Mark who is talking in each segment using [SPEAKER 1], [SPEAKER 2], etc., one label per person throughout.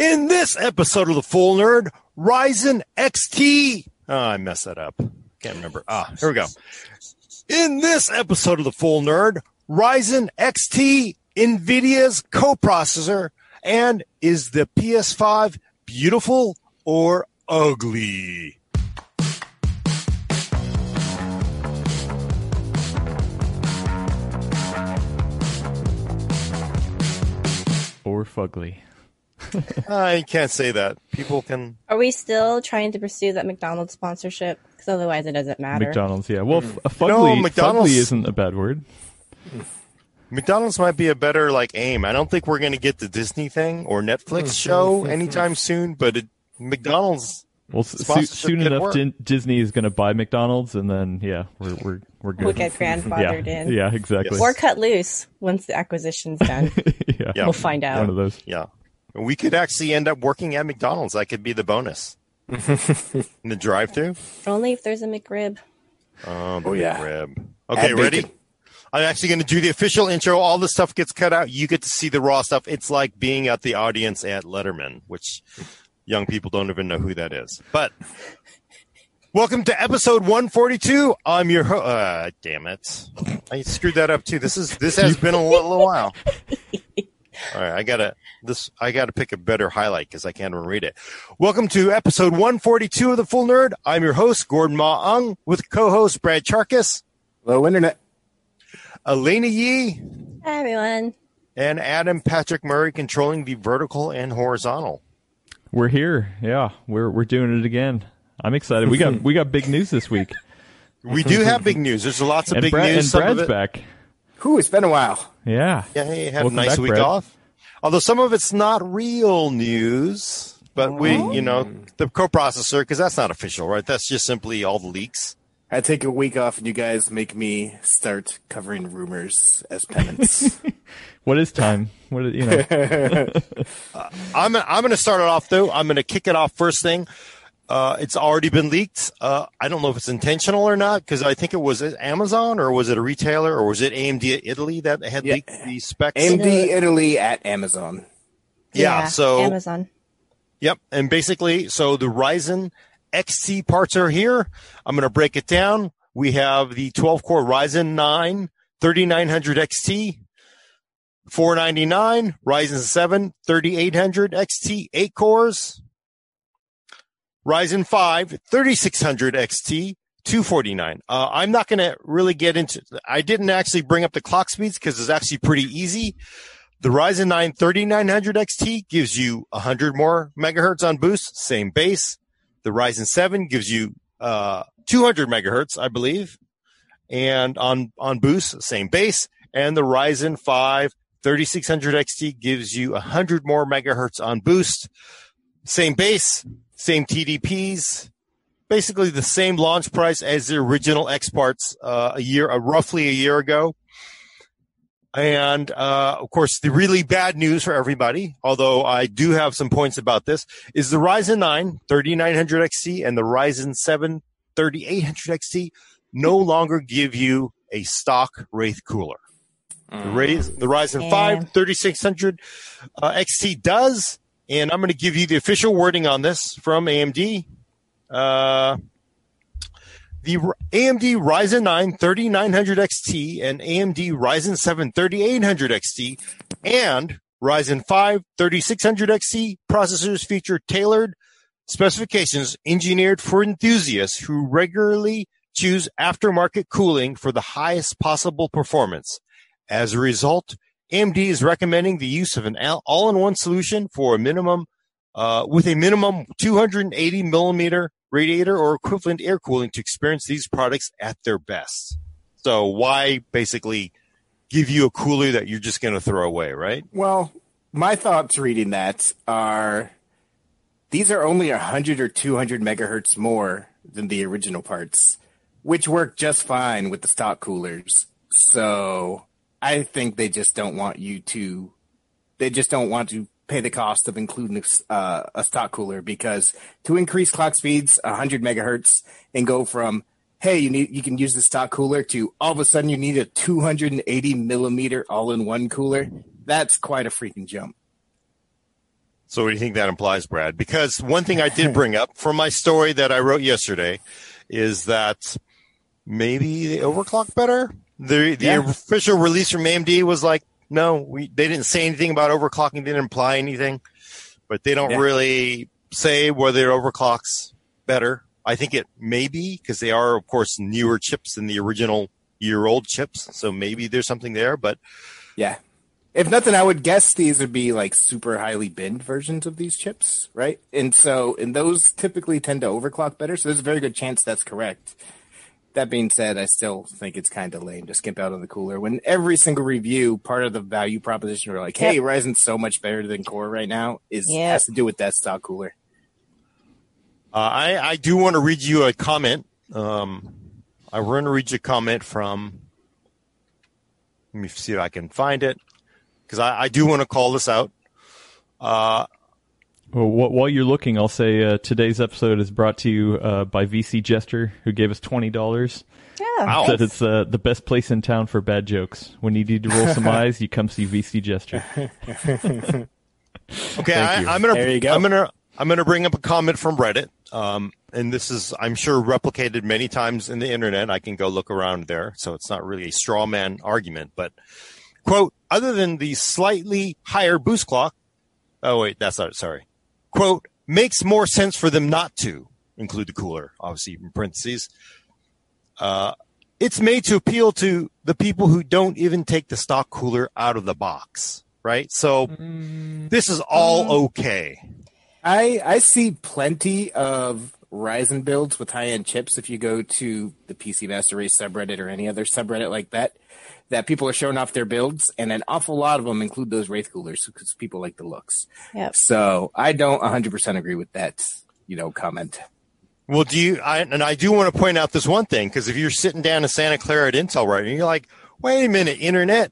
[SPEAKER 1] In this episode of the Full Nerd, Ryzen XT. Oh, I messed that up. Can't remember. Ah, here we go. In this episode of the Full Nerd, Ryzen XT, NVIDIA's coprocessor, and is the PS5 beautiful or ugly?
[SPEAKER 2] Or fugly.
[SPEAKER 1] I can't say that. People can.
[SPEAKER 3] Are we still trying to pursue that McDonald's sponsorship? Because otherwise, it doesn't matter.
[SPEAKER 2] McDonald's, yeah. Well, mm. f- a
[SPEAKER 1] Hmm. No, McDonald's-
[SPEAKER 2] fugly isn't a bad word. Mm.
[SPEAKER 1] McDonald's might be a better like aim. I don't think we're going to get the Disney thing or Netflix mm, show anytime soon, but it, McDonald's.
[SPEAKER 2] Well, s- soon enough,
[SPEAKER 1] work.
[SPEAKER 2] Disney is going to buy McDonald's, and then yeah, we're we're we're good.
[SPEAKER 3] We'll get grandfathered
[SPEAKER 2] yeah,
[SPEAKER 3] in.
[SPEAKER 2] yeah, exactly.
[SPEAKER 3] Or cut loose once the acquisition's done.
[SPEAKER 2] yeah,
[SPEAKER 1] Yeah.
[SPEAKER 3] We'll find out.
[SPEAKER 2] one of those.
[SPEAKER 1] Yeah. We could actually end up working at McDonald's. That could be the bonus. In the drive through?
[SPEAKER 3] Only if there's a McRib.
[SPEAKER 1] Oh, the
[SPEAKER 4] Oh, yeah.
[SPEAKER 1] rib. Okay, ready? I'm actually going to do the official intro. All the stuff gets cut out. You get to see the raw stuff. It's like being at the audience at Letterman, which young people don't even know who that is. But welcome to episode 142. I'm your ho- uh damn it. I screwed that up too. This is this has been a little, little while. All right, I gotta this. I gotta pick a better highlight because I can't even read it. Welcome to episode 142 of the Full Nerd. I'm your host Gordon Mah Ung with co-host Brad Chacos,
[SPEAKER 4] Hello, internet.
[SPEAKER 1] Alaina Yee,
[SPEAKER 3] Hi, everyone.
[SPEAKER 1] and Adam Patrick Murray controlling the vertical and horizontal.
[SPEAKER 2] We're here. Yeah, we're we're doing it again. I'm excited. We got we got big news this week,
[SPEAKER 1] We do have big news. There's lots of
[SPEAKER 2] and,
[SPEAKER 1] big
[SPEAKER 2] Brad,
[SPEAKER 1] news.
[SPEAKER 2] and
[SPEAKER 1] Some of
[SPEAKER 2] Brad's
[SPEAKER 1] it-
[SPEAKER 2] back.
[SPEAKER 4] Whew, it's been a while.
[SPEAKER 2] Yeah,
[SPEAKER 1] Yeah, hey, have
[SPEAKER 2] Welcome
[SPEAKER 1] a nice
[SPEAKER 2] back,
[SPEAKER 1] week
[SPEAKER 2] Brad.
[SPEAKER 1] off. Although some of it's not real news, but we, oh. you know, the coprocessor because that's not official, right? That's just simply all the leaks.
[SPEAKER 4] I take a week off, and you guys make me start covering rumors as penance.
[SPEAKER 2] What is time? What is, you know?
[SPEAKER 1] Uh, I'm I'm going to start it off though. I'm going to kick it off first thing. Uh, it's already been leaked. Uh, I don't know if it's intentional or not because I think it was it Amazon or was it a retailer or was it AMD Italy that had
[SPEAKER 4] Yeah.
[SPEAKER 1] leaked the specs?
[SPEAKER 4] AMD Italy at Amazon.
[SPEAKER 1] yeah, So
[SPEAKER 3] Amazon.
[SPEAKER 1] Yep. And basically, so the Ryzen XT parts are here. I'm going to break it down. We have the 12 core Ryzen 9 3900 XT, 499, Ryzen 7 3800 XT, 8 cores, Ryzen 5 3600 XT, 249. Uh, I'm not going to really get into, I didn't actually bring up the clock speeds because it's actually pretty easy. The Ryzen 9 3900 XT gives you 100 more megahertz on boost, same base. The Ryzen 7 gives you uh, 200 megahertz, I believe, and on on boost, same base. And the Ryzen 5 3600 XT gives you 100 more megahertz on boost, same base, same TDPs, basically the same launch price as the original X parts uh, a year, uh, roughly a year ago. And uh, of course, the really bad news for everybody, although I do have some points about this, is the Ryzen 9 3900 XT and the Ryzen 7 3800 XT no longer give you a stock Wraith cooler. The, Ryzen, the Ryzen
[SPEAKER 3] Yeah.
[SPEAKER 1] 5 3600 uh, XT does, and I'm going to give you the official wording on this from AMD. Uh, the AMD Ryzen 9 3900 XT and AMD Ryzen 7 3800 XT and Ryzen 5 3600 XT processors feature tailored specifications engineered for enthusiasts who regularly choose aftermarket cooling for the highest possible performance. As a result, AMD is recommending the use of an all- all-in-one solution for a minimum uh, with a minimum 280 millimeter radiator or equivalent air cooling to experience these products at their best. So why basically give you a cooler that you're just going to throw away, right?
[SPEAKER 4] Well, my thoughts reading that are these are only 100 or 200 megahertz more than the original parts, which work just fine with the stock coolers. So I think they just don't want you to, they just don't want to pay the cost of including uh, a stock cooler because to increase clock speeds 100 megahertz and go from hey you need you can use the stock cooler to all of a sudden you need a 280 millimeter all-in-one cooler that's quite a freaking jump
[SPEAKER 1] So what do you think that implies, Brad? Because one thing I did bring up from my story that I wrote yesterday is that maybe they overclock better. The the
[SPEAKER 4] Yeah.
[SPEAKER 1] official release from AMD was like, no, we they didn't say anything about overclocking, didn't imply anything, but they don't
[SPEAKER 4] Yeah.
[SPEAKER 1] really say whether it overclocks better. I think it may be because they are, of course, newer chips than the original year old chips. So maybe there's something there, but
[SPEAKER 4] Yeah. If nothing, I would guess these would be like super highly binned versions of these chips, right? And so, and those typically tend to overclock better. So there's a very good chance that's correct. That being said, I still think it's kind of lame to skimp out on the cooler when every single review, part of the value proposition, are like, "Hey,
[SPEAKER 3] Yep.
[SPEAKER 4] Ryzen's so much better than Core right now," is
[SPEAKER 3] Yep.
[SPEAKER 4] has to do with that stock cooler.
[SPEAKER 1] Uh, I, I do want to read you a comment. Um, I want to read you a comment from. Let me see if I can find it because I, I do want to call this out. Uh,
[SPEAKER 2] Well, while you're looking, I'll say uh, today's episode is brought to you uh, by VC Jester, who gave us twenty dollars.
[SPEAKER 3] Yeah.
[SPEAKER 1] Wow.
[SPEAKER 2] Said it's uh, the best place in town for bad jokes. When you need to roll some eyes, you come see VC Jester.
[SPEAKER 1] okay, I, I'm gonna
[SPEAKER 4] There you go.
[SPEAKER 1] I'm gonna I'm gonna bring up a comment from Reddit. Um, and this is I'm sure replicated many times in the internet. I can go look around there, so it's not really a straw man argument. But quote, other than the slightly higher boost clock. Oh wait, that's not sorry. Quote makes more sense for them not to include the cooler, obviously in parentheses. Uh, it's made to appeal to the people who don't even take the stock cooler out of the box, right? So this is all okay.
[SPEAKER 4] I I see plenty of Ryzen builds with high end chips. If you go to the PC Master Race subreddit or any other subreddit like that, that people are showing off their builds, and an awful lot of them include those Wraith coolers because people like the looks.
[SPEAKER 3] Yep.
[SPEAKER 4] So I don't 100% agree with that, you know, comment.
[SPEAKER 1] Well, do you? I, and I do want to point out this one thing because if you're sitting down in Santa Clara at Intel right, and you're like, "Wait a minute, Internet,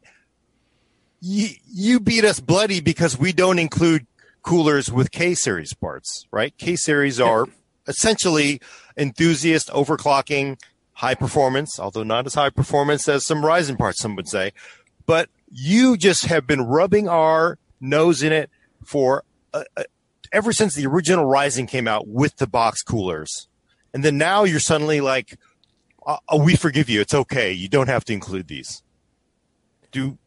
[SPEAKER 1] you you beat us bloody because we don't include coolers with K series parts, right? K series are essentially enthusiast overclocking, high performance, although not as high performance as some Ryzen parts, some would say. But you just have been rubbing our nose in it for uh, uh, ever since the original Ryzen came out with the box coolers. And then now you're suddenly like, uh, we forgive you. It's okay. You don't have to include these. Do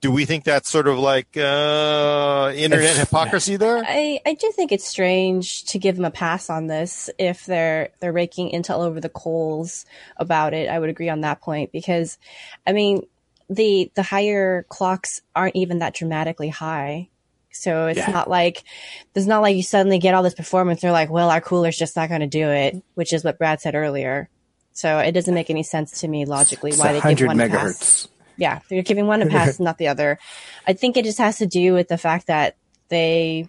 [SPEAKER 1] do we think that's sort of like uh, internet hypocrisy there?
[SPEAKER 3] I, I do think it's strange to give them a pass on this if they're they're raking Intel over the coals about it. I would agree on that point because, I mean, the the higher clocks aren't even that dramatically high, so it's
[SPEAKER 4] Yeah.
[SPEAKER 3] not like it's not like you suddenly get all this performance. They're like, well, our cooler's just not going to do it, which is what Brad said earlier. So it doesn't make any sense to me logically
[SPEAKER 4] It's
[SPEAKER 3] why they give
[SPEAKER 4] 100
[SPEAKER 3] one
[SPEAKER 4] megahertz.
[SPEAKER 3] pass yeah, you're giving one a pass, not the other. I think it just has to do with the fact that they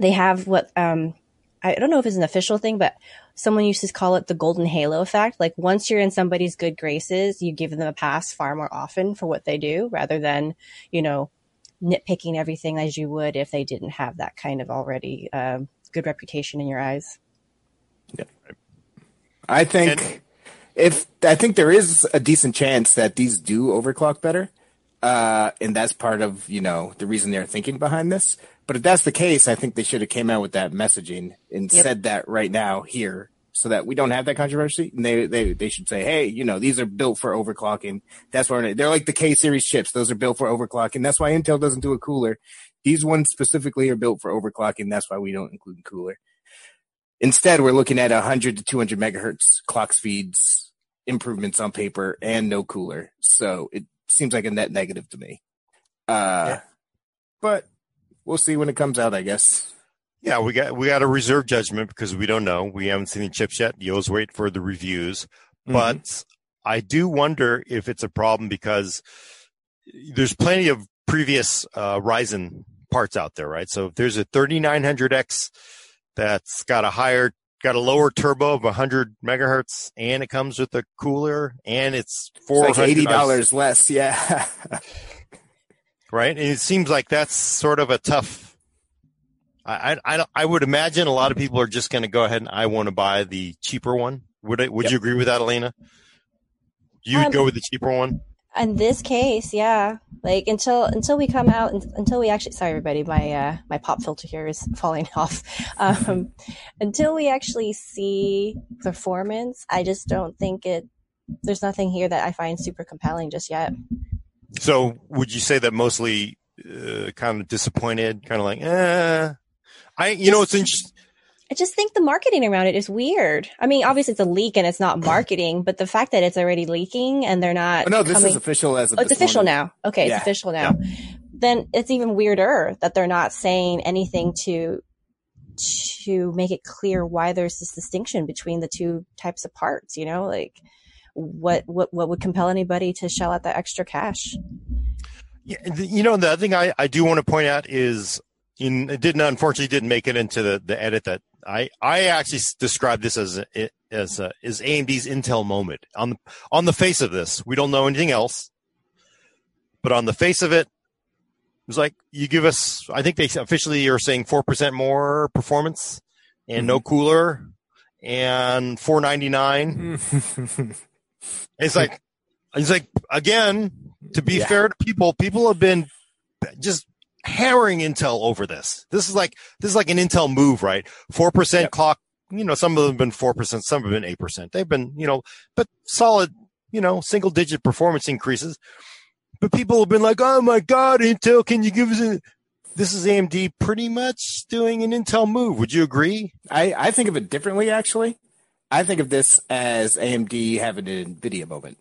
[SPEAKER 3] they have what um I don't know if it's an official thing, but someone used to call it the golden halo effect. Like once you're in somebody's good graces, you give them a pass far more often for what they do rather than, you know, nitpicking everything as you would if they didn't have that kind of already um, good reputation in your eyes. Yeah.
[SPEAKER 4] I think
[SPEAKER 1] And-
[SPEAKER 4] if I think there is a decent chance that these do overclock better, uh, and that's part of you know the reason they're thinking behind this. But if that's the case, I think they should have came out with that messaging and
[SPEAKER 3] Yep.
[SPEAKER 4] said that right now here, so that we don't have that controversy. And they they they should say, hey, you know, these are built for overclocking. That's why they're like the K series chips; those are built for overclocking. That's why Intel doesn't do a cooler. These ones specifically are built for overclocking. That's why we don't include cooler. Instead, we're looking at 100 to 200 megahertz clock speeds improvements on paper and no cooler. So it seems like a net negative to me. Uh,
[SPEAKER 1] Yeah.
[SPEAKER 4] but we'll see when it comes out, I guess.
[SPEAKER 1] Yeah, we got we got a reserve judgment because we don't know. We haven't seen the chips yet. You always wait for the reviews. But I do wonder if it's a problem because there's plenty of previous uh, Ryzen parts out there, right? So if there's a 3900X that's got a higher, got a lower turbo of 100 megahertz, and it comes with a cooler, and it's
[SPEAKER 4] It's
[SPEAKER 1] 400
[SPEAKER 4] like eighty dollars less. Yeah.
[SPEAKER 1] right? And it seems like that's sort of a tough. I I I, I would imagine a lot of people are just going to go ahead and I want to buy the cheaper one. Would I, would
[SPEAKER 4] Yep.
[SPEAKER 1] you agree with that, Alaina? You would
[SPEAKER 3] Um,
[SPEAKER 1] go with the cheaper one.
[SPEAKER 3] In this case, yeah. Like until until we come out until we actually sorry everybody, my uh my pop filter here is falling off. Um until we actually see performance, I just don't think it there's nothing here that I find super compelling just yet.
[SPEAKER 1] So would you say that mostly uh, kind of disappointed, kind of like, eh? I, you know, it's interesting.
[SPEAKER 3] I just think the marketing around it is weird. I mean, obviously it's a leak and it's not marketing, but the fact that it's already leaking and they're not.
[SPEAKER 4] Oh, no, this
[SPEAKER 3] coming,
[SPEAKER 4] is official as of
[SPEAKER 3] oh, it's official
[SPEAKER 4] morning.
[SPEAKER 3] now. Okay,
[SPEAKER 4] Yeah.
[SPEAKER 3] it's official now. Then it's even weirder that they're not saying anything to to make it clear why there's this distinction between the two types of parts. You know, like what what what would compel anybody to shell out that extra cash?
[SPEAKER 1] Yeah, you know, the other thing I, I do want to point out is in it didn't unfortunately didn't make it into the, the edit that I I actually describe this as a, as a, as AMD's Intel moment on the on the face of this. We don't know anything else, but on the face of it, it was like you give us. I think they officially are saying four percent more performance and no mm-hmm. cooler and four ninety nine. It's like, it's like again. To be
[SPEAKER 4] Yeah.
[SPEAKER 1] fair to people, people have been just hammering Intel over this. This is like this is like an Intel move, right? Four percent
[SPEAKER 4] Yep.
[SPEAKER 1] clock. You know, some of them have been four percent, some have been eight percent. They've been, you know, but solid, you know, single digit performance increases. But people have been like, "Oh my God, Intel, can you give us a?" This is AMD pretty much doing an Intel move. Would you agree?
[SPEAKER 4] I, I think of it differently, actually. I think of this as AMD having an NVIDIA moment.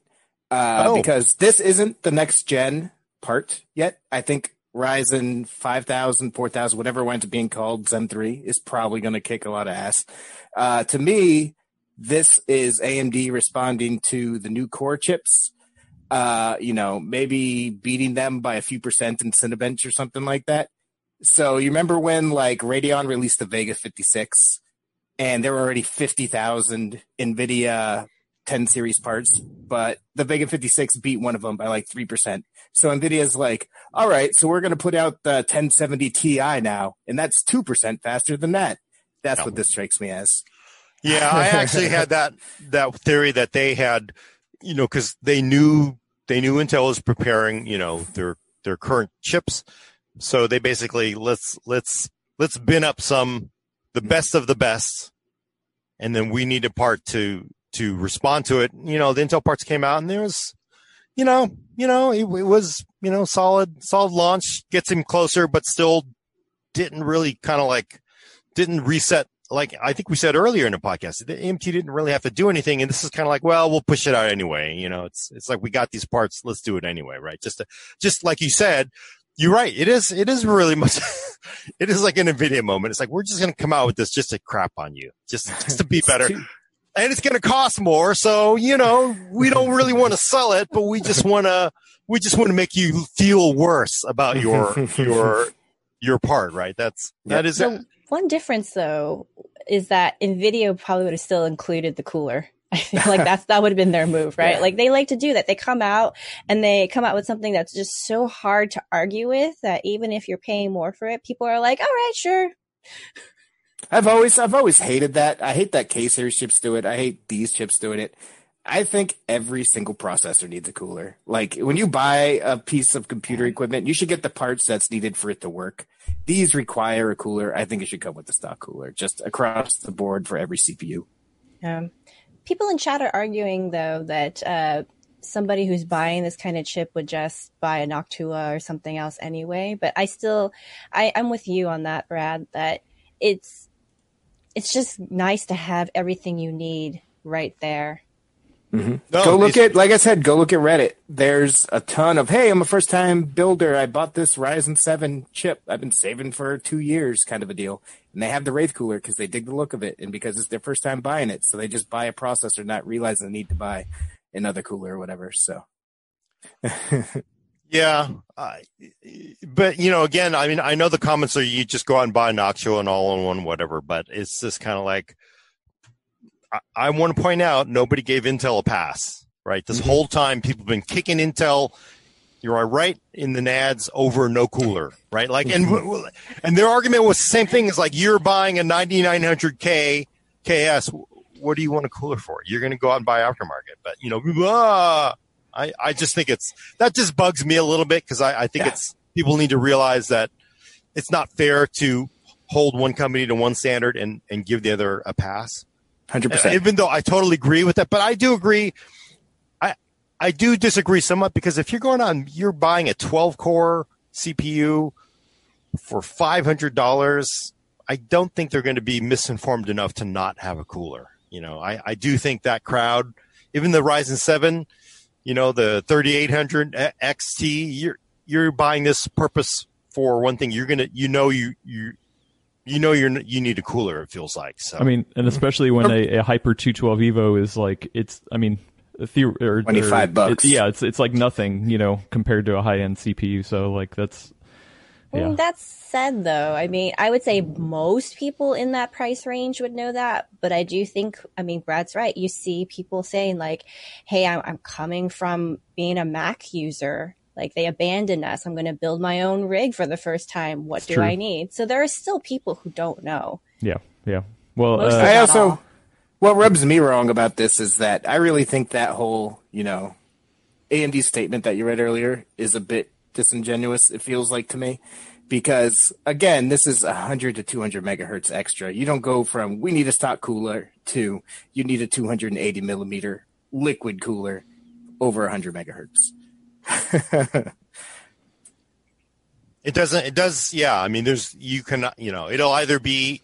[SPEAKER 4] Uh,
[SPEAKER 1] Oh.
[SPEAKER 4] Because this isn't the next gen part yet. I think Ryzen 5000, 4000, whatever it winds up being called, Zen 3, is probably going to kick a lot of ass. Uh, to me, this is AMD responding to the new core chips. Uh, you know, maybe beating them by a few percent in Cinebench or something like that. So you remember when like Radeon released the Vega 56 and there were already 50,000 NVIDIA 10 series parts, but the Vega 56 beat one of them by like 3%. So NVIDIA's like, all right, so we're going to put out the 1070 Ti now, and that's 2% faster than that. That's
[SPEAKER 1] Yeah.
[SPEAKER 4] what this strikes me as.
[SPEAKER 1] Yeah, I actually had that that theory that they had, you know, because they knew they knew Intel was preparing, you know, their their current chips, so they basically let's let's let's bin up some the best of the best, and then we need a part to to respond to it. You know, the Intel parts came out, and there was, you know, you know, it, it was you know solid solid launch gets him closer, but still didn't really kind of like didn't reset like I think we said earlier in the podcast, the AMD didn't really have to do anything, and this is kind of like, well, we'll push it out anyway. You know, it's it's like we got these parts, let's do it anyway, right? Just to, just like you said, you're right. It is it is really much. it is like an Nvidia moment. It's like we're just going to come out with this just to crap on you, just just to be better, and it's going to cost more. So you know, we don't really want to sell it, but we just want to we just want to make you feel worse about your your your part, right? That's that is
[SPEAKER 3] The one difference though is that Nvidia probably would have still included the cooler. I feel like that's that would have been their move, right?
[SPEAKER 4] Yeah.
[SPEAKER 3] Like they like to do that. They come out and they come out with something that's just so hard to argue with that even if you're paying more for it, people are like, "All right, sure."
[SPEAKER 4] I've always I've always hated that. I hate that K series chips do it. I hate these chips doing it. I think every single processor needs a cooler. Like when you buy a piece of computer equipment, you should get the parts that's needed for it to work. These require a cooler. I think it should come with the stock cooler, just across the board for every CPU.
[SPEAKER 3] People in chat are arguing though that uh, somebody who's buying this kind of chip would just buy a Noctua or something else anyway. But I still, I, I'm with you on that, Brad. That it's it's just nice to have everything you need right there. Mm-hmm.
[SPEAKER 1] No,
[SPEAKER 4] go look at, like I said, go look at Reddit. There's a ton of, hey, I'm a first time builder. I bought this Ryzen 7 chip. I've been saving for two years, kind of a deal. And they have the Wraith cooler because they dig the look of it and because it's their first time buying it. So they just buy a processor, not realizing the need to buy another cooler or whatever. So
[SPEAKER 1] Yeah, I but you know, again, I mean, I know the comments are you just go out and buy an Noctua and all in one, whatever. But it's just kind of like I, I want to point out nobody gave Intel a pass, right? This
[SPEAKER 4] Mhm.
[SPEAKER 1] whole time, people have been kicking Intel. You're right in the nads over no cooler, right? Like, and and their argument was the same thing. Is like you're buying a 9900K KS. What do you want a cooler for? You're going to go out and buy aftermarket, but you know, ah, I, I just think it's that just bugs me a little bit because I, I think
[SPEAKER 4] Yeah.
[SPEAKER 1] it's people need to realize that it's not fair to hold one company to one standard and, and give the other a pass.
[SPEAKER 4] Hundred percent.
[SPEAKER 1] Even though I totally agree with that, but I do agree. I I do disagree somewhat because if you're going on, you're buying a 12 core CPU for five hundred dollars. I don't think they're going to be misinformed enough to not have a cooler. You know, I, I do think that crowd, even the Ryzen seven, you know, the 3800 XT, you're you're buying this purpose for one thing. You're gonna, you know, you you you know, you're you need a cooler. It feels like. So
[SPEAKER 2] I mean, and especially when a, a Hyper 212 Evo is like it's. I mean, the, or,
[SPEAKER 4] 25
[SPEAKER 2] or-
[SPEAKER 4] bucks.
[SPEAKER 2] it- yeah, it's it's like nothing, you know, compared to a high end CPU. So like that's. Yeah.
[SPEAKER 3] Mm, That said, though, I mean, I would say most people in that price range would know that, but I do think, I mean, Brad's right. You see people saying like, "Hey, I'm, I'm coming from being a Mac user. Like they abandoned us. I'm going to build my own rig for the first time. What
[SPEAKER 2] It's
[SPEAKER 3] do
[SPEAKER 2] true.
[SPEAKER 3] I need?" So there are still people who don't know.
[SPEAKER 2] Yeah, yeah. Well, uh,
[SPEAKER 4] I also,
[SPEAKER 3] all.
[SPEAKER 4] what rubs me wrong about this is that I really think that whole, you know, AMD statement that you read earlier is a bit disingenuous. It feels like to me, because again, this is 100 to 200 megahertz extra. You don't go from we need a stock cooler to you need a 280 millimeter liquid cooler over 100 megahertz.
[SPEAKER 1] It doesn't. It does. Yeah. I mean, there's you can. You know, it'll either be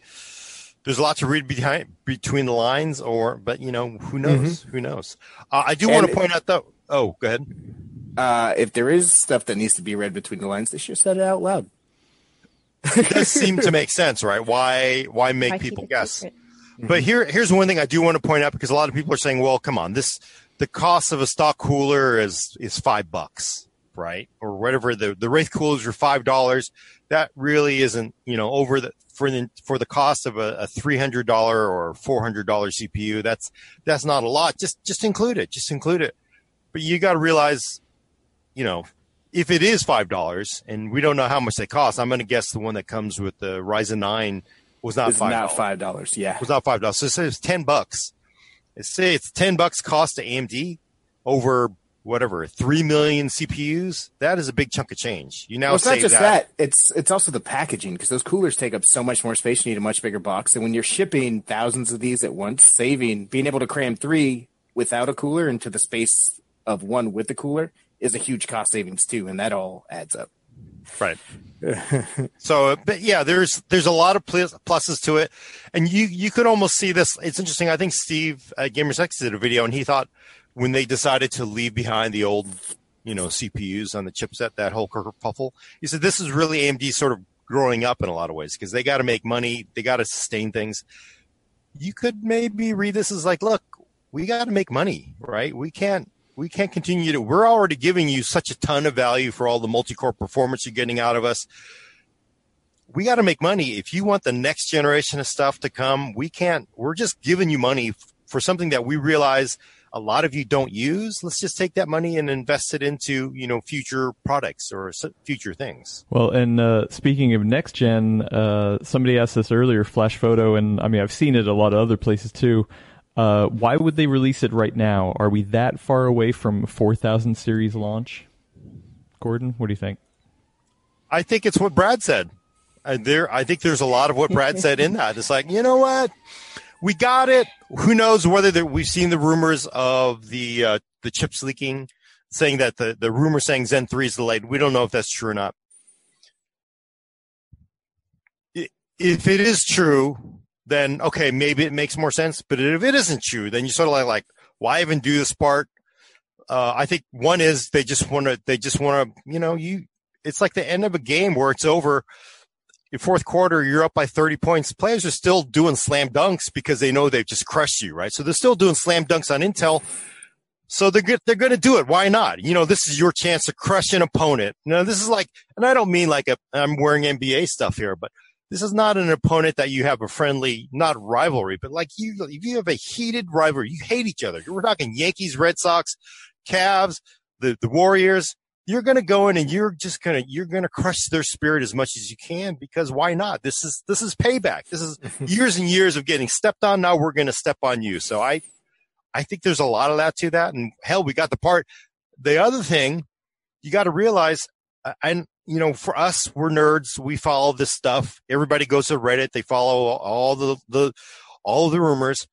[SPEAKER 1] there's a lot to read behind between the lines, or but you know, who knows? Who knows? Uh, I do want to point out though. Oh, go ahead.
[SPEAKER 4] Uh, if there is stuff that needs to be read between the lines, they should have said it out loud.
[SPEAKER 1] It does seem to make sense, right? Why? Why make
[SPEAKER 3] Why
[SPEAKER 1] people guess?
[SPEAKER 3] secret?
[SPEAKER 1] But mm-hmm. here, here's one thing I do want to point out because a lot of people are saying, "Well, come on, this the cost of a stock cooler is is five bucks, right? Or whatever the the Wraith coolers are five dollars. That really isn't, you know, over the for the for the cost of a, a three hundred dollar or four hundred dollar CPU. That's that's not a lot. Just just include it. Just include it. But you got to realize, you know, if it is five dollars, and we don't know how much they cost, I'm going to guess the one that comes with the Ryzen nine was not five.
[SPEAKER 4] not five dollars. Yeah.
[SPEAKER 1] was not five dollars. So say it's ten bucks. Let's say it's ten bucks cost to AMD over whatever three million CPUs. That is a big chunk of change. You now
[SPEAKER 4] Well, it's not just
[SPEAKER 1] that.
[SPEAKER 4] that. It's it's also the packaging because those coolers take up so much more space. You need a much bigger box, and when you're shipping thousands of these at once, saving being able to cram three without a cooler into the space of one with the cooler is a huge cost savings too, and that all adds up.
[SPEAKER 1] Right. so, but yeah, there's there's a lot of pluses to it, and you you could almost see this. It's interesting. I think Steve uh, Gamers Nexus did a video, and he thought when they decided to leave behind the old, you know, CPUs on the chipset, that whole kerfuffle, he said this is really AMD sort of growing up in a lot of ways because they got to make money, they got to sustain things. You could maybe read this as like, look, we got to make money, right? We can't we can't continue to we're already giving you such a ton of value for all the multi-core performance you're getting out of us. We got to make money. If you want the next generation of stuff to come we can't we're just giving you money for something that we realize a lot of you don't use. Let's just take that money and invest it into you know future products or future things.
[SPEAKER 2] Well, and uh, speaking of next gen, uh, somebody asked this earlier, Flash Photo, and I mean I've seen it a lot of other places too. Uh, why would they release it right now? Are we that far away from 4000 series launch? Gordon, what do you think?
[SPEAKER 1] i think it's what brad said uh, there i think there's a lot of what brad said in that it's like you know what we got it who knows whether we've seen the rumors of the uh, the chips leaking saying that the the rumor saying zen 3 is delayed we don't know if that's true or not if it is true then okay maybe it makes more sense but if it isn't true then you sort of like like why even do this part uh, i think one is they just want to they just want to you know you it's like the end of a game where it's over your fourth quarter, you're up by 30 points. Players are still doing slam dunks because they know they've just crushed you, right? So they're still doing slam dunks on Intel. So they're good, they're going to do it. Why not? You know, this is your chance to crush an opponent. Now, this is like, and I don't mean like a, I'm wearing NBA stuff here, but this is not an opponent that you have a friendly, not rivalry, but like you, if you have a heated rivalry, you hate each other. We're talking Yankees, Red Sox, Cavs, the, the Warriors. You're going to go in and you're just going to you're going to crush their spirit as much as you can because why not? This is this is payback. This is years and years of getting stepped on. Now we're going to step on you. So i i think there's a lot of that to that. And hell we got the part the other thing you got to realize, uh, and you know, for us, we're nerds. We follow this stuff. Everybody goes to Reddit. They follow all the, the, all the rumors.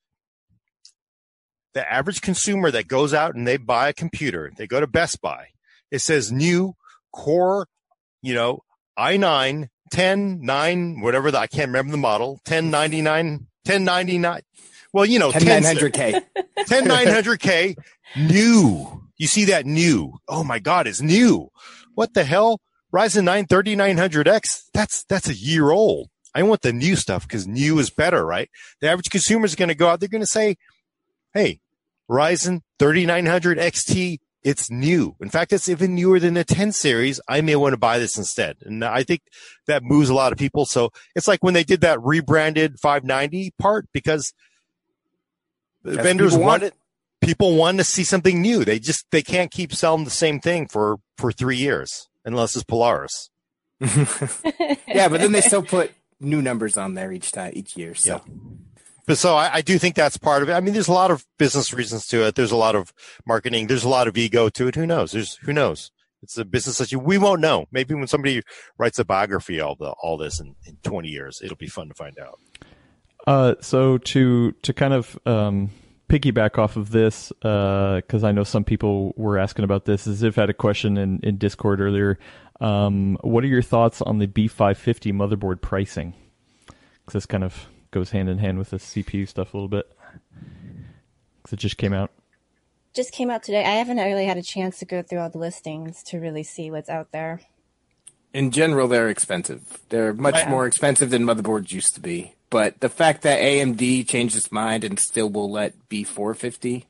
[SPEAKER 1] The average consumer that goes out and they buy a computer, they go to Best Buy. It says new core, you know, i9, 10, 9, whatever the, I can't remember the model, 1099, 1099. Well, you know,
[SPEAKER 4] 10900K.
[SPEAKER 1] 10900K new. You see that new. Oh my God, it's new. What the hell? Ryzen 9 3900X. That's, that's a year old. I want the new stuff because new is better, right? The average consumer is going to go out. They're going to say, Hey, Ryzen 3900 XT. It's new. In fact, it's even newer than the 10 series. I may want to buy this instead. And I think that moves a lot of people. So it's like when they did that rebranded 590 part because
[SPEAKER 4] That's
[SPEAKER 1] vendors
[SPEAKER 4] people
[SPEAKER 1] want
[SPEAKER 4] want it.
[SPEAKER 1] people want to see something new. They just they can't keep selling the same thing for for three years unless it's Polaris.
[SPEAKER 4] yeah, but then they still put new numbers on there each time, each year. So
[SPEAKER 1] Yeah. But so I, I do think that's part of it. I mean, there's a lot of business reasons to it. There's a lot of marketing. There's a lot of ego to it. Who knows? There's who knows. It's a business that you we won't know. Maybe when somebody writes a biography of the, all this in, in 20 years, it'll be fun to find out.
[SPEAKER 2] Uh, so to to kind of um, piggyback off of this, because I know some people were asking about this. If had a question in, in Discord earlier. Um, what are your thoughts on the B550 motherboard pricing? Because this kind of goes hand in hand with the CPU stuff a little bit. Because it just came out.
[SPEAKER 3] Just came out today. I haven't really had a chance to go through all the listings to really see what's out there.
[SPEAKER 4] In general, they're expensive. They're much
[SPEAKER 1] Right.
[SPEAKER 4] more expensive than motherboards used to be. But the fact that AMD changed its mind and still will let B450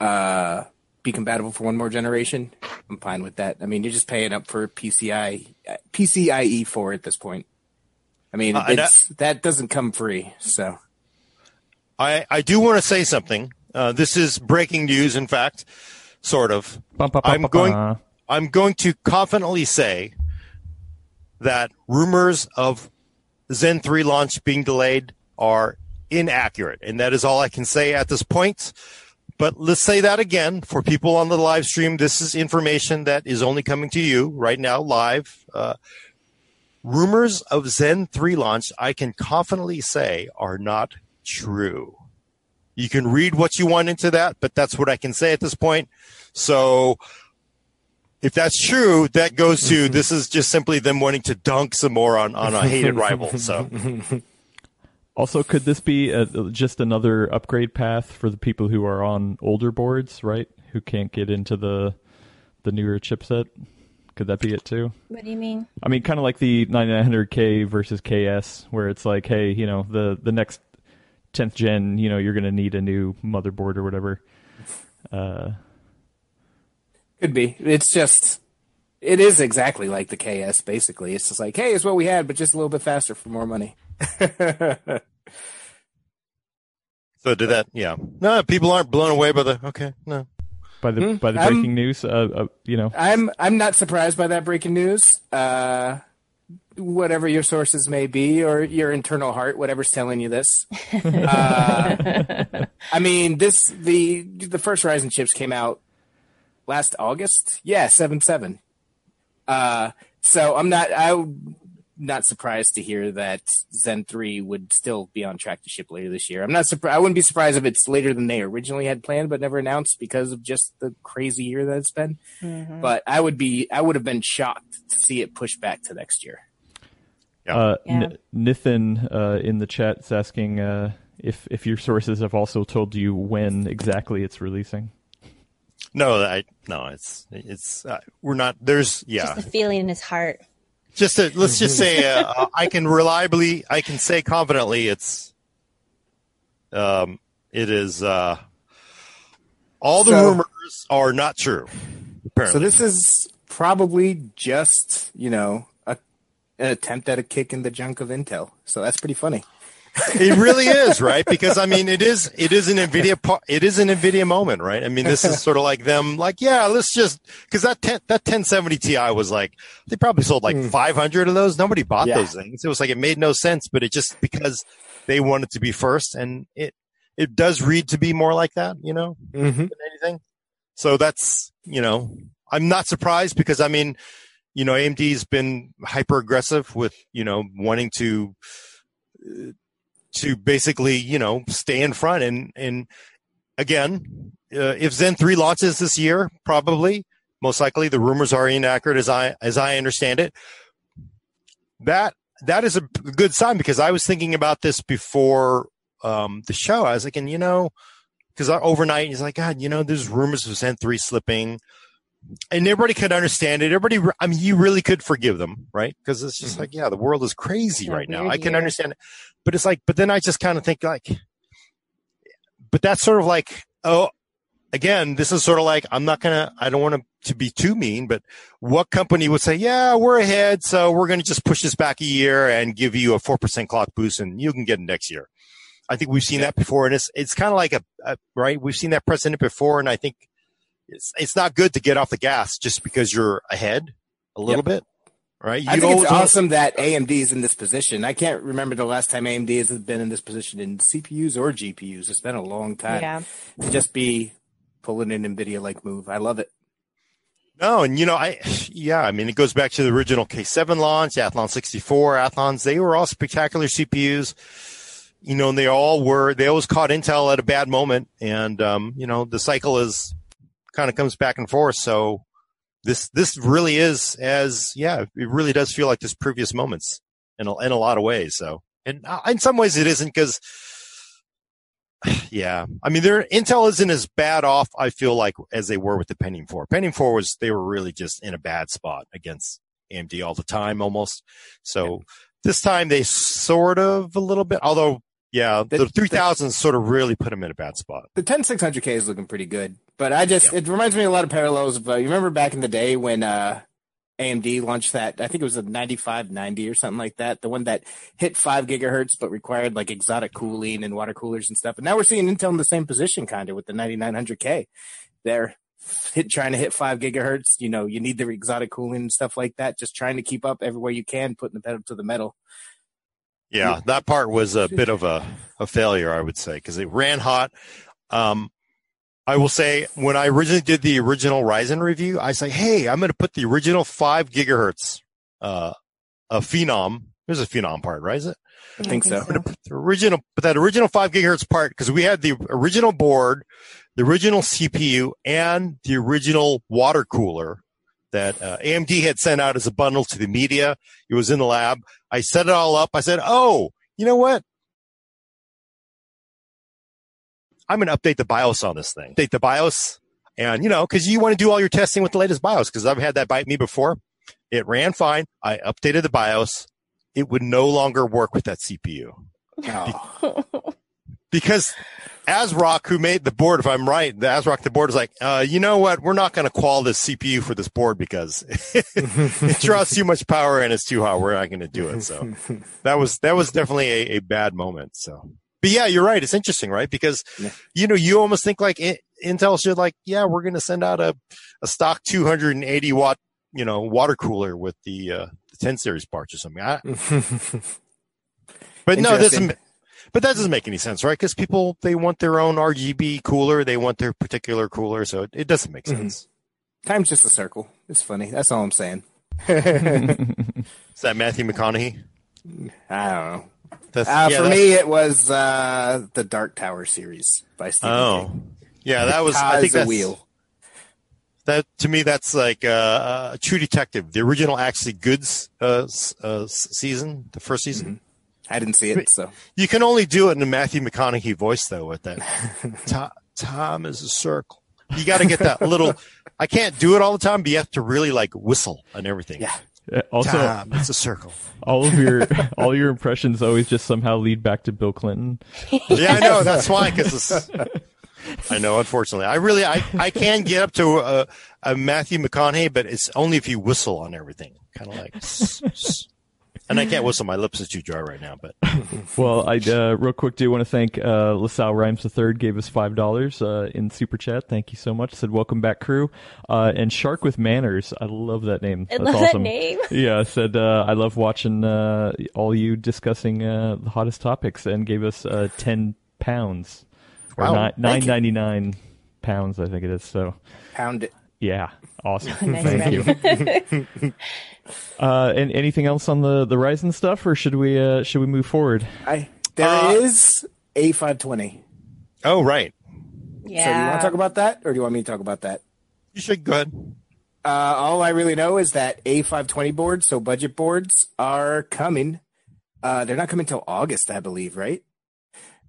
[SPEAKER 4] uh, be compatible for one more generation, I'm fine with that. I mean, you're just paying up for PCI PCIe 4 at this point. I mean,
[SPEAKER 1] Uh, and I-
[SPEAKER 4] that doesn't come free. So
[SPEAKER 1] I, I do want to say something. Uh, this is breaking news, in fact, sort of.
[SPEAKER 2] Bum, ba, ba,
[SPEAKER 1] I'm
[SPEAKER 2] ba,
[SPEAKER 1] going.
[SPEAKER 2] ba.
[SPEAKER 1] I'm going to confidently say that rumors of Zen 3 launch being delayed are inaccurate, and that is all I can say at this point. But let's say that again for people on the live stream. This is information that is only coming to you right now, live. Uh, rumors of Zen 3 launch, I can confidently say, are not true. You can read what you want into that, but that's what I can say at this point. So if that's true, that goes to this is just simply them wanting to dunk some more on, on a hated rival. So
[SPEAKER 2] Also, could this be a, just another upgrade path for the people who are on older boards, right? Who can't get into the the newer chipset? Could that be it too?
[SPEAKER 3] What do you mean?
[SPEAKER 2] I mean, kind of like the 9900K versus KS, where it's like, hey, you know, the the next 10th gen, you know, you're going to need a new motherboard or whatever. Uh,
[SPEAKER 4] could be. It's just. It is exactly like the KS, basically. It's just like, hey, it's what we had, but just a little bit faster for more money.
[SPEAKER 1] so did that yeah. No, people aren't blown away by the okay, no.
[SPEAKER 2] by the
[SPEAKER 4] Hmm,
[SPEAKER 2] by the
[SPEAKER 4] I'm-
[SPEAKER 2] breaking news, uh, uh, you know,
[SPEAKER 4] I'm I'm not surprised by that breaking news. Uh, whatever your sources may be, or your internal heart, whatever's telling you this. Uh, I mean, this the the first Ryzen chips came out last August. Yeah, seven seven. Uh, so I'm not I'm not surprised to hear that Zen three would still be on track to ship later this year. I'm not surprised. I wouldn't be surprised if it's later than they originally had planned, but never announced because of just the crazy year that it's been but I would be I would have been shocked to see it pushed back to next year.
[SPEAKER 1] Yeah.
[SPEAKER 2] Uh,
[SPEAKER 3] Yeah.
[SPEAKER 2] N- Nithin uh, in the chat is asking uh, if if your sources have also told you when exactly it's releasing.
[SPEAKER 1] No, I no, it's it's uh, we're not there's yeah.
[SPEAKER 3] Just the feeling in his heart.
[SPEAKER 1] just to, let's just say uh, I can reliably, I can say confidently, it's, um, it is, uh, all the
[SPEAKER 4] So-
[SPEAKER 1] rumors are not true. Apparently,
[SPEAKER 4] So this is probably just you know a, an attempt at a kick in the junk of Intel. So that's pretty funny.
[SPEAKER 1] It really is right because I mean, it is, it is an Nvidia, it is an Nvidia moment, right? I mean, this is sort of like them, like, yeah, let's just because that 10, that 1070 Ti was like they probably sold like 500 of those. Nobody bought
[SPEAKER 4] Yeah.
[SPEAKER 1] those things. It was like it made no sense, but it just because they wanted to be first, and it it does read to be more like that, you know.
[SPEAKER 4] Mm-hmm.
[SPEAKER 1] than anything. So that's, you know, I'm not surprised because I mean, you know, AMD's been hyper aggressive with, you know, wanting to, to basically, you know, stay in front and, and again, uh, if Zen 3 launches this year, probably, most likely the rumors are inaccurate as I, as I understand it. That, that is a good sign because I was thinking about this before, um, the show. I was like, and you know, because overnight he's like, God, you know, there's rumors of Zen 3 slipping and everybody could understand it. Everybody, I mean, you really could forgive them, right? Because it's just mm-hmm. like, yeah, the world is crazy right now. I can year. understand it, but it's like, but then I just kind of think like, but that's sort of like, oh, again, this is sort of like, I'm not gonna, I don't want to, be too mean, but what company would say, yeah, we're ahead, so we're going to just push this back a year and give you a four percent clock boost, and you can get it next year. I think we've seen that before, and it's it's kind of like a, a right. We've seen that precedent before, and I think it's it's not good to get off the gas just because you're ahead a little yep. bit, right? You
[SPEAKER 4] I think it's awesome that AMD is in this position. I can't remember the last time AMD has been in this position in CPUs or GPUs. It's been a long time. Yeah. To just be pulling an NVIDIA like move. I love it.
[SPEAKER 1] No, and you know, I yeah, I mean, it goes back to the original K7 launch, Athlon 64, Athlons. They were all spectacular CPUs. You know, and they all were. They always caught Intel at a bad moment, and um, you know, the cycle is kind of comes back and forth. So this this really is as yeah, it really does feel like this previous moments in a, in a lot of ways. So and uh, in some ways it isn't because yeah, I mean, there Intel isn't as bad off. I feel like as they were with the Pentium 4. Pentium 4 was they were really just in a bad spot against AMD all the time, almost. So yeah. this time they sort of a little bit, although yeah, the, the 3000 sort of really put them in a bad spot.
[SPEAKER 4] The 10600K is looking pretty good, but I just, yeah. it reminds me a lot of parallels of, uh, you remember back in the day when, uh, AMD launched that, I think it was a 9590 or something like that. The one that hit five gigahertz, but required like exotic cooling and water coolers and stuff. And now we're seeing Intel in the same position kind of with the 9900K. They're hit, trying to hit five gigahertz. You know, you need the exotic cooling and stuff like that. Just trying to keep up everywhere you can, putting the pedal to the metal.
[SPEAKER 1] Yeah, that part was a bit of a, a failure, I would say, because it ran hot. Um, I will say when I originally did the original Ryzen review, I say, Hey, I'm going to put the original five gigahertz, uh, a Phenom. There's a Phenom part, right? Is it?
[SPEAKER 4] I think so.
[SPEAKER 1] The original, but that original five gigahertz part, because we had the original board, the original CPU, and the original water cooler that uh, AMD had sent out as a bundle to the media. It was in the lab. I set it all up. I said, "Oh, you know what? I'm going to update the BIOS on this thing. Update the BIOS, and you know, because you want to do all your testing with the latest BIOS. Because I've had that bite me before. It ran fine. I updated the BIOS. It would no longer work with that CPU. Oh. because ASRock, who made the board, if I'm right, the ASRock, the board is like, uh, you know what? We're not going to qual this CPU for this board because it draws too much power and it's too hot. We're not going to do it. So that was, that was definitely a, a, bad moment. So, but yeah, you're right. It's interesting, right? Because, yeah. you know, you almost think like it, Intel should like, yeah, we're going to send out a, a stock 280 watt, you know, water cooler with the, uh, the 10 series parts or something. I, but no, this but that doesn't make any sense, right? Because people they want their own RGB cooler, they want their particular cooler, so it, it doesn't make mm-hmm. sense.
[SPEAKER 4] Mm-hmm. Time's just a circle. It's funny. That's all I'm saying.
[SPEAKER 1] Is that Matthew McConaughey?
[SPEAKER 4] I don't know. Uh, yeah, for me, it was uh, the Dark Tower series by Stephen Oh, King.
[SPEAKER 1] yeah, that was. I think that's wheel. That to me, that's like uh, a True Detective, the original actually Goods uh, uh, season, the first season. Mm-hmm.
[SPEAKER 4] I didn't see it, so
[SPEAKER 1] you can only do it in a Matthew McConaughey voice, though. With that, Tom, Tom is a circle. You got to get that little. I can't do it all the time, but you have to really like whistle and everything.
[SPEAKER 4] Yeah.
[SPEAKER 2] Uh, also,
[SPEAKER 1] Tom, it's a circle.
[SPEAKER 2] All of your all your impressions always just somehow lead back to Bill Clinton.
[SPEAKER 1] yeah, I know. That's why. Because I know. Unfortunately, I really I I can get up to a, a Matthew McConaughey, but it's only if you whistle on everything, kind of like. And I can't whistle; my lips are too dry right now. But
[SPEAKER 2] well, I uh, real quick do want to thank uh, LaSalle Rhymes III gave us five dollars uh, in super chat. Thank you so much. Said welcome back, crew. Uh, and Shark with Manners, I love that name.
[SPEAKER 3] I That's love awesome. that name.
[SPEAKER 2] Yeah, said uh, I love watching uh, all you discussing uh, the hottest topics, and gave us uh, ten pounds or wow. nine ninety nine. pounds, I think it is. So
[SPEAKER 4] Pound it.
[SPEAKER 2] Yeah, awesome.
[SPEAKER 3] Nice
[SPEAKER 2] Thank you. uh, and anything else on the the Ryzen stuff, or should we uh, should we move forward?
[SPEAKER 4] I there
[SPEAKER 1] Uh,
[SPEAKER 4] is a five twenty.
[SPEAKER 1] Oh, right.
[SPEAKER 3] Yeah.
[SPEAKER 4] So you want to talk about that, or do you want me to talk about that?
[SPEAKER 1] You should go ahead.
[SPEAKER 4] Uh, all I really know is that A520 boards, so budget boards, are coming. Uh, they're not coming until August, I believe, right?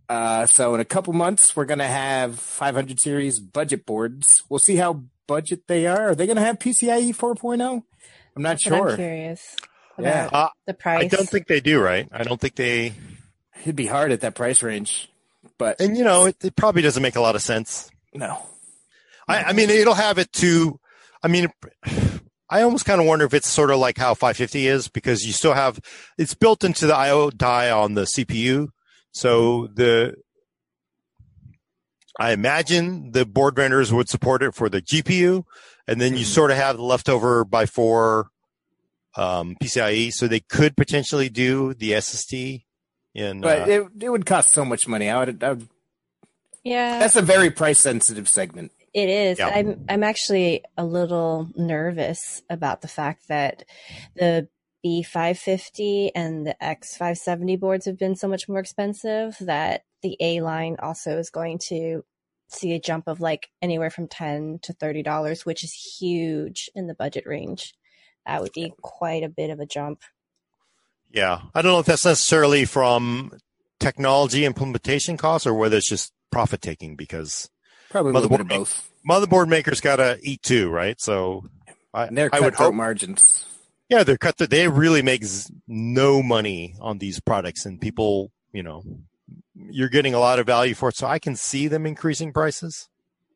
[SPEAKER 4] Uh, so in a couple months, we're going to have 500 series budget boards. We'll see how budget they are. Are they going to have PCIe 4.0? I'm not
[SPEAKER 3] That's what I'm
[SPEAKER 4] sure.
[SPEAKER 3] curious
[SPEAKER 4] Yeah.
[SPEAKER 3] about
[SPEAKER 1] Uh,
[SPEAKER 3] the price.
[SPEAKER 1] I don't think they do, right? I don't think they.
[SPEAKER 4] It'd be hard at that price range, but
[SPEAKER 1] And you know, it, it probably doesn't make a lot of sense.
[SPEAKER 4] no.
[SPEAKER 1] I, I mean, it'll have it to. I mean, I almost kind of wonder if it's sort of like how 550 is because you still have it's built into the I/O die on the CPU. So the I imagine the board vendors would support it for the GPU, and then you
[SPEAKER 4] Mhm.
[SPEAKER 1] sort of have the leftover by four um, PCIe, so they could potentially do the SSD. In
[SPEAKER 4] But
[SPEAKER 1] uh,
[SPEAKER 4] it, it would cost so much money. I would, I would
[SPEAKER 3] Yeah,
[SPEAKER 4] that's a very price sensitive segment.
[SPEAKER 3] it is.
[SPEAKER 1] Yeah.
[SPEAKER 3] I'm I'm actually a little nervous about the fact that the B550 and the X570 boards have been so much more expensive that the A line also is going to see a jump of like anywhere from 10 to 30 dollars, which is huge in the budget range. That would be quite a bit of a jump.
[SPEAKER 1] Yeah, I don't know if that's necessarily from technology implementation costs or whether it's just profit taking because
[SPEAKER 4] Probably a little bit of
[SPEAKER 1] Motherboard-
[SPEAKER 4] both.
[SPEAKER 1] motherboard makers got to eat too, right? So I,
[SPEAKER 4] And they're
[SPEAKER 1] I would
[SPEAKER 4] cutthroat
[SPEAKER 1] hope,
[SPEAKER 4] margins.
[SPEAKER 1] yeah, they're cut. They really make z- no money on these products, and people, you know, you're getting a lot of value for it. So I can see them increasing prices.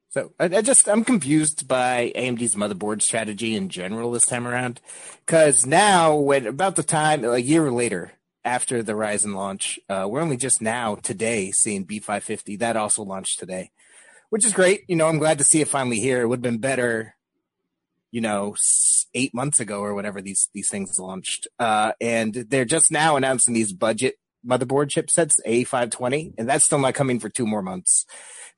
[SPEAKER 4] So I, I just I'm confused by AMD's motherboard strategy in general this time around, because now when about the time a year later after the Ryzen launch, uh, we're only just now today seeing B550 that also launched today, which is great. You know, I'm glad to see it finally here. It would have been better, you know, eight months ago or whatever these these things launched, uh, and they're just now announcing these budget motherboard chipsets A520, and that's still not coming for two more months.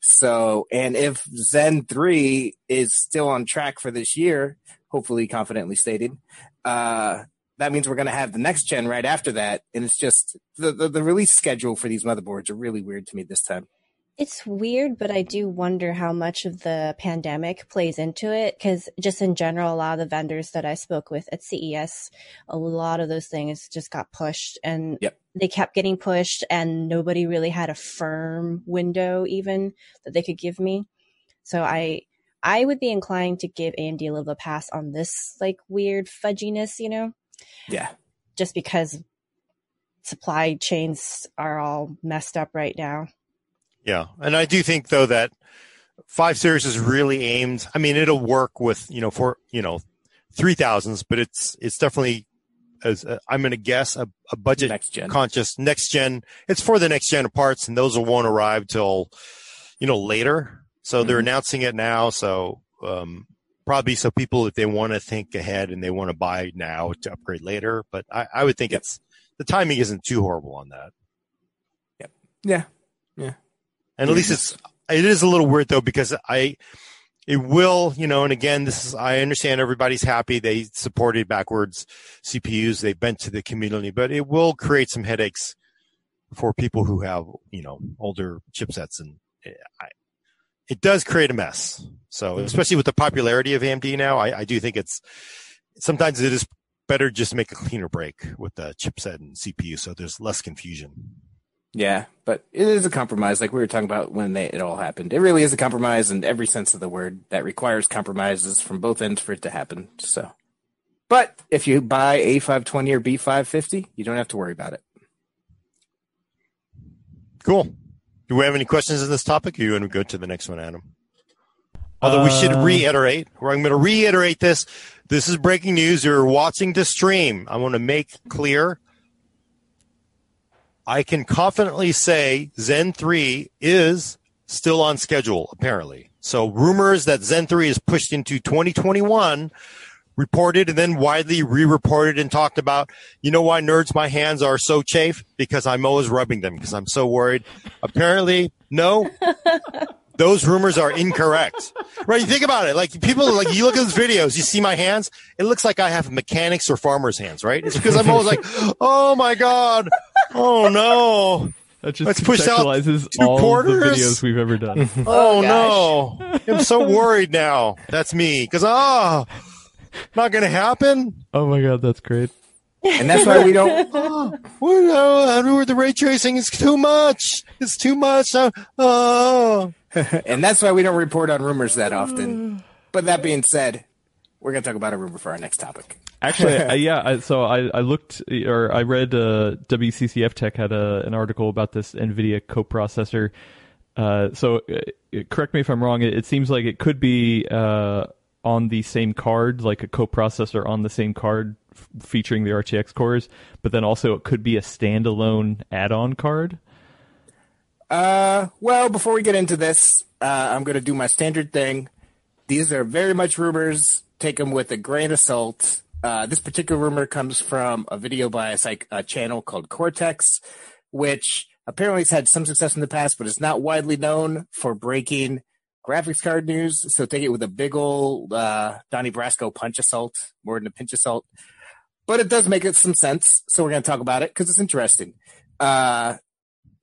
[SPEAKER 4] So, and if Zen 3 is still on track for this year, hopefully confidently stated, uh, that means we're going to have the next gen right after that. And it's just the, the, the release schedule for these motherboards are really weird to me this time.
[SPEAKER 3] It's weird, but I do wonder how much of the pandemic plays into it. Because just in general, a lot of the vendors that I spoke with at CES, a lot of those things just got pushed and
[SPEAKER 4] Yep.
[SPEAKER 3] they kept getting pushed, and nobody really had a firm window even that they could give me. So I, I would be inclined to give AMD a little pass on this like weird fudginess, you know,
[SPEAKER 4] Yeah.
[SPEAKER 3] just because supply chains are all messed up right now.
[SPEAKER 1] Yeah, and I do think though that five series is really aimed. I mean, it'll work with you know for you know three thousands, but it's it's definitely as uh, I'm going to guess a, a budget
[SPEAKER 4] Next gen.
[SPEAKER 1] conscious next gen. It's for the next gen of parts, and those won't arrive till you know later. So they're
[SPEAKER 4] Mhm.
[SPEAKER 1] announcing it now. So um, probably so people if they want to think ahead and they want to buy now to upgrade later. But I, I would think
[SPEAKER 4] Yep.
[SPEAKER 1] it's the timing isn't too horrible on that.
[SPEAKER 4] Yeah. Yeah.
[SPEAKER 1] And at least it's it is a little weird though because I it will you know and again this is I understand everybody's happy they supported backwards CPUs they bent to the community but it will create some headaches for people who have you know older chipsets and it, I, it does create a mess. So mm-hmm. especially with the popularity of AMD now, I, I do think it's sometimes it is better just make a cleaner break with the chipset and CPU so there's less confusion.
[SPEAKER 4] Yeah, but it is a compromise, like we were talking about when they, it all happened. It really is a compromise in every sense of the word that requires compromises from both ends for it to happen. So, but if you buy A520 or B550, you don't have to worry about it.
[SPEAKER 1] Cool. Do we have any questions on this topic? Or you want to go to the next one, Adam? Although we should
[SPEAKER 2] Uh,
[SPEAKER 1] reiterate, or I'm going to reiterate this. This is breaking news. You're watching the stream. I want to make clear. I can confidently say Zen 3 is still on schedule, apparently. So rumors that Zen 3 is pushed into 2021 reported and then widely re-reported and talked about. You know why nerds, my hands are so chafe? Because I'm always rubbing them because I'm so worried. Apparently, no. those rumors are incorrect. right? You think about it. Like people, like you look at those videos, you see my hands. It looks like I have mechanics or farmer's hands, right? It's because I'm always like, oh my god, oh no.
[SPEAKER 2] That just
[SPEAKER 1] Let's push out
[SPEAKER 2] contextualizes
[SPEAKER 1] two
[SPEAKER 2] all
[SPEAKER 1] quarters.
[SPEAKER 2] the videos we've ever done.
[SPEAKER 1] Oh, oh
[SPEAKER 3] gosh.
[SPEAKER 1] no. I'm so worried now. That's me. Cause, oh, not going to happen.
[SPEAKER 2] oh my god, that's great.
[SPEAKER 4] And that's why we don't.
[SPEAKER 1] Oh, what, oh, I know the ray tracing is too much. It's too much. Oh, oh.
[SPEAKER 4] and that's why we don't report on rumors that often. But that being said, we're going to talk about a rumor for our next topic.
[SPEAKER 2] Actually, uh, yeah. I, so I, I looked or I read uh, WCCF Tech had a, an article about this NVIDIA coprocessor. Uh, so uh, correct me if I'm wrong. It, it seems like it could be uh, on the same card, like a coprocessor on the same card f- featuring the RTX cores, but then also it could be a standalone add-on card.
[SPEAKER 4] Uh, well, before we get into this, uh, I'm going to do my standard thing. These are very much rumors. Take them with a grain of salt. Uh, this particular rumor comes from a video by a, psych- a channel called Coreteks, which apparently has had some success in the past, but is not widely known for breaking graphics card news. So take it with a big old uh, Donnie Brasco punch of salt, more than a pinch of salt. But it does make it some sense. So we're going to talk about it because it's interesting. Uh,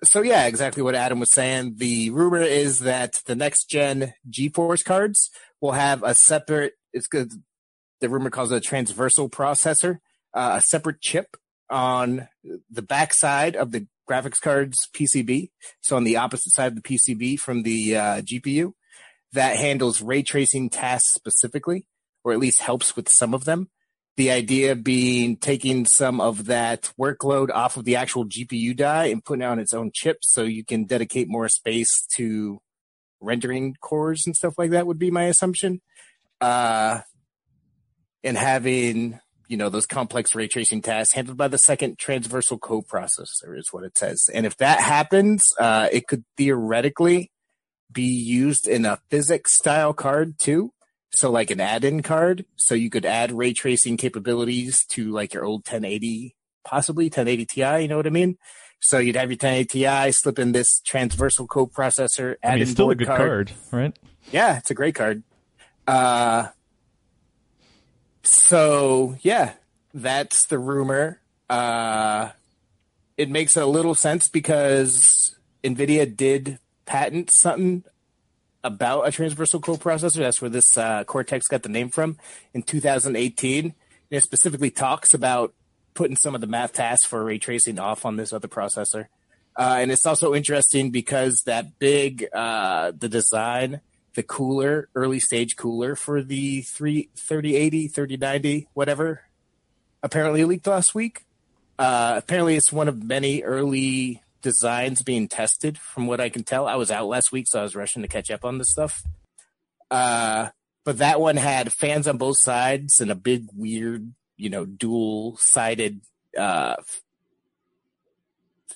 [SPEAKER 4] so yeah, exactly what Adam was saying. The rumor is that the next gen GeForce cards will have a separate. It's good. The rumor calls it a transversal processor, uh, a separate chip on the backside of the graphics card's PCB. So on the opposite side of the PCB from the uh, GPU, that handles ray tracing tasks specifically, or at least helps with some of them. The idea being taking some of that workload off of the actual GPU die and putting it on its own chip so you can dedicate more space to rendering cores and stuff like that would be my assumption. Uh, and having, you know, those complex ray tracing tasks handled by the second transversal coprocessor is what it says. And if that happens, uh, it could theoretically be used in a PhysX style card too. So like an add-in card, so you could add ray tracing capabilities to like your old 1080, possibly 1080 Ti. You know what I mean? So you'd have your 1080 Ti, slip in this transversal coprocessor, add
[SPEAKER 2] I mean, it's still a good
[SPEAKER 4] card.
[SPEAKER 2] card, right?
[SPEAKER 4] Yeah, it's a great card. Uh, so yeah, that's the rumor. Uh, it makes a little sense because Nvidia did patent something about a transversal coprocessor. That's where this uh, Coreteks got the name from in 2018. And it specifically talks about putting some of the math tasks for ray tracing off on this other processor. Uh, and it's also interesting because that big, uh, the design, the cooler, early stage cooler for the 3 3080, 3090, whatever, apparently leaked last week. Uh, apparently, it's one of many early designs being tested, from what I can tell. I was out last week, so I was rushing to catch up on this stuff. Uh, but that one had fans on both sides and a big, weird, you know, dual sided uh,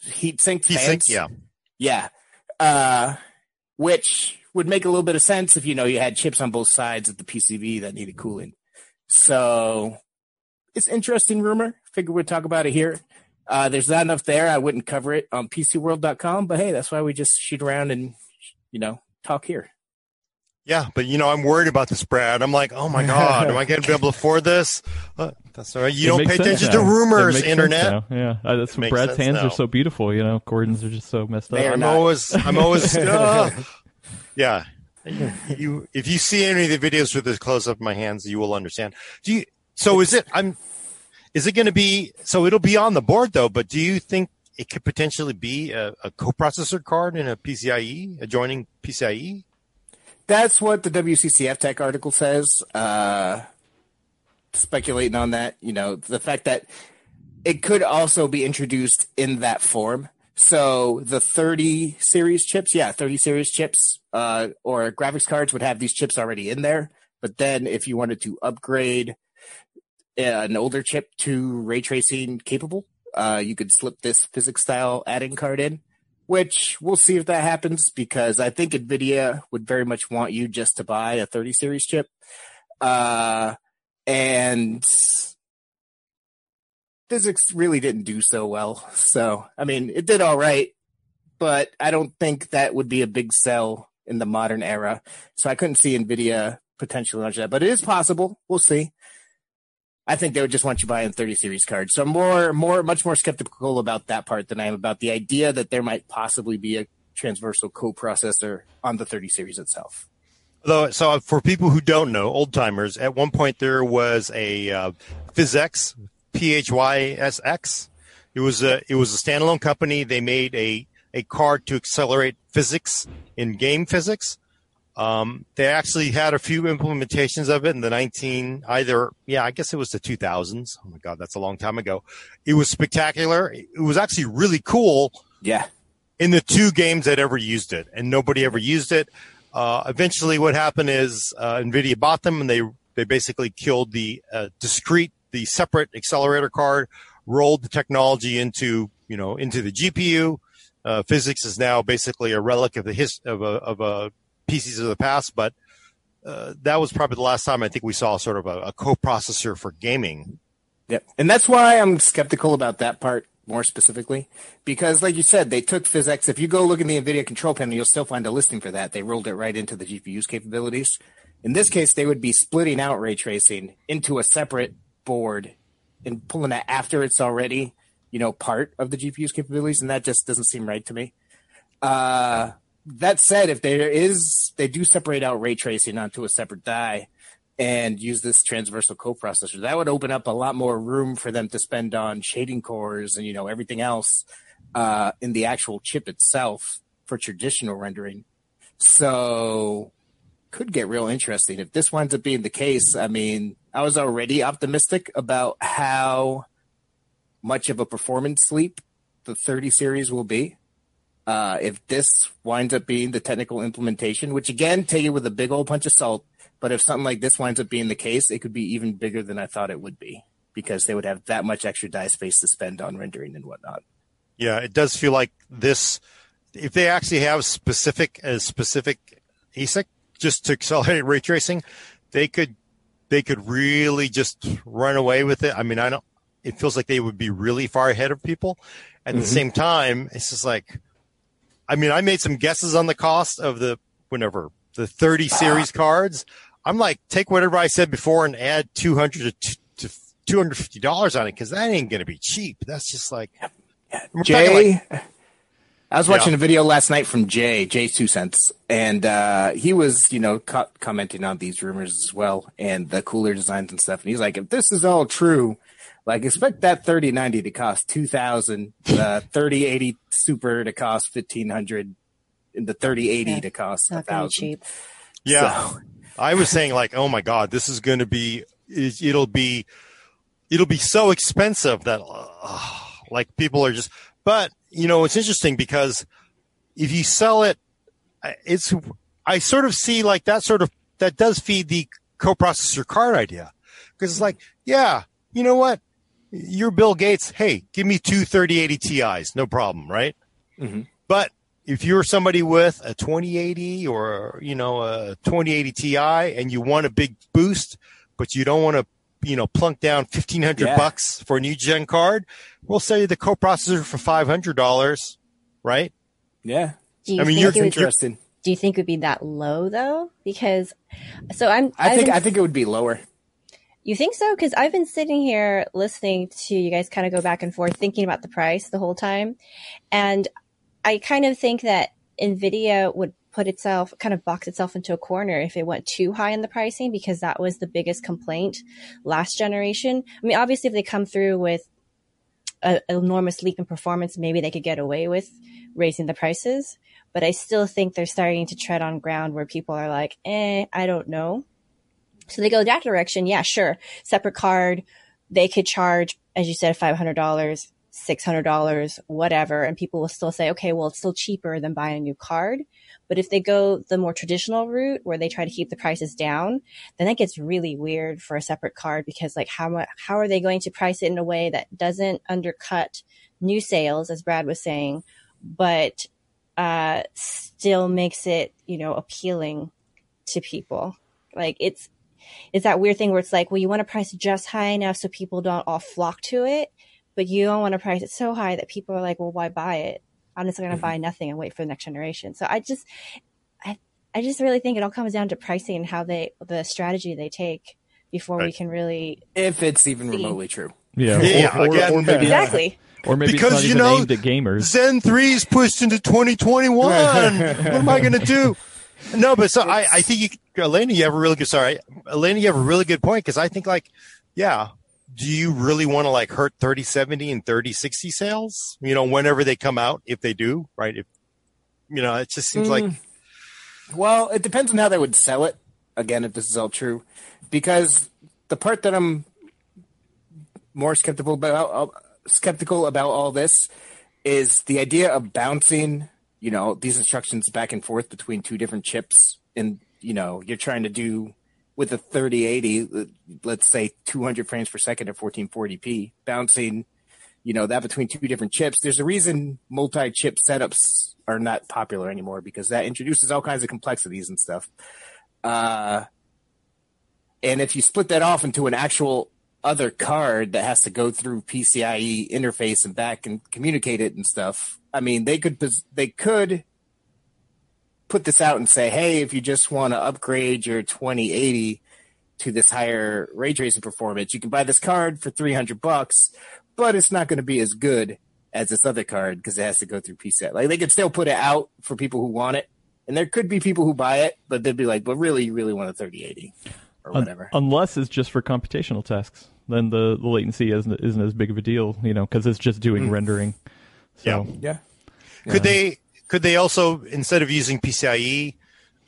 [SPEAKER 4] heat sink
[SPEAKER 1] He
[SPEAKER 4] fans.
[SPEAKER 1] thinks, yeah.
[SPEAKER 4] Yeah. Uh, which would make a little bit of sense if you know you had chips on both sides of the PCB that needed cooling. So it's interesting rumor. Figure we'd talk about it here. Uh, there's not enough there. I wouldn't cover it on PCWorld.com, but hey, that's why we just shoot around and you know talk here.
[SPEAKER 1] Yeah, but you know, I'm worried about this, Brad. I'm like, oh my god, am I going to be able to afford this? Uh, that's all right. You
[SPEAKER 2] It
[SPEAKER 1] don't pay attention to
[SPEAKER 2] now. It
[SPEAKER 1] rumors, internet.
[SPEAKER 2] Yeah, uh, that's
[SPEAKER 1] Makes
[SPEAKER 2] Brad's hands
[SPEAKER 1] now.
[SPEAKER 2] are so beautiful. You know, Gordon's are just so messed up.
[SPEAKER 4] They are
[SPEAKER 1] I'm
[SPEAKER 4] not.
[SPEAKER 1] always, I'm always, uh, yeah. You, if you see any of the videos with the close up of my hands, you will understand. Do you? So is it? I'm. Is it going to be? So it'll be on the board though. But do you think it could potentially be a, a coprocessor card in a PCIe adjoining PCIe?
[SPEAKER 4] That's what the WCCF Tech article says. Uh, speculating on that, you know, the fact that it could also be introduced in that form. So the 30 series chips, yeah, 30 series chips, uh, or graphics cards would have these chips already in there. But then if you wanted to upgrade an older chip to ray tracing capable, uh, you could slip this PhysX style adding card in, which we'll see if that happens because I think NVIDIA would very much want you just to buy a 30 series chip. Uh, and PhysX really didn't do so well. So, I mean, it did all right, but I don't think that would be a big sell in the modern era. So I couldn't see Nvidia potentially launch that, but it is possible. We'll see. I think they would just want you buying 30 series cards. So I'm more, more, much more skeptical about that part than I am about the idea that there might possibly be a transversal coprocessor on the 30 series itself.
[SPEAKER 1] Though, so for people who don't know, old timers, at one point there was a uh, PhysX, P H Y S X. It was a it was a standalone company. They made a a card to accelerate physics in game physics. Um, they actually had a few implementations of it in the 19 either yeah I guess it was the 2000s. Oh my god, that's a long time ago. It was spectacular. It was actually really cool.
[SPEAKER 4] Yeah.
[SPEAKER 1] In the two games that ever used it, and nobody ever used it. Uh, eventually, what happened is uh, NVIDIA bought them, and they they basically killed the uh, discrete, the separate accelerator card, rolled the technology into you know into the GPU. Uh, PhysX is now basically a relic of the his of a of a PCs of the past, but uh, that was probably the last time I think we saw sort of a, a coprocessor for gaming.
[SPEAKER 4] Yep, and that's why I'm skeptical about that part more specifically, because like you said, they took PhysX. If you go look in the NVIDIA control panel, you'll still find a listing for that. They rolled it right into the GPU's capabilities. In this case, they would be splitting out ray tracing into a separate board and pulling that after it's already, you know, part of the GPU's capabilities, and that just doesn't seem right to me. Uh, that said, if there is, they do separate out ray tracing onto a separate die and use this transversal coprocessor. That would open up a lot more room for them to spend on shading cores and you know everything else uh, in the actual chip itself for traditional rendering. So could get real interesting if this winds up being the case. I mean, I was already optimistic about how much of a performance leap the 30 series will be. Uh, if this winds up being the technical implementation, which again, take it with a big old punch of salt, but if something like this winds up being the case, it could be even bigger than I thought it would be because they would have that much extra die space to spend on rendering and whatnot.
[SPEAKER 1] Yeah, it does feel like this. If they actually have specific a specific ASIC just to accelerate ray tracing, they could they could really just run away with it. I mean, I don't. It feels like they would be really far ahead of people. At mm-hmm. the same time, it's just like, I mean, I made some guesses on the cost of the whenever the 30 series cards. I'm like, take whatever I said before and add 200 to, to $250 on it because that ain't going to be cheap. That's just like,
[SPEAKER 4] Jay. Like, I was watching yeah. a video last night from Jay, JayzTwoCents, and uh, he was, you know, co- commenting on these rumors as well and the cooler designs and stuff. And he's like, if this is all true, like expect that 3090 to cost 2000, the 3080 Super to cost 1500, and the 3080 yeah, to cost a thousand.
[SPEAKER 1] Yeah. So, I was saying like, oh my god, this is going to be it'll be it'll be so expensive that uh, like people are just. But you know, it's interesting because if you sell it, it's I sort of see like that sort of that does feed the coprocessor card idea because it's like, yeah, you know what, you're Bill Gates. Hey, give me two 3080 Ti's, no problem, right? Mm-hmm. But if you're somebody with a 2080 or you know a 2080 Ti and you want a big boost, but you don't want to you know plunk down 1500 yeah. bucks for a new gen card, we'll sell you the coprocessor for 500 dollars, right?
[SPEAKER 4] Yeah.
[SPEAKER 3] I mean, you're interested. Do you think it would be that low though? Because so I'm.
[SPEAKER 4] I think been, I think it would be lower.
[SPEAKER 3] You think so? Because I've been sitting here listening to you guys kind of go back and forth, thinking about the price the whole time, and I kind of think that Nvidia would put itself kind of box itself into a corner if it went too high in the pricing because that was the biggest complaint last generation. I mean, obviously, if they come through with an enormous leap in performance, maybe they could get away with raising the prices. But I still think they're starting to tread on ground where people are like, eh, I don't know. So they go that direction. Yeah, sure. Separate card. They could charge, as you said, $500 $600, whatever. And people will still say, okay, well, it's still cheaper than buying a new card. But if they go the more traditional route where they try to keep the prices down, then that gets really weird for a separate card because like how how are they going to price it in a way that doesn't undercut new sales, as Brad was saying, but, uh, still makes it, you know, appealing to people. Like it's, it's that weird thing where it's like, well, you want to price just high enough so people don't all flock to it but you don't want to price it so high that people are like, well, why buy it? I'm just going to mm-hmm. buy nothing and wait for the next generation. So I just, I, I just really think it all comes down to pricing and how they the strategy they take before we can really
[SPEAKER 4] If it's even
[SPEAKER 3] See.
[SPEAKER 4] remotely true.
[SPEAKER 2] Yeah,
[SPEAKER 1] Yeah,
[SPEAKER 2] or, or,
[SPEAKER 1] again,
[SPEAKER 2] or maybe
[SPEAKER 3] exactly.
[SPEAKER 2] or maybe
[SPEAKER 1] Because,
[SPEAKER 2] it's not
[SPEAKER 1] you
[SPEAKER 2] even
[SPEAKER 1] know,
[SPEAKER 2] aimed at gamers.
[SPEAKER 1] Zen 3 is pushed into 2021. what am I going to do? No, but so I, I think you, Alaina, you have a really good, sorry, Alaina, you have a really good point because I think like, yeah, do you really want to like hurt 3070 and 3060 sales? You know, whenever they come out, if they do, right? If, you know, it just seems like,
[SPEAKER 4] Mm. Well, it depends on how they would sell it. Again, if this is all true, because the part that I'm more skeptical about, uh, skeptical about all this, is the idea of bouncing, you know, these instructions back and forth between two different chips, and you know, you're trying to do with a 3080, uh, let's say 200 frames per second at 1440p, bouncing, you know, that between two different chips. There's a reason multi-chip setups are not popular anymore because that introduces all kinds of complexities and stuff. Uh, and if you split that off into an actual other card that has to go through PCIe interface and back and communicate it and stuff, I mean, they could they could put this out and say, hey, if you just want to upgrade your 2080 to this higher ray tracing performance, you can buy this card for 300 bucks, but it's not going to be as good as this other card because it has to go through PCI. Like they could still put it out for people who want it, and there could be people who buy it, but they'd be like, "But really, you really want a 3080 or
[SPEAKER 2] Un-
[SPEAKER 4] whatever."
[SPEAKER 2] unless it's just for computational tasks, then the, the latency isn't, isn't as big of a deal, you know, because it's just doing
[SPEAKER 4] Mm.
[SPEAKER 2] rendering. So,
[SPEAKER 4] yeah,
[SPEAKER 1] could they, could they also, instead of using PCIe,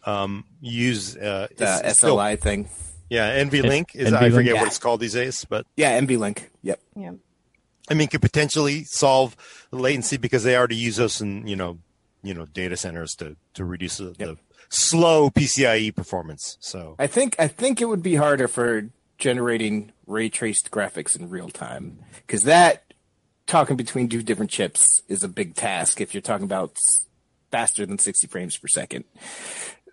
[SPEAKER 1] um, use, uh,
[SPEAKER 4] the
[SPEAKER 1] it's still-
[SPEAKER 4] SLI thing.
[SPEAKER 1] yeah, NVLink is,
[SPEAKER 2] NVLink.
[SPEAKER 1] I forget
[SPEAKER 4] Yeah.
[SPEAKER 1] what it's called these days, but
[SPEAKER 4] Yeah, NVLink. Yep.
[SPEAKER 3] Yeah.
[SPEAKER 1] I mean, could potentially solve the latency because they already use us in you know, you know, data centers to to reduce the, the slow PCIe performance. So
[SPEAKER 4] I think I think it would be harder for generating ray traced graphics in real time because that talking between two different chips is a big task if you're talking about s- faster than 60 frames per second.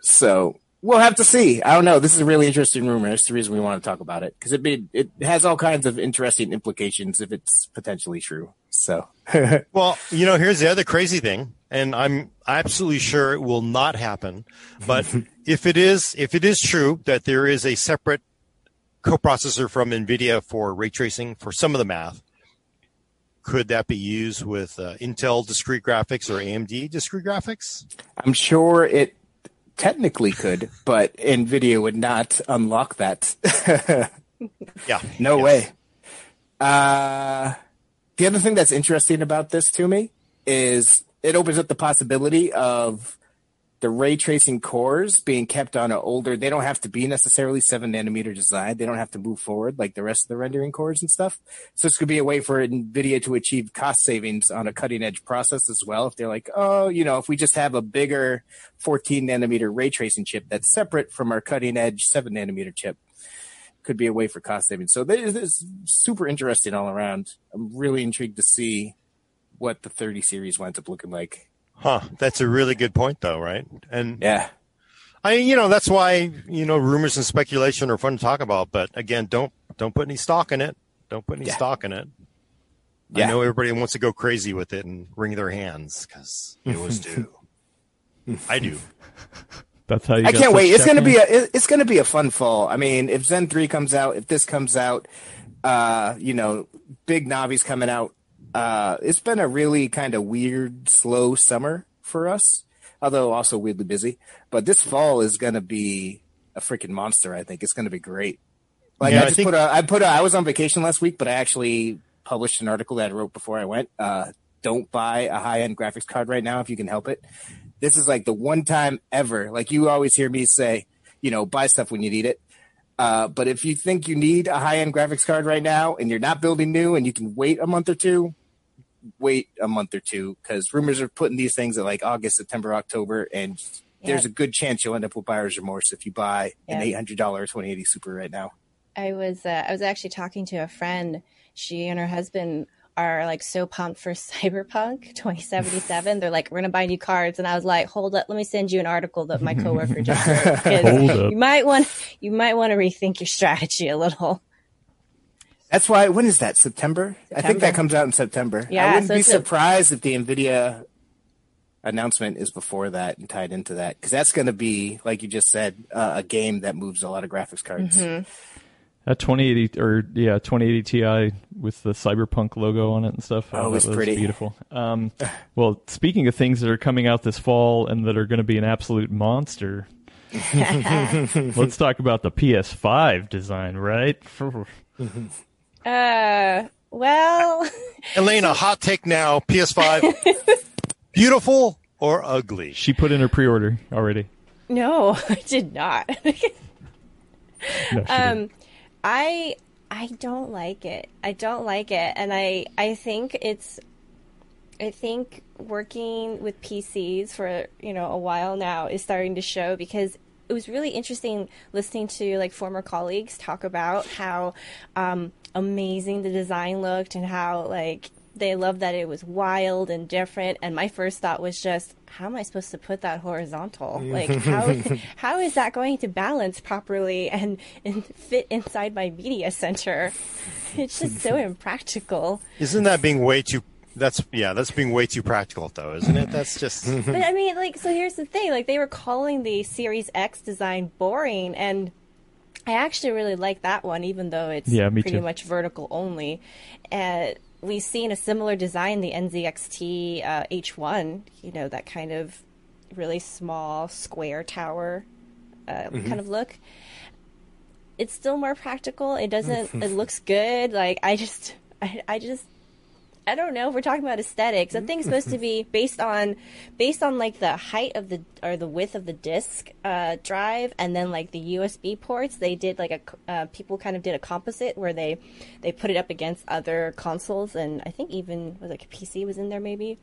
[SPEAKER 4] So we'll have to see. I don't know. This is a really interesting rumor. That's the reason we want to talk about it because it be, it has all kinds of interesting implications if it's potentially true. So
[SPEAKER 1] Well, you know, here's the other crazy thing, and I'm absolutely sure it will not happen. But if it is, if it is true that there is a separate coprocessor from NVIDIA for ray tracing for some of the math, could that be used with uh, Intel discrete graphics or AMD discrete graphics?
[SPEAKER 4] I'm sure it technically could, but NVIDIA would not unlock that.
[SPEAKER 1] Yeah,
[SPEAKER 4] No
[SPEAKER 1] Yes.
[SPEAKER 4] way. Uh, the other thing that's interesting about this to me is it opens up the possibility of the ray tracing cores being kept on an older. They don't have to be necessarily seven nanometer design. They don't have to move forward like the rest of the rendering cores and stuff. So this could be a way for NVIDIA to achieve cost savings on a cutting edge process as well. If they're like, oh, you know, if we just have a bigger 14 nanometer ray tracing chip that's separate from our cutting edge seven nanometer chip, could be a way for cost savings. So this is super interesting all around. I'm really intrigued to see what the 30 series winds up looking like.
[SPEAKER 1] Huh. That's a really good point, though, right? And
[SPEAKER 4] Yeah.
[SPEAKER 1] I, you know, that's why you know rumors and speculation are fun to talk about. But again, don't don't put any stock in it. Don't put any
[SPEAKER 4] Yeah.
[SPEAKER 1] stock in it.
[SPEAKER 4] Yeah.
[SPEAKER 1] I know everybody wants to go crazy with it and wring their hands because it was due. I do.
[SPEAKER 2] That's how you
[SPEAKER 4] I can't wait. It's gonna be a it- it's gonna be a fun fall. I mean, if Zen three comes out, if this comes out, uh, you know, big Navi's coming out. Uh, it's been a really kind of weird, slow summer for us, although also weirdly busy. But this fall is gonna be a freaking monster. I think it's gonna be great. Like
[SPEAKER 1] Yeah,
[SPEAKER 4] I
[SPEAKER 1] I
[SPEAKER 4] just
[SPEAKER 1] think-
[SPEAKER 4] put a, I put a, I was on vacation last week, but I actually published an article that I wrote before I went. Uh, don't buy a high end graphics card right now if you can help it. This is like the one time ever. Like you always hear me say, you know, buy stuff when you need it. Uh, but if you think you need a high end graphics card right now and you're not building new and you can wait a month or two, wait a month or two because rumors are putting these things at like August, September, October, and there's a good chance you'll end up with buyer's remorse if you buy an eight hundred dollar twenty eighty Super right now.
[SPEAKER 3] I was uh, I was actually talking to a friend. She and her husband are like so pumped for Cyberpunk 2077. They're like, we're gonna buy new cards, and I was like, hold up, let me send you an article that my coworker just wrote. 'cause
[SPEAKER 2] Hold up.
[SPEAKER 3] You might want you might want to rethink your strategy a little.
[SPEAKER 4] That's why. When is that? September? I think that comes out in September.
[SPEAKER 3] Yeah,
[SPEAKER 4] I wouldn't
[SPEAKER 3] so
[SPEAKER 4] be
[SPEAKER 3] it's a-
[SPEAKER 4] surprised if the Nvidia announcement is before that and tied into that because that's going to be, like you just said, uh, a game that moves a lot of graphics cards.
[SPEAKER 2] That 2080 or yeah 2080 Ti with the Cyberpunk logo on it and stuff.
[SPEAKER 4] Oh,
[SPEAKER 2] that
[SPEAKER 4] it's
[SPEAKER 2] was
[SPEAKER 4] pretty.
[SPEAKER 2] beautiful. Um, well, speaking of things that are coming out this fall and that are going to be an absolute monster, let's talk about the PS5 design, right?
[SPEAKER 3] Uh, well,
[SPEAKER 1] Alaina, hot take now. PS5, beautiful or ugly?
[SPEAKER 2] She put in her pre-order already.
[SPEAKER 3] no, I did not.
[SPEAKER 2] No, she didn't.
[SPEAKER 3] um, I I don't like it. I don't like it, and I I think it's. I think working with PCs for you know a while now is starting to show because it was really interesting listening to like former colleagues talk about how um, amazing the design looked and how like they loved that it was wild and different. And my first thought was just, how am I supposed to put that horizontal? Mm. Like how how is that going to balance properly and, and fit inside my media center? It's just so impractical.
[SPEAKER 1] Isn't that being way too? That's yeah, that's being way too practical, though, isn't it? That's just
[SPEAKER 3] But I mean, like, so here's the thing: like, they were calling the Series X design boring, and I actually really like that one, even though it's
[SPEAKER 2] Yeah,
[SPEAKER 3] pretty
[SPEAKER 2] too.
[SPEAKER 3] much vertical only. And we've seen a similar design, the NZXT uh, H1. You know, that kind of really small square tower uh, kind of look. It's still more practical. It doesn't. it looks good. Like I just, I, I just I don't know if we're talking about aesthetics. The thing's supposed to be based on based on like the height of the or the width of the disk uh, drive, and then like the USB ports. They did like a uh, people kind of did a composite where they they put it up against other consoles, and I think even was like a PC was in there maybe.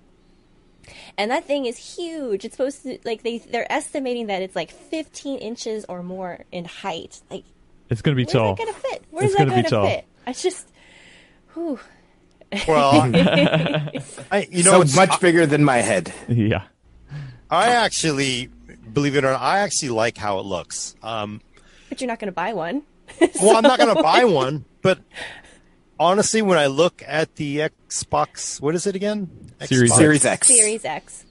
[SPEAKER 3] And that thing is huge. It's supposed to like they they're estimating that it's like 15 inches or more in height. Like
[SPEAKER 2] it's going to be tall.
[SPEAKER 3] where's that gonna fit? Where's
[SPEAKER 2] It's
[SPEAKER 3] that
[SPEAKER 2] be tall.
[SPEAKER 3] fit? I just, whew.
[SPEAKER 1] Well, I, you know,
[SPEAKER 4] so
[SPEAKER 1] it's,
[SPEAKER 4] much bigger than my head.
[SPEAKER 2] Yeah.
[SPEAKER 1] I actually believe it or not, I actually like how it looks. Um,
[SPEAKER 3] But you're not going to buy one.
[SPEAKER 1] well, I'm not going to buy one, but honestly, when I look at the Xbox, what is it again?
[SPEAKER 2] Series
[SPEAKER 1] Xbox
[SPEAKER 4] Series X.
[SPEAKER 3] Series X.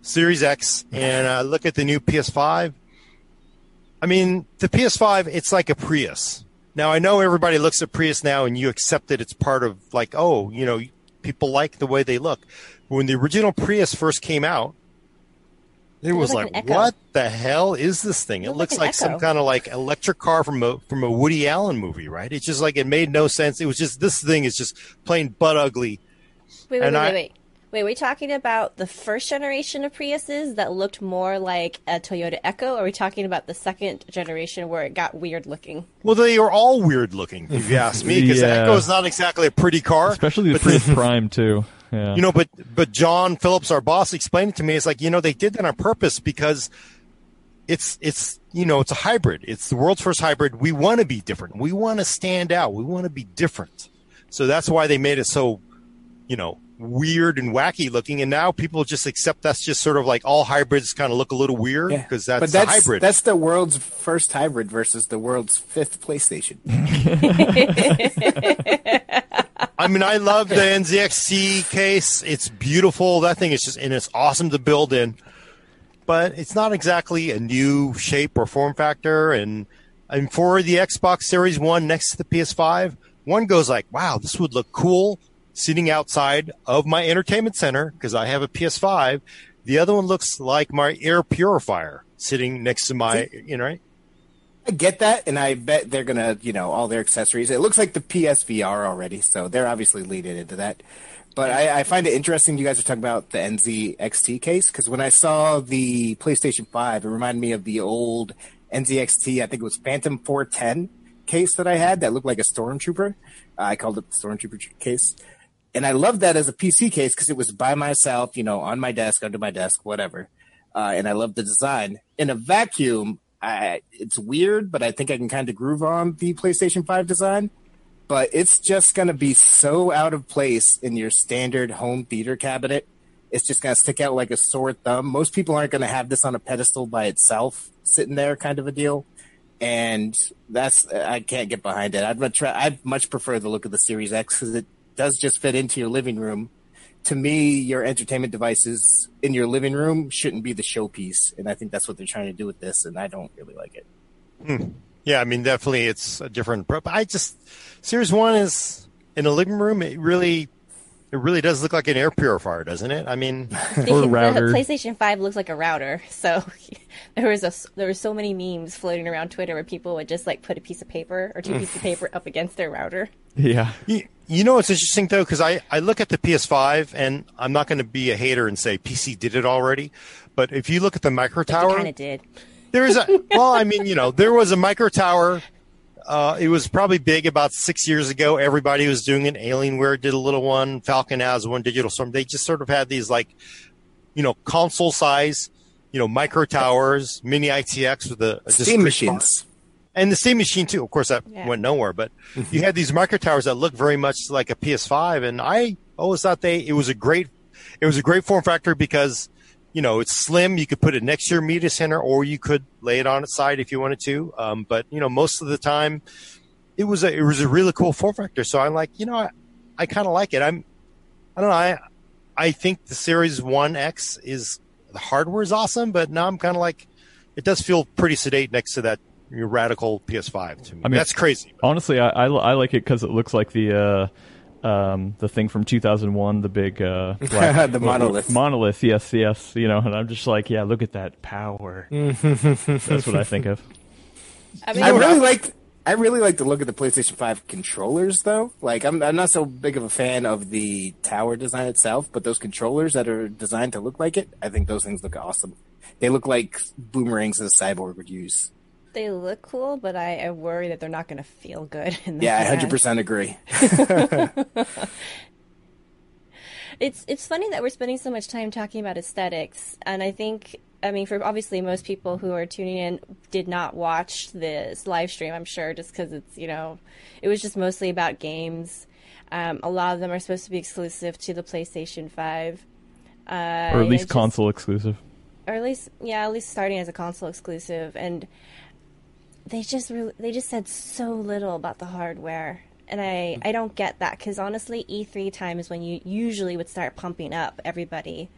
[SPEAKER 1] Series X, and I look at the new PS5. I mean, the PS5, it's like a Prius. Now, I know everybody looks at Prius now and you accept that it's part of, like, oh, you know, people like the way they look. When the original Prius first came out, it was
[SPEAKER 3] like
[SPEAKER 1] like, what the hell is this thing? It
[SPEAKER 3] looked
[SPEAKER 1] looks
[SPEAKER 3] like
[SPEAKER 1] like some kind of like electric car from a from a Woody Allen movie, right? It's just like it made no sense. It was just this thing is just plain butt ugly.
[SPEAKER 3] Wait, wait,
[SPEAKER 1] And
[SPEAKER 3] wait,
[SPEAKER 1] I-
[SPEAKER 3] wait, wait. Wait, we're talking about the first generation of Priuses that looked more like a Toyota Echo, or are we talking about the second generation where it got weird looking?
[SPEAKER 1] Well, they are all weird looking, if you ask me, because
[SPEAKER 2] Yeah.
[SPEAKER 1] the Echo is not exactly a pretty car.
[SPEAKER 2] Especially the Prius Prime too. Yeah.
[SPEAKER 1] You know, but but Jon Phillips, our boss, explained it to me. It's like you know they did that on purpose because it's it's you know it's a hybrid. It's the world's first hybrid. We want to be different. We want to stand out. We want to be different. So that's why they made it so you know weird and wacky looking. And now people just accept that's just sort of like all hybrids kind of look a little weird
[SPEAKER 4] Yeah.
[SPEAKER 1] because that's,
[SPEAKER 4] but that's
[SPEAKER 1] a hybrid.
[SPEAKER 4] That's the world's first hybrid versus the world's fifth PlayStation.
[SPEAKER 1] I mean, I love the NZXT case. It's beautiful. That thing is just, and it's awesome to build in. But it's not exactly a new shape or form factor. And, and for the Xbox Series One next to the PS5, one goes like, "Wow, this would look cool sitting outside of my entertainment center because I have a PS5." The other one looks like my air purifier sitting next to my, you know, right?
[SPEAKER 4] I get that, and I bet they're gonna, you know, all their accessories. It looks like the PSVR already, so they're obviously leading into that. But I, I find it interesting you guys are talking about the NZXT case because when I saw the PlayStation Five, it reminded me of the old NZXT. I think it was Phantom 410 case that I had that looked like a Stormtrooper. I called it the Stormtrooper case, and I loved that as a PC case because it was by myself, you know, on my desk, under my desk, whatever. Uh, and I love the design. In a vacuum, I, it's weird, but I think I can kind of groove on the PlayStation 5 design. But it's just going to be so out of place in your standard home theater cabinet. It's just going to stick out like a sore thumb. Most people aren't going to have this on a pedestal by itself, sitting there, kind of a deal. And that's I can't get behind it. I'd much I'd much prefer the look of the Series X because it does just fit into your living room to me, your entertainment devices in your living room shouldn't be the showpiece, and I think that's what they're trying to do with this, and I don't really like it. Hmm.
[SPEAKER 1] Yeah, I mean, definitely it's a different. But I just Series One is in a living room. It really, it really does look like an air purifier, doesn't it? I mean,
[SPEAKER 3] The,
[SPEAKER 2] Or
[SPEAKER 3] the
[SPEAKER 2] router.
[SPEAKER 3] PlayStation Five looks like a router. So there was a there were so many memes floating around Twitter where people would just like put a piece of paper or two pieces of paper up against their router.
[SPEAKER 2] Yeah.
[SPEAKER 1] you, you know what's interesting though, because I I look at the PS5 and I'm not going to be a hater and say PC did it already, but if you look at the micro
[SPEAKER 3] It
[SPEAKER 1] tower,
[SPEAKER 3] kind of did.
[SPEAKER 1] There is a well, I mean, you know, there was a micro tower. Uh, it was probably big about six years ago. Everybody was doing it. Alienware did a little one. Falcon has one. Digital Storm. They just sort of had these like, you know, console size, you know, micro towers, mini ITX with a, a
[SPEAKER 4] Steam
[SPEAKER 1] discrete
[SPEAKER 4] machines.
[SPEAKER 1] And the Steam machine too. Of course, that
[SPEAKER 3] Yeah.
[SPEAKER 1] went nowhere. But you had these micro towers that looked very much like a PS5, and I always thought they it was a great it was a great form factor because you know it's slim. You could put it next to your media center, or you could lay it on its side if you wanted to. Um, but you know, most of the time, it was a it was a really cool form factor. So I'm like, you know, I, I kind of like it. I'm I don't know. I I think the Series One X is the hardware is awesome, but now I'm kind of like it does feel pretty sedate next to that your radical PS5 to me.
[SPEAKER 2] I mean-
[SPEAKER 1] That's crazy.
[SPEAKER 2] Honestly, I, I, I like it because it looks like the uh, um, the thing from 2001, the big uh, black-
[SPEAKER 4] The monolith.
[SPEAKER 2] Monolith, yes, yes. You know, and I'm just like, yeah, look at that power. That's what I think of.
[SPEAKER 3] I mean,
[SPEAKER 4] I really like. I really like the look of the PlayStation 5 controllers, though. Like, I'm, I'm not so big of a fan of the tower design itself, but those controllers that are designed to look like it, I think those things look awesome. They look like boomerangs that a cyborg would use.
[SPEAKER 3] They look cool, but I, I worry that they're not going to feel good. In the
[SPEAKER 4] Yeah, I 100% agree.
[SPEAKER 3] It's it's funny that we're spending so much time talking about aesthetics, and I think I mean for obviously most people who are tuning in did not watch this live stream. I'm sure just because it's you know it was just mostly about games. Um, a lot of them are supposed to be exclusive to the PlayStation Five, uh,
[SPEAKER 2] Or at least
[SPEAKER 3] it just-
[SPEAKER 2] console exclusive.
[SPEAKER 3] or at least yeah, at least starting as a console exclusive, and they just re- they just said so little about the hardware, and I I don't get that because honestly, E3 time is when you usually would start pumping up everybody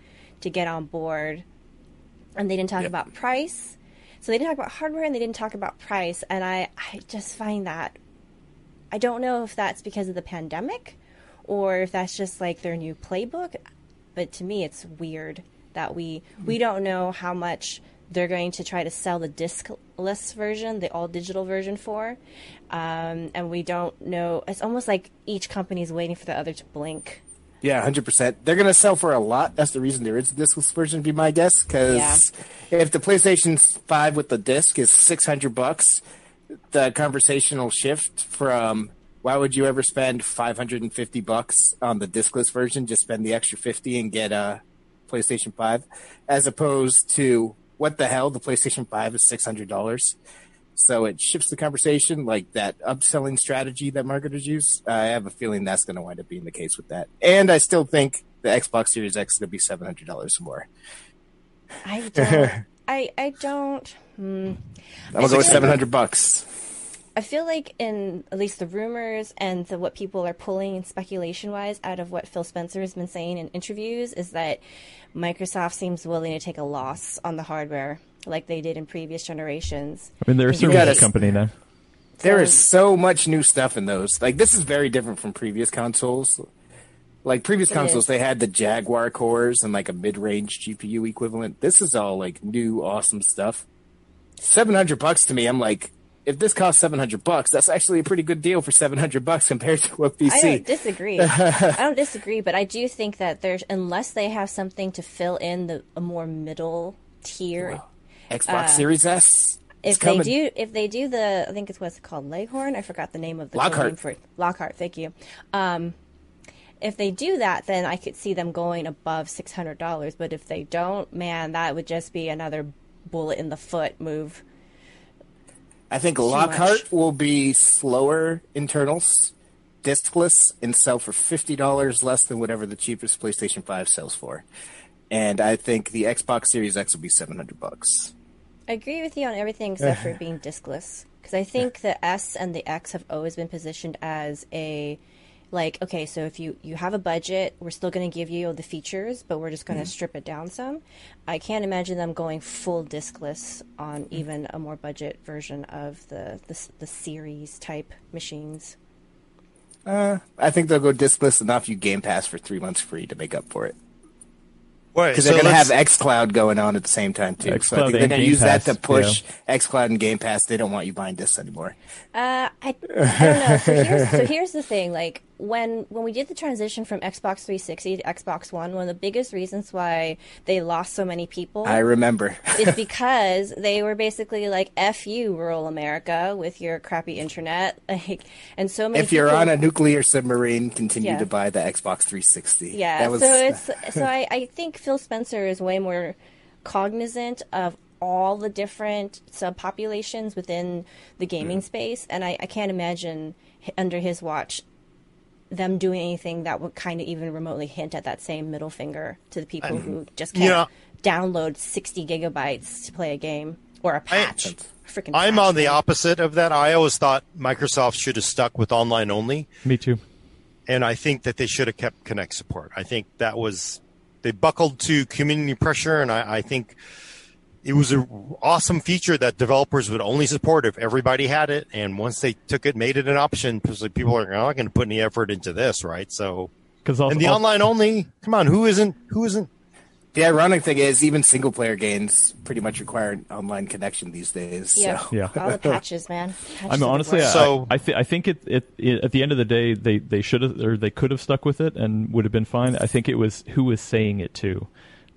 [SPEAKER 3] to get on board, and they didn't talk
[SPEAKER 4] Yep.
[SPEAKER 3] about price, so they didn't talk about hardware and they didn't talk about price, and I I just find that I don't know if that's because of the pandemic or if that's just like their new playbook, but to me it's weird that we we hmm. don't know how much they're going to try to sell the discless version, the all digital version for, um, and we don't know. It's almost like each company is waiting for the other to blink.
[SPEAKER 4] Yeah, hundred percent. They're gonna sell for a lot. That's the reason there is a discless version, be my guess. Because if the PlayStation Five with the disc is six hundred bucks, the conversation will shift from why would you ever spend five hundred and fifty bucks on the discless version? Just spend the extra fifty and get a PlayStation Five, as opposed to what the hell? The PlayStation Five is six hundred dollars. So it shifts the conversation, like that upselling strategy that marketers use. I have a feeling that's going to wind up being the case with that. And I still think the Xbox Series X is going to be seven hundred dollars more.
[SPEAKER 3] I don't. I I don't. Hmm.
[SPEAKER 4] I'm gonna go with seven hundred bucks.
[SPEAKER 3] I feel like in at least the rumors and the, what people are pulling speculation wise out of what Phil Spencer has been saying in interviews is that Microsoft seems willing to take a loss on the hardware like they did in previous generations.
[SPEAKER 2] I mean, they're a
[SPEAKER 3] You
[SPEAKER 2] company now.
[SPEAKER 4] There
[SPEAKER 3] So-
[SPEAKER 4] is so much new stuff in those. Like this is very different from previous consoles. Like previous
[SPEAKER 3] It
[SPEAKER 4] consoles,
[SPEAKER 3] is.
[SPEAKER 4] they had the Jaguar cores and like a mid-range GPU equivalent. This is all like new, awesome stuff. Seven hundred bucks to me, I'm like, if this costs seven hundred bucks, that's actually a pretty good deal for seven hundred bucks compared to a PC.
[SPEAKER 3] I don't disagree. I don't disagree, but I do think that there's unless they have something to fill in the a more middle tier.
[SPEAKER 4] Xbox Series S.
[SPEAKER 3] If they do, if they do the, I think it's what's it called, Leghorn. I forgot the name of the
[SPEAKER 4] Lockhart.
[SPEAKER 3] name for. Lockhart. Thank you. Um, if they do that, then I could see them going above six hundred dollars. But if they don't, man, that would just be another bullet in the foot move.
[SPEAKER 4] I think
[SPEAKER 3] much.
[SPEAKER 4] Lockhart will be slower internals, diskless, and sell for fifty dollars less than whatever the cheapest PlayStation Five sells for. And I think the Xbox Series X will be seven hundred bucks.
[SPEAKER 3] I agree with you on everything except for being diskless. Because I think the S and the X have always been positioned as a like okay so if you you have a budget we're still going to give you the features but we're just going to
[SPEAKER 4] Mm-hmm.
[SPEAKER 3] strip it down some i can't imagine them going full diskless on
[SPEAKER 4] Mm-hmm.
[SPEAKER 3] even a more budget version of the the, the series type machines
[SPEAKER 4] Uh, I think they'll go diskless enough you Game Pass for three months free to make up for it.
[SPEAKER 1] Wait,
[SPEAKER 4] Because they're going to have
[SPEAKER 1] let's-
[SPEAKER 4] XCloud going on at the same time too. so I think they're going to
[SPEAKER 2] Game
[SPEAKER 4] use that to push XCloud and Game Pass. They don't want you buying discs anymore.
[SPEAKER 3] Uh, I, I don't know. So here's, so here's the thing. Like when when we did the transition from Xbox 360 to Xbox One, one of the biggest reasons why they lost so many people
[SPEAKER 4] I remember.
[SPEAKER 3] is because they were basically like "f you, rural America, with your crappy internet." Like, and so many.
[SPEAKER 4] if you're
[SPEAKER 3] people,
[SPEAKER 4] on a nuclear submarine, continue
[SPEAKER 3] Yeah.
[SPEAKER 4] to buy the Xbox 360.
[SPEAKER 3] Yeah,
[SPEAKER 4] That was,
[SPEAKER 3] so it's so I, I think Phil Spencer is way more cognizant of all the different subpopulations within the gaming space, and I, I can't imagine under his watch them doing anything that would kind of even remotely hint at that same middle finger to the people who just can't
[SPEAKER 1] Yeah.
[SPEAKER 3] download sixty gigabytes to play a game or a patch. Freaking
[SPEAKER 1] I'm
[SPEAKER 3] patch,
[SPEAKER 1] on the
[SPEAKER 3] man.
[SPEAKER 1] opposite of that. I always thought Microsoft should have stuck with online only,
[SPEAKER 2] Me too.
[SPEAKER 1] and I think that they should have kept Kinect support. I think that was they buckled to community pressure, and I, I think it was an awesome feature that developers would only support if everybody had it. And once they took it, made it an option, because people are oh, not going to put any effort into this, right? So,
[SPEAKER 2] Because
[SPEAKER 1] and the online only, come on, who isn't? Who isn't?
[SPEAKER 4] the ironic thing is, even single player games pretty much require an online connection these days.
[SPEAKER 3] Yeah,
[SPEAKER 4] So.
[SPEAKER 2] Yeah.
[SPEAKER 3] all the patches, man. Patches
[SPEAKER 2] I
[SPEAKER 3] are
[SPEAKER 2] mean, honestly,
[SPEAKER 3] worst.
[SPEAKER 2] I,
[SPEAKER 1] So-
[SPEAKER 2] I, th- I think it, it, it at the end of the day, they, they should have or they could have stuck with it and would have been fine. I think it was who was saying it too.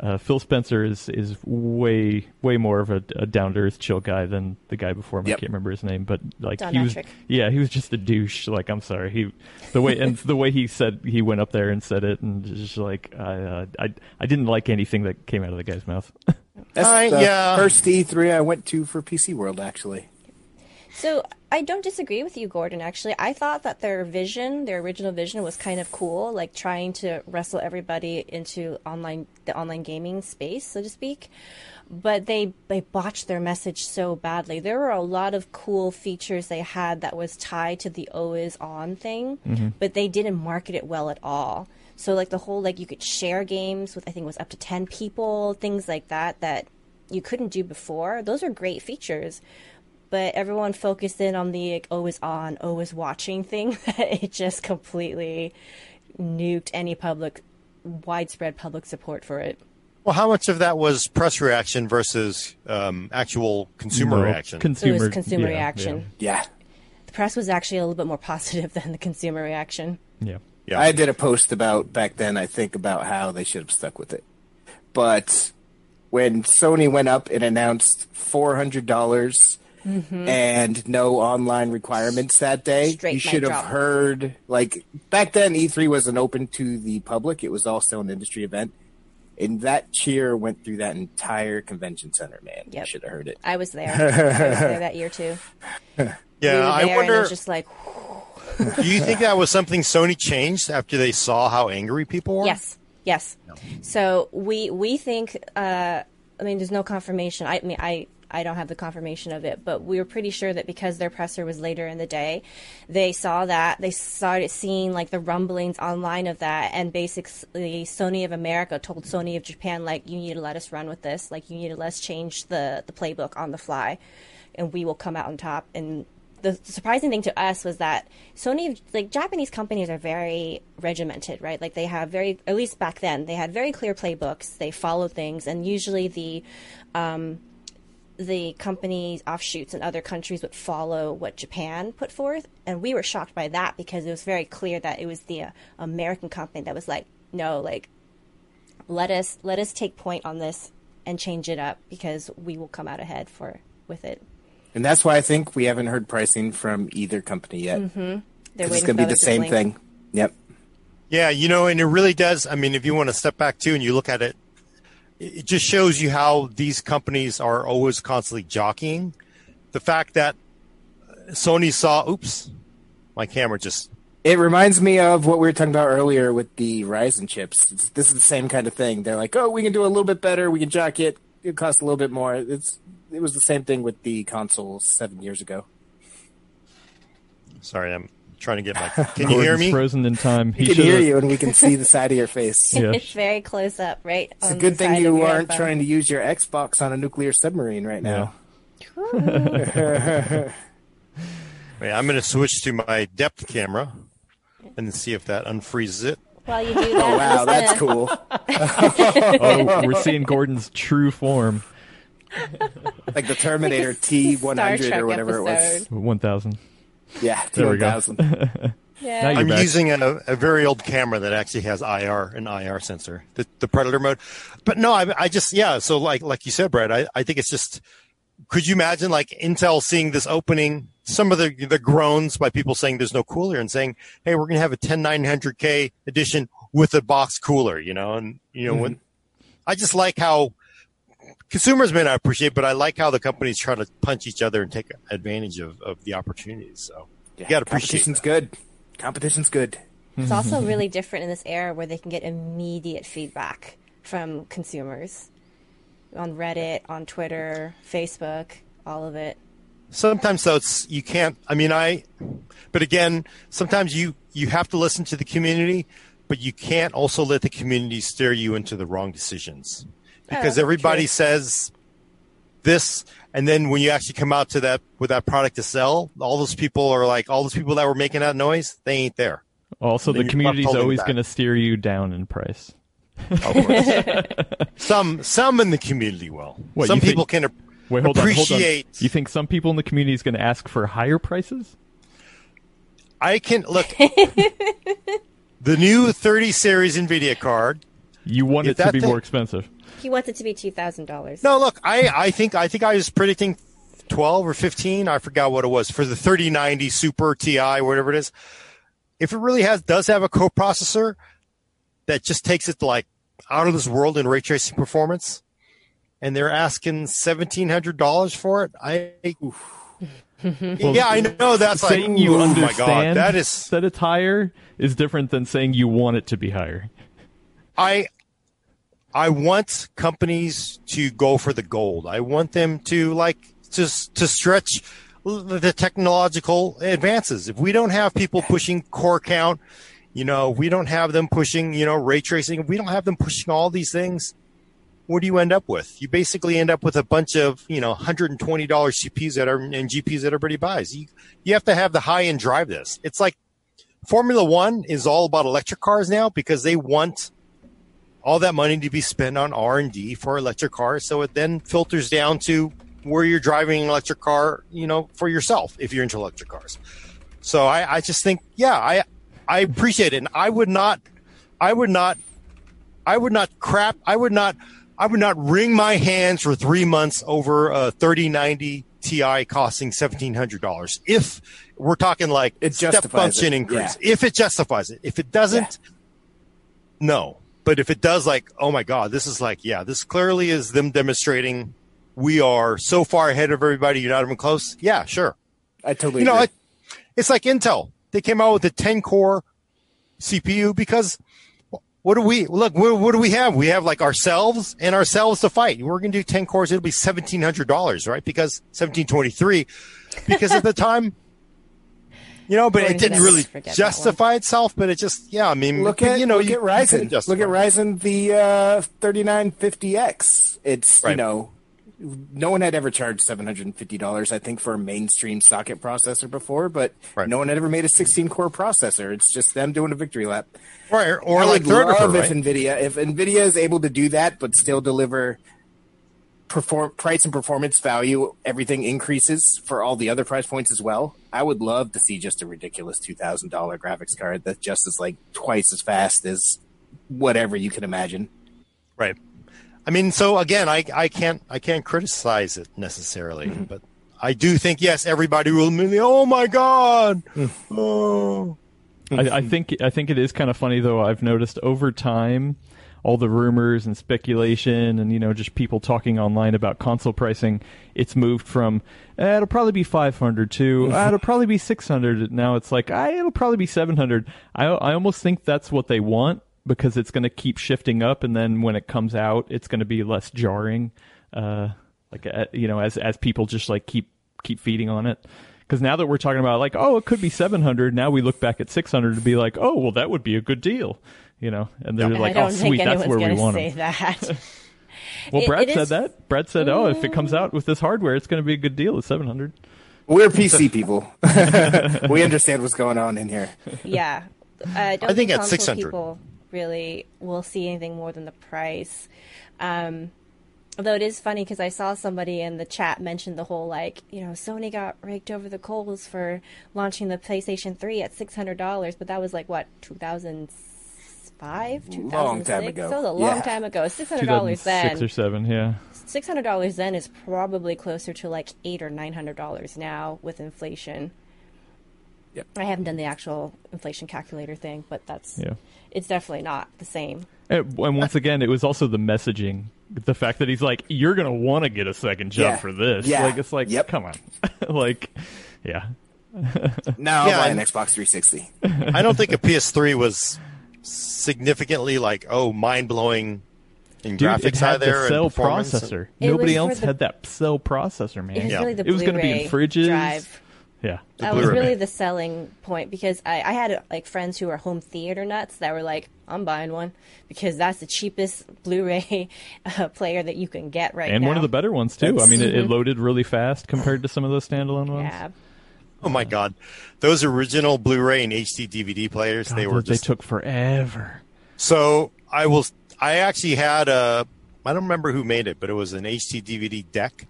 [SPEAKER 2] Uh, Phil Spencer is is way way more of a, a down to earth chill guy than the guy before him.
[SPEAKER 4] Yep.
[SPEAKER 2] I can't remember his name, but like
[SPEAKER 3] Don
[SPEAKER 2] he was,
[SPEAKER 3] Mattrick.
[SPEAKER 2] yeah, he was just a douche. Like I'm sorry, he the way and the way he said he went up there and said it, and just like I uh, I I didn't like anything that came out of the guy's mouth.
[SPEAKER 4] That's
[SPEAKER 1] Uh,
[SPEAKER 4] the
[SPEAKER 1] yeah.
[SPEAKER 4] first E3 I went to for PC World, actually.
[SPEAKER 3] So I don't disagree with you, Gordon. Actually, I thought that their vision, their original vision, was kind of cool, like trying to wrestle everybody into online, the online gaming space, so to speak. But they they botched their message so badly. There were a lot of cool features they had that was tied to the always on thing, mm-hmm. but they didn't market it well at all. So like the whole like you could share games with I think it was up to ten people, things like that that you couldn't do before. Those are great features but everyone focused in on the like, always on, always watching thing that it just completely nuked any public, widespread public support for it.
[SPEAKER 1] Well, how much of that was press reaction versus um, actual consumer
[SPEAKER 2] No,
[SPEAKER 1] reaction?
[SPEAKER 2] Consumer,
[SPEAKER 3] it was consumer
[SPEAKER 2] yeah,
[SPEAKER 3] reaction.
[SPEAKER 4] Yeah.
[SPEAKER 3] The press was actually a little bit more positive than the consumer reaction.
[SPEAKER 2] Yeah.
[SPEAKER 1] yeah.
[SPEAKER 4] I did a post about back then, I think, about how they should have stuck with it. But when Sony went up and announced $400 dollars and no online requirements that day,
[SPEAKER 3] Mm-hmm. Straight
[SPEAKER 4] you should have
[SPEAKER 3] drop.
[SPEAKER 4] heard, like, back then E3 wasn't open to the public. It was also an industry event. And that cheer went through that entire convention center, man. You should have heard it.
[SPEAKER 3] I was there. I was there that year too.
[SPEAKER 1] yeah,
[SPEAKER 3] were
[SPEAKER 1] I
[SPEAKER 3] there, it
[SPEAKER 1] wonder.
[SPEAKER 3] was just like,
[SPEAKER 1] do you think that was something Sony changed after they saw how angry people were?
[SPEAKER 3] Yes, yes. So we we think. Uh, I mean, there's no confirmation. I, mean, I I don't have the confirmation of it, but we were pretty sure that because their presser was later in the day, they saw that they started seeing like the rumblings online of that, and basically Sony of America told Sony of Japan like, you need to let us run with this. Like, you need to let us change the the playbook on the fly, and we will come out on top. And the surprising thing to us was that Sony, like Japanese companies, are very regimented, right? Like they have very, at least back then, they had very clear playbooks. They follow things, and usually the um, the companies offshoots in other countries would follow what Japan put forth, and we were shocked by that because it was very clear that it was the uh, American company that was like, no, like let us let us take point on this and change it up because we will come out ahead for with it.
[SPEAKER 4] And that's why I think we haven't heard pricing from either company yet.
[SPEAKER 3] They're
[SPEAKER 4] 'Cause It's going to be the same
[SPEAKER 3] blink.
[SPEAKER 4] thing. Yep.
[SPEAKER 1] Yeah, you know, and it really does. I mean, if you want to step back too and you look at it, it just shows you how these companies are always constantly jockeying. The fact that Sony saw, oops, my camera just
[SPEAKER 4] It reminds me of what we were talking about earlier with the Ryzen chips. It's, this is the same kind of thing. They're like, oh, we can do a little bit better. We can jock it. It costs a little bit more. It's it was the same thing with the consoles seven years ago.
[SPEAKER 1] sorry, I'm trying to get my. Can you hear me?
[SPEAKER 2] Frozen in time. He,
[SPEAKER 4] can hear you, and we can see the side of your face.
[SPEAKER 2] yeah.
[SPEAKER 3] It's very close up, right?
[SPEAKER 4] It's a good thing you aren't trying to use your Xbox on a nuclear submarine right now. Yeah.
[SPEAKER 1] Wait, I'm going to switch to my depth camera and see if that unfreezes it.
[SPEAKER 3] While you do that,
[SPEAKER 4] oh, wow,
[SPEAKER 3] uh,
[SPEAKER 4] that's cool.
[SPEAKER 2] oh, we're seeing Gordon's true form.
[SPEAKER 4] like the Terminator
[SPEAKER 3] T100
[SPEAKER 4] or whatever episode. it was.
[SPEAKER 2] 1000.
[SPEAKER 4] Yeah,
[SPEAKER 2] There we go.
[SPEAKER 3] Yeah.
[SPEAKER 1] I'm
[SPEAKER 2] back.
[SPEAKER 1] using a, a very old camera that actually has IR an IR sensor, the, the Predator mode. But no, I, I just yeah. So like like you said, Brad, I, I think it's just. Could you imagine like Intel seeing this opening? Some of the the groans by people saying there's no cooler and saying, "Hey, we're going to have a 10900K edition with a box cooler," you know, and you know hmm. when I just like how consumers may not appreciate, but I like how the companies try to punch each other and take advantage of, of the opportunities. So
[SPEAKER 4] Yeah,
[SPEAKER 1] you got to appreciate.
[SPEAKER 4] competition's good. Competition's good.
[SPEAKER 3] It's also really different in this era where they can get immediate feedback from consumers on Reddit, on Twitter, Facebook, all of it.
[SPEAKER 1] sometimes though it's you can't i mean i but again sometimes you you have to listen to the community but you can't also let the community steer you into the wrong decisions because
[SPEAKER 3] Oh,
[SPEAKER 1] everybody
[SPEAKER 3] true.
[SPEAKER 1] says this and then when you actually come out to that with that product to sell all those people are like all those people that were making that noise they ain't there
[SPEAKER 2] Also, the
[SPEAKER 1] you're not
[SPEAKER 2] community's always going to steer you down in price.
[SPEAKER 1] some some in the community will
[SPEAKER 2] What,
[SPEAKER 1] some
[SPEAKER 2] you think-
[SPEAKER 1] people can ap-
[SPEAKER 2] Wait, hold on, hold on.
[SPEAKER 1] appreciate
[SPEAKER 2] You think some people in the community is going to ask for higher prices?
[SPEAKER 1] i can look the new 30 series nvidia card
[SPEAKER 2] You want
[SPEAKER 1] If
[SPEAKER 2] it to be
[SPEAKER 1] thing-
[SPEAKER 2] more expensive.
[SPEAKER 3] He wants it to be two thousand dollars.
[SPEAKER 1] No, look, I, I think I think I was predicting twelve or fifteen. I forgot what it was for the thirty ninety Super Ti, whatever it is. If it really has does have a coprocessor that just takes it like out of this world in ray tracing performance, and they're asking seventeen hundred dollars for it, I yeah, I know that's like
[SPEAKER 2] saying you
[SPEAKER 1] oh my
[SPEAKER 2] understand
[SPEAKER 1] god, that is
[SPEAKER 2] that it's higher is different than saying you want it to be higher.
[SPEAKER 1] I I want companies to go for the gold. I want them to like just to stretch the technological advances. If we don't have people pushing core count, you know, we don't have them pushing, you know, ray tracing. If we don't have them pushing all these things, what do you end up with? You basically end up with a bunch of, you know, $120 CPs that are and GPs that everybody buys. You you have to have the high end drive this. It's like Formula One is all about electric cars now because they want all that money to be spent on R and D for electric cars. So it then filters down to where you're driving an electric car, you know, for yourself if you're into electric cars. So I, I just think, yeah, I I appreciate it, and I would not, I would not, I would not crap, I would not, I would not wring my hands for three months over a 3090 Ti costing seventeen hundred dollars. If we're talking like
[SPEAKER 4] It
[SPEAKER 1] step
[SPEAKER 4] justifies
[SPEAKER 1] function
[SPEAKER 4] it,
[SPEAKER 1] increase,
[SPEAKER 4] yeah.
[SPEAKER 1] if it justifies it, if it doesn't, no. But if it does, like, oh my God, this is like, yeah, this clearly is them demonstrating we are so far ahead of everybody. You're not even close. Yeah, sure.
[SPEAKER 4] I totally
[SPEAKER 1] You know, it, it's like Intel. They came out with a 10 core CPU because what do we look? What, what do we have? We have like ourselves and ourselves to fight. We're going to do 10 cores. It'll be $1,700, right? Because 1723, because at the time, you know, but it didn't really justify itself. But it just, yeah, I mean,
[SPEAKER 4] Look at
[SPEAKER 1] you know,
[SPEAKER 4] look
[SPEAKER 1] you,
[SPEAKER 4] at
[SPEAKER 1] you
[SPEAKER 4] Ryzen.
[SPEAKER 1] couldn't
[SPEAKER 4] Look at. Ryzen the uh, 3950X. It's you know, no one had ever charged seven hundred and fifty dollars. I think for a mainstream socket processor before, but
[SPEAKER 1] Right.
[SPEAKER 4] no one had ever made a 16 core processor. It's just them doing a victory lap.
[SPEAKER 1] Right, or, or
[SPEAKER 4] I
[SPEAKER 1] like
[SPEAKER 4] would
[SPEAKER 1] Threadripper,
[SPEAKER 4] love
[SPEAKER 1] right?
[SPEAKER 4] if Nvidia if Nvidia is able to do that, but still deliver perform price and performance value. Everything increases for all the other price points as well. I would love to see just a ridiculous two thousand dollar graphics card that just is like twice as fast as whatever you can imagine.
[SPEAKER 1] Right. I mean, so again, I I can't I can't criticize it necessarily,
[SPEAKER 4] Mm-hmm.
[SPEAKER 1] but I do think yes, everybody will immediately. Oh my god!
[SPEAKER 4] Mm.
[SPEAKER 1] oh,
[SPEAKER 2] I, I think I think it is kind of funny though. I've noticed over time, all the rumors and speculation, and you know, just people talking online about console pricing. It's moved from eh, it'll probably be five hundred to ah, it'll probably be six hundred. Now it's like ah, it'll probably be seven hundred. I I almost think that's what they want because it's going to keep shifting up, and then when it comes out, it's going to be less jarring. Uh, like uh, you know, as as people just like keep keep feeding on it. Because now that we're talking about like, oh, it could be 700. Now we look back at 600 to be like, oh, well, that would be a good deal, you know. And they're
[SPEAKER 3] And
[SPEAKER 2] like,
[SPEAKER 3] I
[SPEAKER 2] oh, sweet, that's where
[SPEAKER 3] going
[SPEAKER 2] we
[SPEAKER 3] to
[SPEAKER 2] want
[SPEAKER 3] say
[SPEAKER 2] them.
[SPEAKER 3] that.
[SPEAKER 2] Well,
[SPEAKER 3] It-
[SPEAKER 2] Brad
[SPEAKER 3] it
[SPEAKER 2] said
[SPEAKER 3] is-
[SPEAKER 2] that. Brad said, oh, if it comes out with this hardware, it's going to be a good deal at 700.
[SPEAKER 4] We're PC people. we understand what's going on in here.
[SPEAKER 3] yeah, I don't
[SPEAKER 1] I think at 600.
[SPEAKER 3] people really will see anything more than the price. Um, although it is funny because I saw somebody in the chat mention the whole like, you know, Sony got raked over the coals for launching the PlayStation 3 at six hundred dollars, but that was like what two thousand five, two thousand
[SPEAKER 4] Long time ago.
[SPEAKER 3] That was a long
[SPEAKER 4] Yeah.
[SPEAKER 3] time ago. Six hundred dollars
[SPEAKER 2] 2006
[SPEAKER 3] then.
[SPEAKER 2] or 7, yeah.
[SPEAKER 3] Six hundred dollars then is probably closer to like eight or nine hundred dollars now with inflation.
[SPEAKER 4] Yep.
[SPEAKER 3] I haven't done the actual inflation calculator thing, but that's
[SPEAKER 2] Yeah.
[SPEAKER 3] it's definitely not the same.
[SPEAKER 2] And, and once again, it was also the messaging. The fact that he's like, you're going to want to get a second job
[SPEAKER 4] Yeah.
[SPEAKER 2] for this.
[SPEAKER 4] Yeah.
[SPEAKER 2] Like, it's like,
[SPEAKER 4] Yep.
[SPEAKER 2] come on. like, yeah.
[SPEAKER 4] Now
[SPEAKER 1] Yeah,
[SPEAKER 4] I'll buy an Xbox 360.
[SPEAKER 1] I don't think a PS3 was significantly like oh mind blowing in
[SPEAKER 2] Dude,
[SPEAKER 1] graphics
[SPEAKER 2] it had
[SPEAKER 1] out there
[SPEAKER 2] the cell
[SPEAKER 1] and
[SPEAKER 2] processor.
[SPEAKER 3] It
[SPEAKER 2] Nobody else
[SPEAKER 3] the-
[SPEAKER 2] had that cell processor, man.
[SPEAKER 3] It was
[SPEAKER 1] Yeah.
[SPEAKER 3] really the
[SPEAKER 2] It was gonna be in
[SPEAKER 3] Blu-ray
[SPEAKER 2] fridges.
[SPEAKER 3] drive.
[SPEAKER 2] Yeah.
[SPEAKER 3] That was
[SPEAKER 1] Blu-ray.
[SPEAKER 3] really the selling point because I, I had like friends who were home theater nuts that were like, "I'm buying one because that's the cheapest Blu-ray uh, player that you can get right
[SPEAKER 2] and
[SPEAKER 3] now."
[SPEAKER 2] And one of the better ones too. I mean, it, it loaded really fast compared to some of those standalone ones.
[SPEAKER 3] Yeah,
[SPEAKER 1] Oh my god, those original Blu-ray and HD DVD players,
[SPEAKER 2] God,
[SPEAKER 1] they were just,
[SPEAKER 2] they took forever.
[SPEAKER 1] So I will. I actually had a. I don't remember who made it, but it was an HD DVD deck,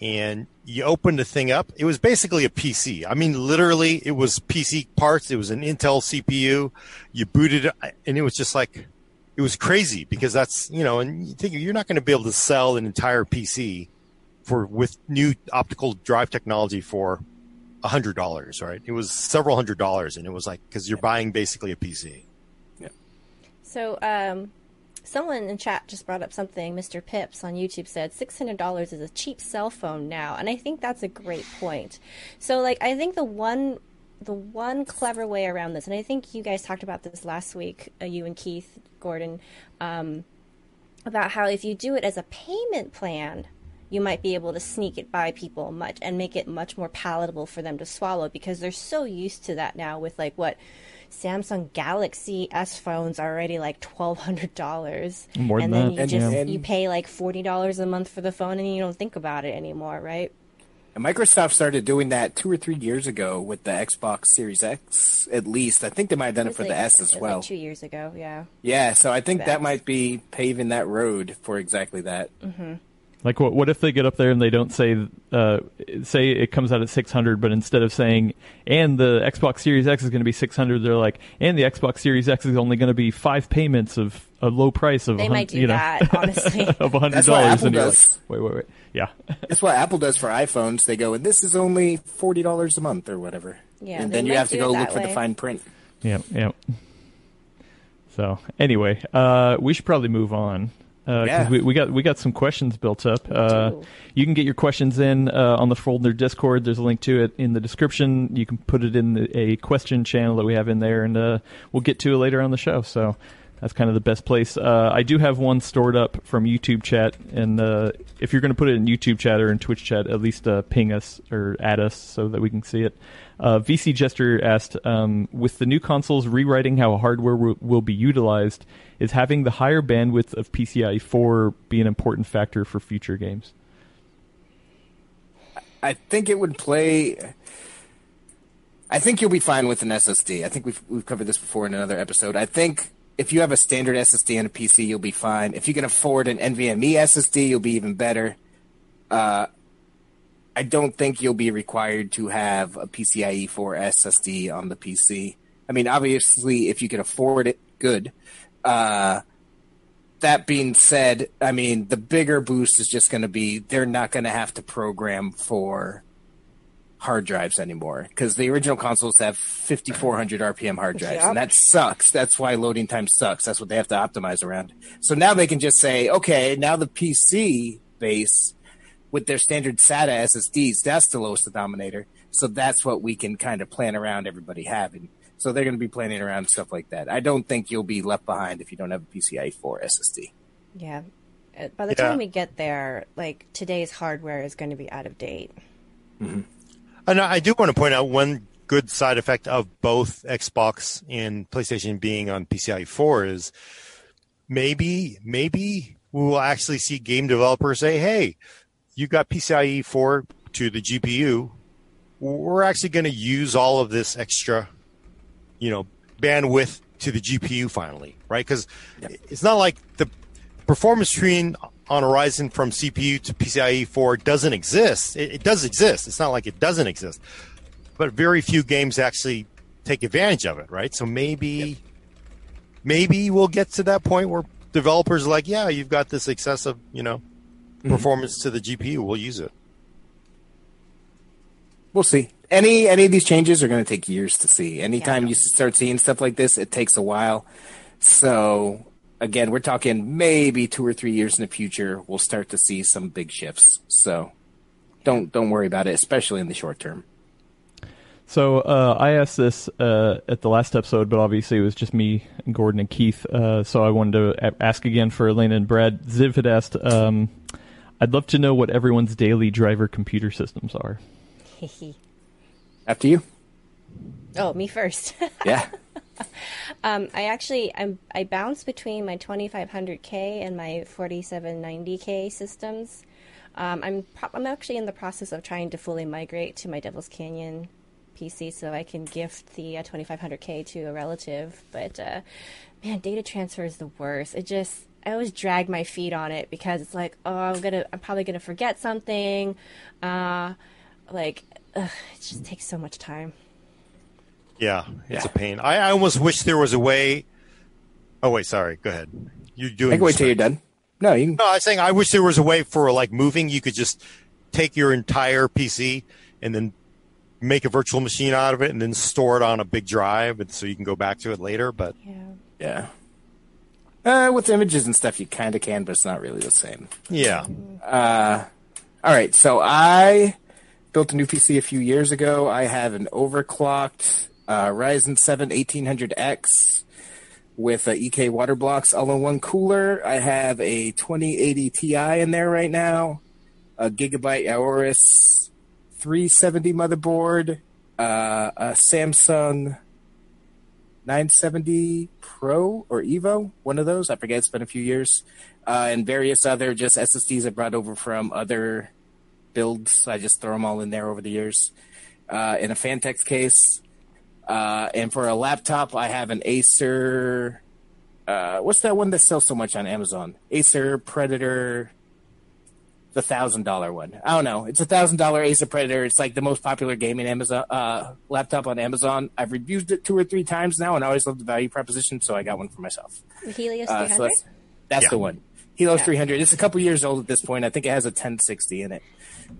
[SPEAKER 1] and you opened the thing up. It was basically a PC. I mean, literally, it was PC parts. It was an Intel CPU. You booted it, and it was just like, it was crazy because that's you know, and you think you're not going to be able to sell an entire PC for with new optical drive technology for a hundred dollars, right? It was several hundred dollars, and it was like because you're buying basically a PC. Yeah.
[SPEAKER 3] So, um, someone in chat just brought up something. Mr. Pips on YouTube said six hundred dollars is a cheap cell phone now, and I think that's a great point. So, like, I think the one, the one clever way around this, and I think you guys talked about this last week, uh, you and Keith Gordon, um, about how if you do it as a payment plan. You might be able to sneak it by people much and make it much more palatable for them to swallow because they're so used to that now with like what Samsung Galaxy S phones are already like twelve hundred dollars, and
[SPEAKER 2] than
[SPEAKER 3] then
[SPEAKER 2] that,
[SPEAKER 3] you
[SPEAKER 4] And-
[SPEAKER 3] just
[SPEAKER 4] and-
[SPEAKER 3] you pay like forty dollars a month for the phone, and you don't think about it anymore, right?
[SPEAKER 4] And Microsoft started doing that two or three years ago with the Xbox Series X, at least. I think they might have done it
[SPEAKER 3] was
[SPEAKER 4] for the S as
[SPEAKER 3] like
[SPEAKER 4] well.
[SPEAKER 3] two years ago, yeah.
[SPEAKER 4] Yeah, so I think that might be paving that road for exactly that. Mm-hmm.
[SPEAKER 2] Like, what, what if they get up there and they don't say, uh, say it comes out at 600, but instead of saying, and the Xbox Series X is going to be 600, they're like, and the Xbox Series X is only going to be five payments of a low price of
[SPEAKER 3] They
[SPEAKER 2] a
[SPEAKER 3] might do
[SPEAKER 2] you know,
[SPEAKER 3] that, honestly.
[SPEAKER 2] of $100.
[SPEAKER 4] That's what Apple
[SPEAKER 2] and you're
[SPEAKER 4] does.
[SPEAKER 2] like, wait, wait, wait. Yeah.
[SPEAKER 4] That's what Apple does for iPhones. They go, and this is only forty dollars a month or whatever.
[SPEAKER 3] Yeah,
[SPEAKER 4] and then you have to go look
[SPEAKER 3] that
[SPEAKER 4] for the fine print.
[SPEAKER 2] Yep, yep. So anyway, uh, we should probably move on. Uh
[SPEAKER 4] Yeah.
[SPEAKER 2] we, we got we got some questions built up. Uh, you can get your questions in uh, on the Full Nerd Discord. There's a link to it in the description. You can put it in the, a question channel that we have in there, and uh, we'll get to it later on the show. So that's kind of the best place. Uh, I do have one stored up from YouTube chat, and uh, if you're going to put it in YouTube chat or in Twitch chat, at least uh, ping us or add us so that we can see it. Uh, VC Jester asked, um, with the new consoles rewriting how hardware will, will be utilized, is having the higher bandwidth of PCIe 4 be an important factor for future games?
[SPEAKER 4] I think it would play. I think you'll be fine with an SSD. I think we've we've covered this before in another episode. I think if you have a standard SSD on a PC, you'll be fine. If you can afford an NVMe SSD, you'll be even better. Uh, I don't think you'll be required to have a PCIe 4 SSD on the PC. I mean, obviously, if you can afford it, good. Uh, that being said, I mean, the bigger boost is just going to be they're not going to have to program for hard drives anymore because the original consoles have 5400 RPM hard drives,
[SPEAKER 3] Yep.
[SPEAKER 4] and that sucks. That's why loading time sucks. That's what they have to optimize around. So now they can just say, okay, now the PC base with their standard SATA SSDs, that's the lowest denominator. So that's what we can kind of plan around everybody having. So they're going to be planning around stuff like that. I don't think you'll be left behind if you don't have a PCIe 4 SSD.
[SPEAKER 3] Yeah. Uh, By the
[SPEAKER 1] Yeah.
[SPEAKER 3] time we get there, like today's hardware is going to be out of date.
[SPEAKER 1] And I do want to point out one good side effect of both Xbox and PlayStation being on PCIe 4 is maybe, maybe we will actually see game developers say, Hey, you got PCIe 4 to the GPU. We're actually going to use all of this extra, you know, bandwidth to the GPU finally, right? Because it's not like the performance tree on Horizon from CPU to PCIe 4 doesn't exist. It, it, does exist. It's not like it doesn't exist, but very few games actually take advantage of it, right? So maybe, yep. maybe we'll get to that point where developers are like, yeah, you've got this excessive, you know, mm-hmm. performance to the GPU. We'll use it.
[SPEAKER 4] We'll see. Any any of these changes are going to take years to see. Anytime yeah. you start seeing stuff like this, it takes a while. So again, we're talking maybe two or three years in the future, we'll start to see some big shifts. So don't don't worry about it, especially in the short term.
[SPEAKER 2] So uh, I asked this uh, at the last episode, but obviously it was just me, and Gordon, and Keith. Uh, so I wanted to ask again for Alaina and Brad. Ziv had asked, um, "I'd love to know what everyone's daily driver computer systems are."
[SPEAKER 4] After you.
[SPEAKER 3] Oh, me first.
[SPEAKER 4] yeah.
[SPEAKER 3] Um, I actually I'm, I bounce between my 2500K and my 4790K systems. Um, I'm pro- I'm actually in the process of trying to fully migrate to my Devil's Canyon PC so I can gift the uh, 2500K to a relative. But uh, man, data transfer is the worst. It just I always drag my feet on it because it's like, oh, I'm gonna I'm probably gonna forget something. Uh, like ugh, it just takes so much time.
[SPEAKER 1] Yeah, it's yeah. a pain. I, I almost wish there was a way. Oh wait, sorry. Go ahead. You're doing?
[SPEAKER 4] I can wait till you're done. No, you. Can...
[SPEAKER 1] No, I was saying I wish there was a way for like moving. You could just take your entire PC and then make a virtual machine out of it and then store it on a big drive, and so you can go back to it later. But
[SPEAKER 4] yeah, yeah. Uh, with images and stuff, you kind of can, but it's not really the same.
[SPEAKER 1] Yeah.
[SPEAKER 4] Uh, all right. So I built a new PC a few years ago. I have an overclocked uh, Ryzen 7 1800X with uh, EK water blocks all in one cooler. I have a 2080 Ti in there right now, a Gigabyte Aorus 370 motherboard, uh, a Samsung 970 Pro or Evo, one of those. I forget. It's been a few years, uh, and various other just SSDs I brought over from other builds. I just throw them all in there over the years. Uh, in a Phanteks case, uh, and for a laptop, I have an Acer. Uh, what's that one that sells so much on Amazon? Acer Predator, the thousand dollar one. I don't know. It's a thousand dollar Acer Predator. It's like the most popular gaming Amazon uh, laptop on Amazon. I've reviewed it two or three times now, and I always love the value proposition, so I got one for myself.
[SPEAKER 3] The Helios 300. Uh, so that's,
[SPEAKER 4] that's yeah. the one. Helios yeah. 300. It's a couple years old at this point. I think it has a 1060 in it.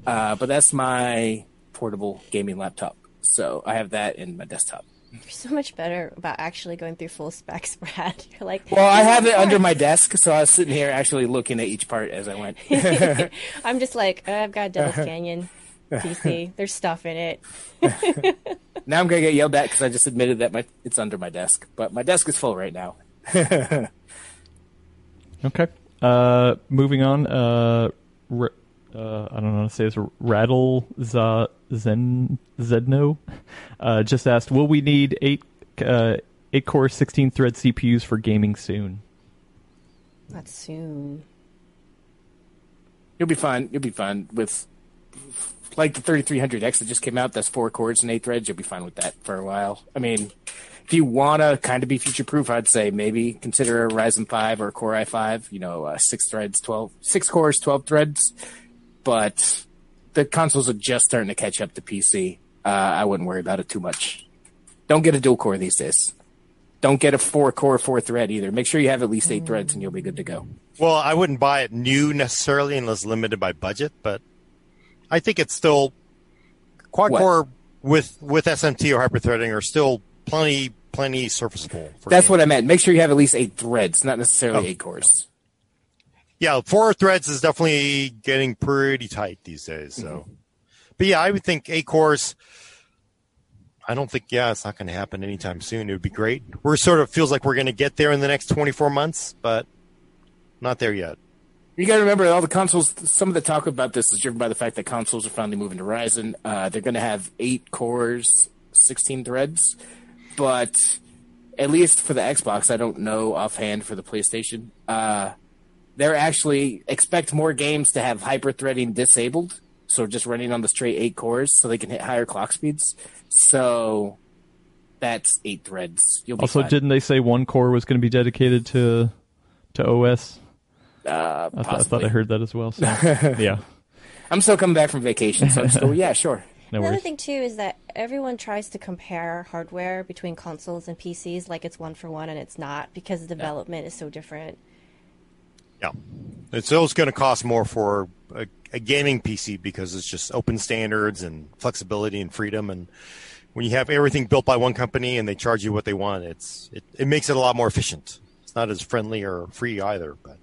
[SPEAKER 4] Uh, but that's my portable gaming laptop. So I have that in my desktop.
[SPEAKER 3] You're so much better about actually going through full specs, Brad. You're like,
[SPEAKER 4] well, I have it under my desk, so I was sitting here actually looking at each part as I went.
[SPEAKER 3] I'm just like, oh, I've got Devil's Canyon PC. There's stuff in it.
[SPEAKER 4] now I'm gonna get yelled at because I just admitted that my it's under my desk, but my desk is full right now.
[SPEAKER 2] okay. Uh, moving on. Uh, uh, I don't know how to say this, Rattle Zen Zedno, uh, just asked, will we need eight uh, eight core, sixteen thread CPUs for gaming soon?
[SPEAKER 3] Not soon.
[SPEAKER 4] You'll be fine. You'll be fine with like the 3300X that just came out. That's four cores and eight threads. You'll be fine with that for a while. I mean, if you want to kind of be future proof, I'd say maybe consider a Ryzen 5 or a Core i5. You know, uh, six threads, 12, six cores, 12 threads but the consoles are just starting to catch up to PC. Uh, I wouldn't worry about it too much. Don't get a dual core these days. Don't get a four core, four thread either. Make sure you have at least eight threads and you'll be good to go.
[SPEAKER 1] Well, I wouldn't buy it new necessarily unless limited by budget, but I think it's still quad what? core with with SMT or hyperthreading are still plenty plenty serviceable.
[SPEAKER 4] That's what I meant. Make sure you have at least eight threads, not necessarily oh, eight cores
[SPEAKER 1] yeah, four threads is definitely getting pretty tight these days. So, mm-hmm. but yeah, I would think eight cores. I don't think, yeah, it's not going to happen anytime soon. It would be great. We're sort of feels like we're going to get there in the next 24 months, but not there yet.
[SPEAKER 4] You got to remember all the consoles. Some of the talk about this is driven by the fact that consoles are finally moving to Ryzen. Uh, they're going to have eight cores, sixteen threads, but at least for the Xbox, I don't know offhand for the PlayStation. Uh, they're actually expect more games to have hyper threading disabled, so just running on the straight eight cores, so they can hit higher clock speeds. So that's eight threads. You'll be
[SPEAKER 2] Also,
[SPEAKER 4] fine.
[SPEAKER 2] didn't they say one core was going to be dedicated to to OS?
[SPEAKER 4] uh,
[SPEAKER 2] I, th- I thought. I heard that as well. So. yeah,
[SPEAKER 4] I'm still coming back from vacation, so I'm still yeah, sure.
[SPEAKER 2] No
[SPEAKER 3] Another
[SPEAKER 2] worries.
[SPEAKER 3] thing too is that everyone tries to compare hardware between consoles and PCs like it's one for one, and it's not because the development is so different.
[SPEAKER 1] Yeah. It's always going to cost more for a, a gaming PC because it's just open standards and flexibility and freedom. And when you have everything built by one company and they charge you what they want, it's it, it makes it a lot more efficient. It's not as friendly or free either, but
[SPEAKER 2] Yep.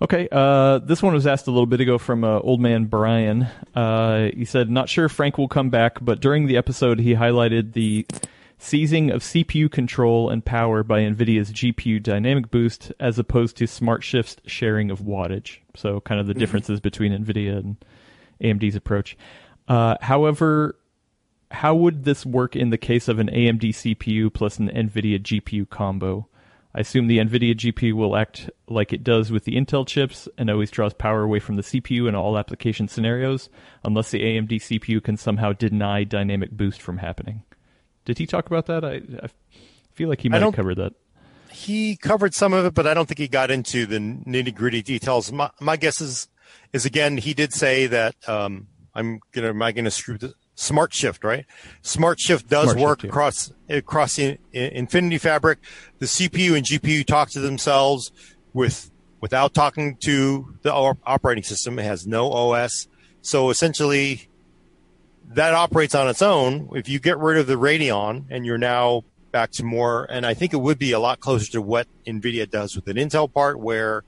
[SPEAKER 2] Okay. Uh, this one was asked a little bit ago from uh, old man Brian. Uh, he said, "Not sure Frank will come back, but during the episode, he highlighted the seizing of CPU control and power by NVIDIA's GPU Dynamic Boost, as opposed to Smart Shift's sharing of wattage. So, kind of the differences between NVIDIA and AMD's approach. Uh, however, how would this work in the case of an AMD CPU plus an NVIDIA GPU combo? I assume the NVIDIA GPU will act like it does with the Intel chips and always draws power away from the CPU in all application scenarios, unless the AMD CPU can somehow deny dynamic boost from happening. Did he talk about that? I, I feel like he might have covered that.
[SPEAKER 1] he covered some of it, but I don't think he got into the nitty gritty details. My, my guess is, is again, he did say that, um, I'm gonna, am I gonna screw the smart shift, right? Smart shift does
[SPEAKER 2] Smart
[SPEAKER 1] work
[SPEAKER 2] Shift, yeah.
[SPEAKER 1] across, across the Infinity Fabric. The CPU and GPU talk to themselves with, without talking to the operating system. It has no OS. So essentially, that operates on its own. If you get rid of the Radeon and you're now back to more, and I think it would be a lot closer to what NVIDIA does with an Intel part where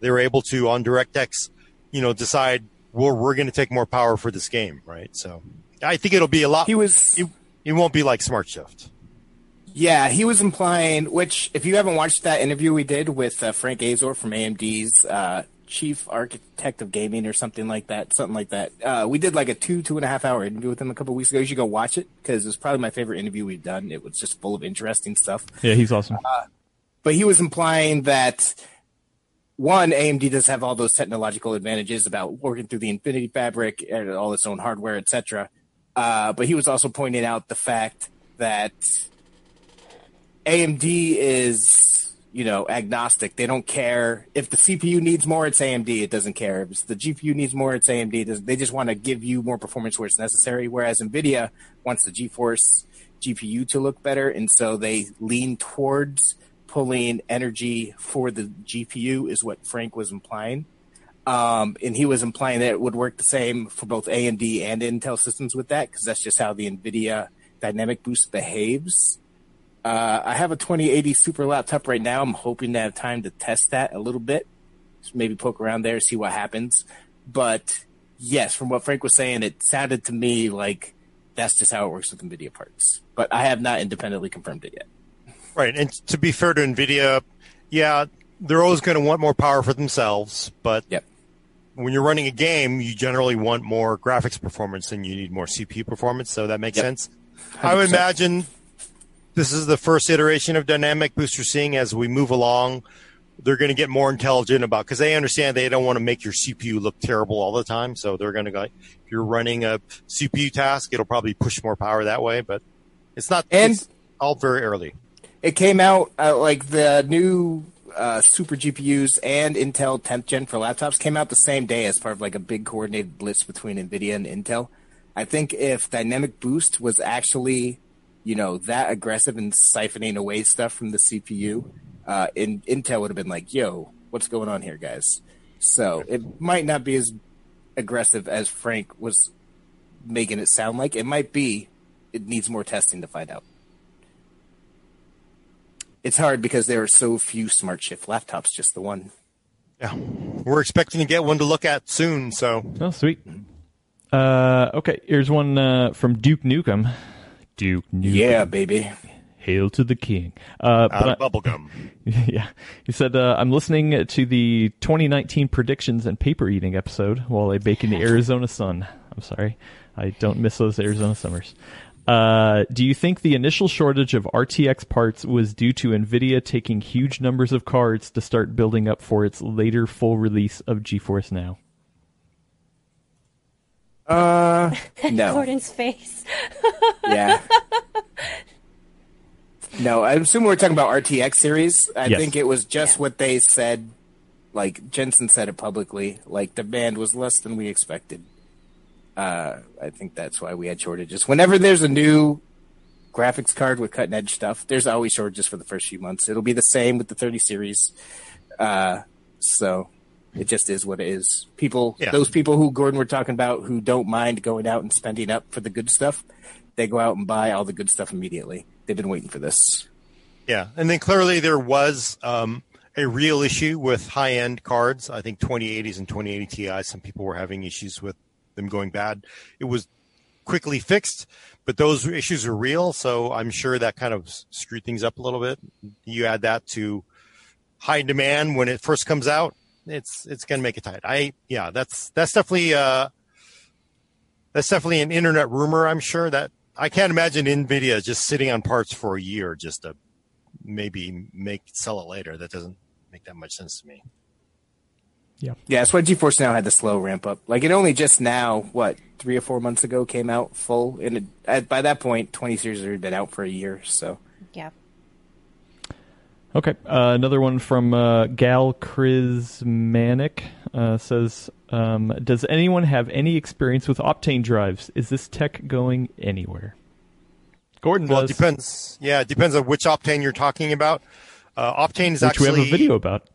[SPEAKER 1] they're able to on DirectX, you know, decide, well, we're going to take more power for this game, right? So I think it'll be a lot,
[SPEAKER 4] He was
[SPEAKER 1] it, it won't be like Smart Shift.
[SPEAKER 4] Yeah, he was implying, which, if you haven't watched that interview we did with uh, Frank Azor from AMD's uh, chief architect of gaming or something like that, something like that. Uh, we did like a two, two and a half hour interview with him a couple weeks ago. You should go watch it because it's probably my favorite interview we've done. It was just full of interesting stuff.
[SPEAKER 2] Yeah, he's awesome.
[SPEAKER 4] But he was implying that one, AMD does have all those technological advantages about working through the Infinity Fabric and all its own hardware, etc. Uh, but he was also pointing out the fact that AMD is, you know, agnostic. They don't care if the CPU needs more. It's AMD. It doesn't care if the GPU needs more. It's AMD. They just want to give you more performance where it's necessary. Whereas Nvidia wants the GeForce GPU to look better, and so they lean towards pulling energy for the GPU. Is what Frank was implying. Um, and he was implying that it would work the same for both AMD and Intel systems with that, because that's just how the NVIDIA Dynamic Boost behaves. Uh, I have a 2080 Super laptop right now. I'm hoping to have time to test that a little bit. Just maybe poke around there, see what happens. But yes, from what Frank was saying, it sounded to me like that's just how it works with NVIDIA parts. But I have not independently confirmed it yet.
[SPEAKER 1] Right. And to be fair to NVIDIA, yeah, they're always going to want more power for themselves, but
[SPEAKER 4] Yep.
[SPEAKER 1] When you're running a game, you generally want more graphics performance and you need more CPU performance. So that makes
[SPEAKER 4] Yep.
[SPEAKER 1] sense. I would imagine this is the first iteration of dynamic boost we're seeing as we move along. They're going to get more intelligent about because they understand they don't want to make your CPU look terrible all the time. So they're going to go. If you're running a CPU task, it'll probably push more power that way. But it's not.
[SPEAKER 4] And-
[SPEAKER 1] it's all very early.
[SPEAKER 4] It came out uh, like the new uh, super GPUs and Intel 10th gen for laptops came out the same day as part of like a big coordinated blitz between Nvidia and Intel. I think if Dynamic Boost was actually, you know, that aggressive in siphoning away stuff from the CPU, uh, in, Intel would have been like, "Yo, what's going on here, guys?" So it might not be as aggressive as Frank was making it sound like. It might be. It needs more testing to find out. It's hard because there are so few Smart Shift laptops, just the one.
[SPEAKER 1] Yeah, we're expecting to get one to look at soon. So
[SPEAKER 2] Oh, sweet. Uh, okay, here's one uh, from Duke Nukem. Duke Nukem.
[SPEAKER 4] Yeah, baby.
[SPEAKER 2] Hail to the king. Uh, but I-
[SPEAKER 1] Out of bubblegum.
[SPEAKER 2] yeah. He said, uh, I'm listening to the 2019 predictions and paper eating episode while I bake in the Arizona sun. I'm sorry. I don't miss those Arizona summers. Uh, do you think the initial shortage of RTX parts was due to NVIDIA taking huge numbers of cards to start building up for its later full release of GeForce Now?
[SPEAKER 4] Uh, no.
[SPEAKER 3] Gordon's face.
[SPEAKER 4] yeah. No, I assume we're talking about RTX series. I
[SPEAKER 2] Yes.
[SPEAKER 4] think it was just
[SPEAKER 3] Yeah.
[SPEAKER 4] what they said. Like Jensen said it publicly. Like demand was less than we expected. Uh, I think that's why we had shortages. Whenever there's a new graphics card with cutting edge stuff, there's always shortages for the first few months. It'll be the same with the 30 series. Uh, so it just is what it is. People,
[SPEAKER 1] Yeah.
[SPEAKER 4] those people who Gordon were talking about who don't mind going out and spending up for the good stuff, they go out and buy all the good stuff immediately. They've been waiting for this.
[SPEAKER 1] Yeah, and then clearly there was um, a real issue with high-end cards. I think 2080s and 2080 Ti. Some people were having issues with them going bad. It was quickly fixed, but those issues are real. So I'm sure that kind of screwed things up a little bit. You add that to high demand when it first comes out, it's it's going to make it tight. I yeah, that's that's definitely uh, that's definitely an internet rumor. I'm sure that I can't imagine Nvidia just sitting on parts for a year just to maybe make sell it later. That doesn't make that much sense to me.
[SPEAKER 4] Yeah, Yeah, that's why GeForce Now had the slow ramp up. Like it only just now, what three or four months ago, came out full, and it, at, by that point, 20 series had been out for a year. So
[SPEAKER 3] Yeah.
[SPEAKER 2] Okay, uh, another one from uh, Gal Chrismanic uh, says, um, "Does anyone have any experience with Optane drives? Is this tech going anywhere?" Gordon
[SPEAKER 1] Well, it depends. Yeah, it depends on which Optane you're talking about. Uh, Optane is
[SPEAKER 2] which
[SPEAKER 1] actually
[SPEAKER 2] we have a video about.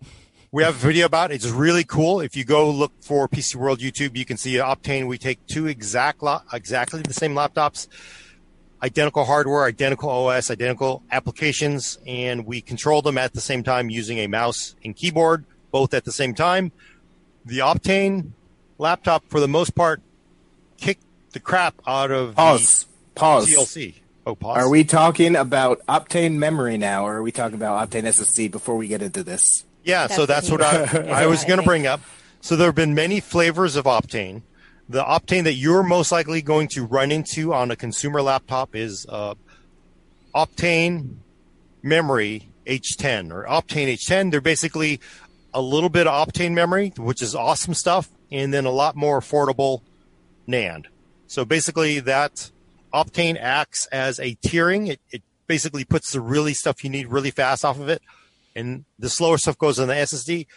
[SPEAKER 1] We have a video about. it. It's really cool. If you go look for PC World YouTube, you can see Optane. We take two exact lo- exactly the same laptops, identical hardware, identical OS, identical applications, and we control them at the same time using a mouse and keyboard, both at the same time. The Optane laptop, for the most part, kicked the crap out of
[SPEAKER 4] pause, pause.
[SPEAKER 1] TLC. Oh, pause.
[SPEAKER 4] Are we talking about Optane memory now, or are we talking about Optane SSD before we get into this?
[SPEAKER 1] Yeah, so
[SPEAKER 3] That's
[SPEAKER 1] that's what
[SPEAKER 3] what
[SPEAKER 1] I, I was going to bring up. So there have been many flavors of Optane. The Optane that you're most likely going to run into on a consumer laptop is uh, Optane Memory H10 or Optane H10. They're basically a little bit of Optane memory, which is awesome stuff, and then a lot more affordable NAND. So basically, that Optane acts as a tiering. It, it basically puts the really stuff you need really fast off of it, and the slower stuff goes on the SSD.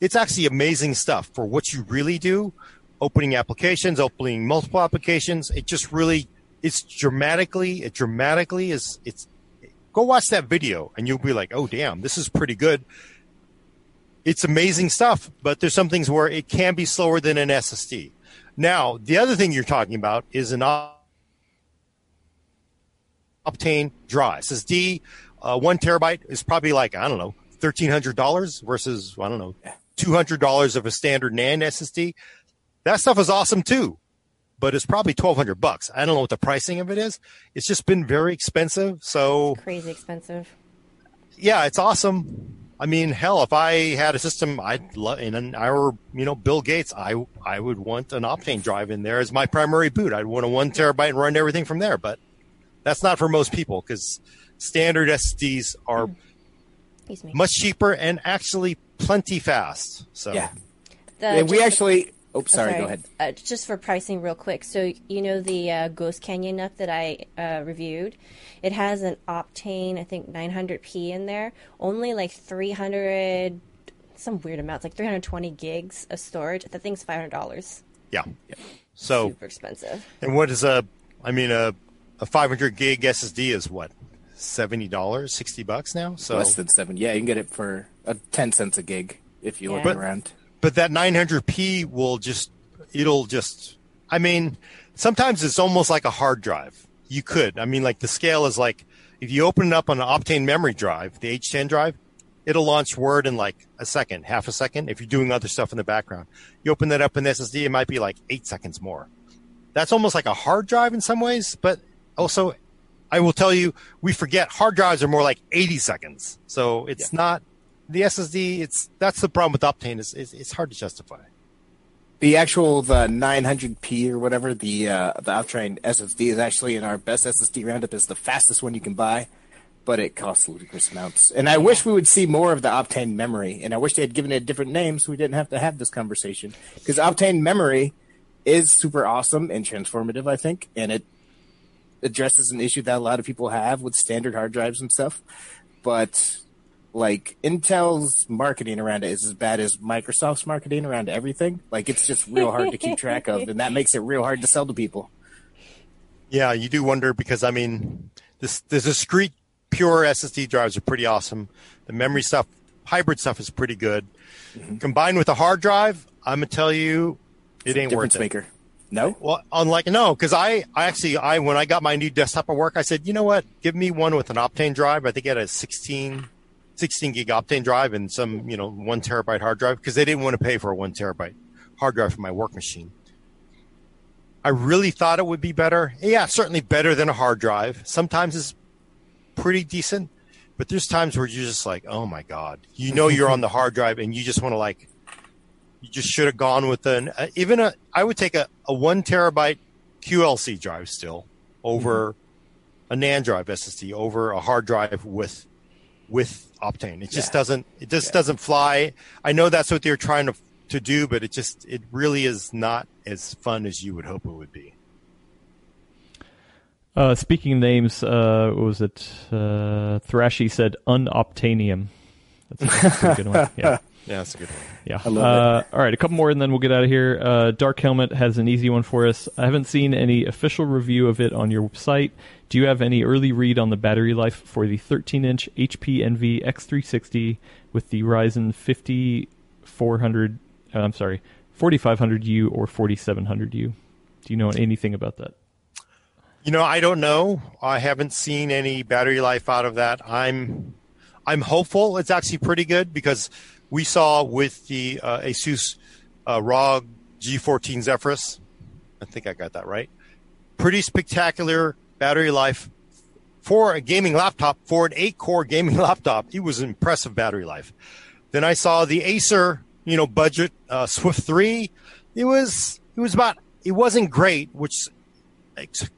[SPEAKER 1] It's actually amazing stuff for what you really do. Opening applications, opening multiple applications. It just really, it's dramatically, it dramatically is, it's, go watch that video and you'll be like, oh, damn, this is pretty good. It's amazing stuff, but there's some things where it can be slower than an SSD. Now, the other thing you're talking about is an op- Optane drive. SSD, uh, one terabyte is probably like, I don't know, $1,300 versus, I don't know, $200 of a standard NAND SSD. That stuff is awesome too, but it's probably 1200 bucks. I don't know what the pricing of it is. It's just been very expensive. So
[SPEAKER 3] Crazy expensive.
[SPEAKER 1] yeah, it's awesome. I mean, hell, if I had a system, I'd love, and I were, you know, Bill Gates, I, I would want an Optane drive in there as my primary boot. I'd want a one terabyte and run everything from there, but that's not for most people because standard SSDs are
[SPEAKER 3] Excuse me.
[SPEAKER 1] much cheaper and actually plenty fast. So
[SPEAKER 4] Yeah,
[SPEAKER 3] The-
[SPEAKER 4] Yeah, we
[SPEAKER 3] just-
[SPEAKER 4] actually. Oh,
[SPEAKER 3] oh,
[SPEAKER 4] sorry. Go ahead.
[SPEAKER 3] Uh, just for pricing, real quick. So you know the uh, Ghost Canyon NUC that I uh, reviewed. It has an Optane, I think 900p in there. Only like 300, some weird amounts, like 320 gigs of storage. That thing's five hundred dollars.
[SPEAKER 1] yeah. So,
[SPEAKER 3] Super expensive.
[SPEAKER 1] and what is a, I mean, a, a 500 gig SSD is what? $70, 60 bucks now? So
[SPEAKER 4] Less than seven. Yeah, you can get it for uh, ten cents a gig if you look
[SPEAKER 3] Yeah.
[SPEAKER 4] around.
[SPEAKER 1] but that 900p will just it'll just i mean sometimes it's almost like a hard drive you could i mean like the scale is like if you open it up on an optane memory drive the h10 drive it'll launch word in like a second half a second if you're doing other stuff in the background you open that up in the ssd it might be like eight seconds more that's almost like a hard drive in some ways but also I will tell you, we forget hard drives are more like 80 seconds. So it's not the SSD. It's that's the problem with Optane is it's, it's hard to justify.
[SPEAKER 4] The actual the 900p or whatever the uh, the Optane SSD is actually in our best SSD roundup is the fastest one you can buy, but it costs ludicrous amounts. And I wish we would see more of the Optane memory, and I wish they had given it a different name so we didn't have to have this conversation. Because Optane memory is super awesome and transformative, I think, and it addresses an issue that a lot of people have with standard hard drives and stuff. But like Intel's marketing around it is as bad as Microsoft's marketing around everything. Like it's just real hard to keep track of, and that makes it real hard to sell to people.
[SPEAKER 1] Yeah, you do wonder because I mean, this the discrete pure SSD drives are pretty awesome. The memory stuff, hybrid stuff is pretty good. Mm-hmm. Combined with a hard drive, I'm gonna tell you, it ain't worth it.
[SPEAKER 4] maker. No.
[SPEAKER 1] Well, unlike no, because I, I actually, I when I got my new desktop at work, I said, you know what, give me one with an Optane drive. I think it had a 16, 16 gig Optane drive and some, you know, one terabyte hard drive because they didn't want to pay for a one terabyte hard drive for my work machine. I really thought it would be better. Yeah, certainly better than a hard drive. Sometimes it's pretty decent, but there's times where you're just like, oh my god, you know, you're on the hard drive and you just want to like you just should have gone with an uh, even a. I would take a, a one terabyte QLC drive still over mm-hmm. a NAND drive SSD over a hard drive with with Optane. It just yeah. doesn't. It just yeah. doesn't fly. I know that's what they're trying to to do, but it just it really is not as fun as you would hope it would be.
[SPEAKER 2] Uh, speaking of names, uh, what was it? Uh, Thrashy said unoptanium. That's a, that's a good one. Yeah.
[SPEAKER 1] Yeah, that's a good one.
[SPEAKER 2] Yeah. I love uh, All right, a couple more and then we'll get out of here. Uh, Dark Helmet has an easy one for us. I haven't seen any official review of it on your site. Do you have any early read on the battery life for the 13 inch HP Envy X360 with the Ryzen 5400, uh, I'm sorry, 4500U or 4700U? Do you know anything about that?
[SPEAKER 1] You know, I don't know. I haven't seen any battery life out of that. I'm I'm hopeful it's actually pretty good because we saw with the uh, Asus uh, ROG G14 Zephyrus. I think I got that right. Pretty spectacular battery life for a gaming laptop, for an eight core gaming laptop. It was impressive battery life. Then I saw the Acer, you know, budget uh, Swift 3. It was, it was about, it wasn't great, which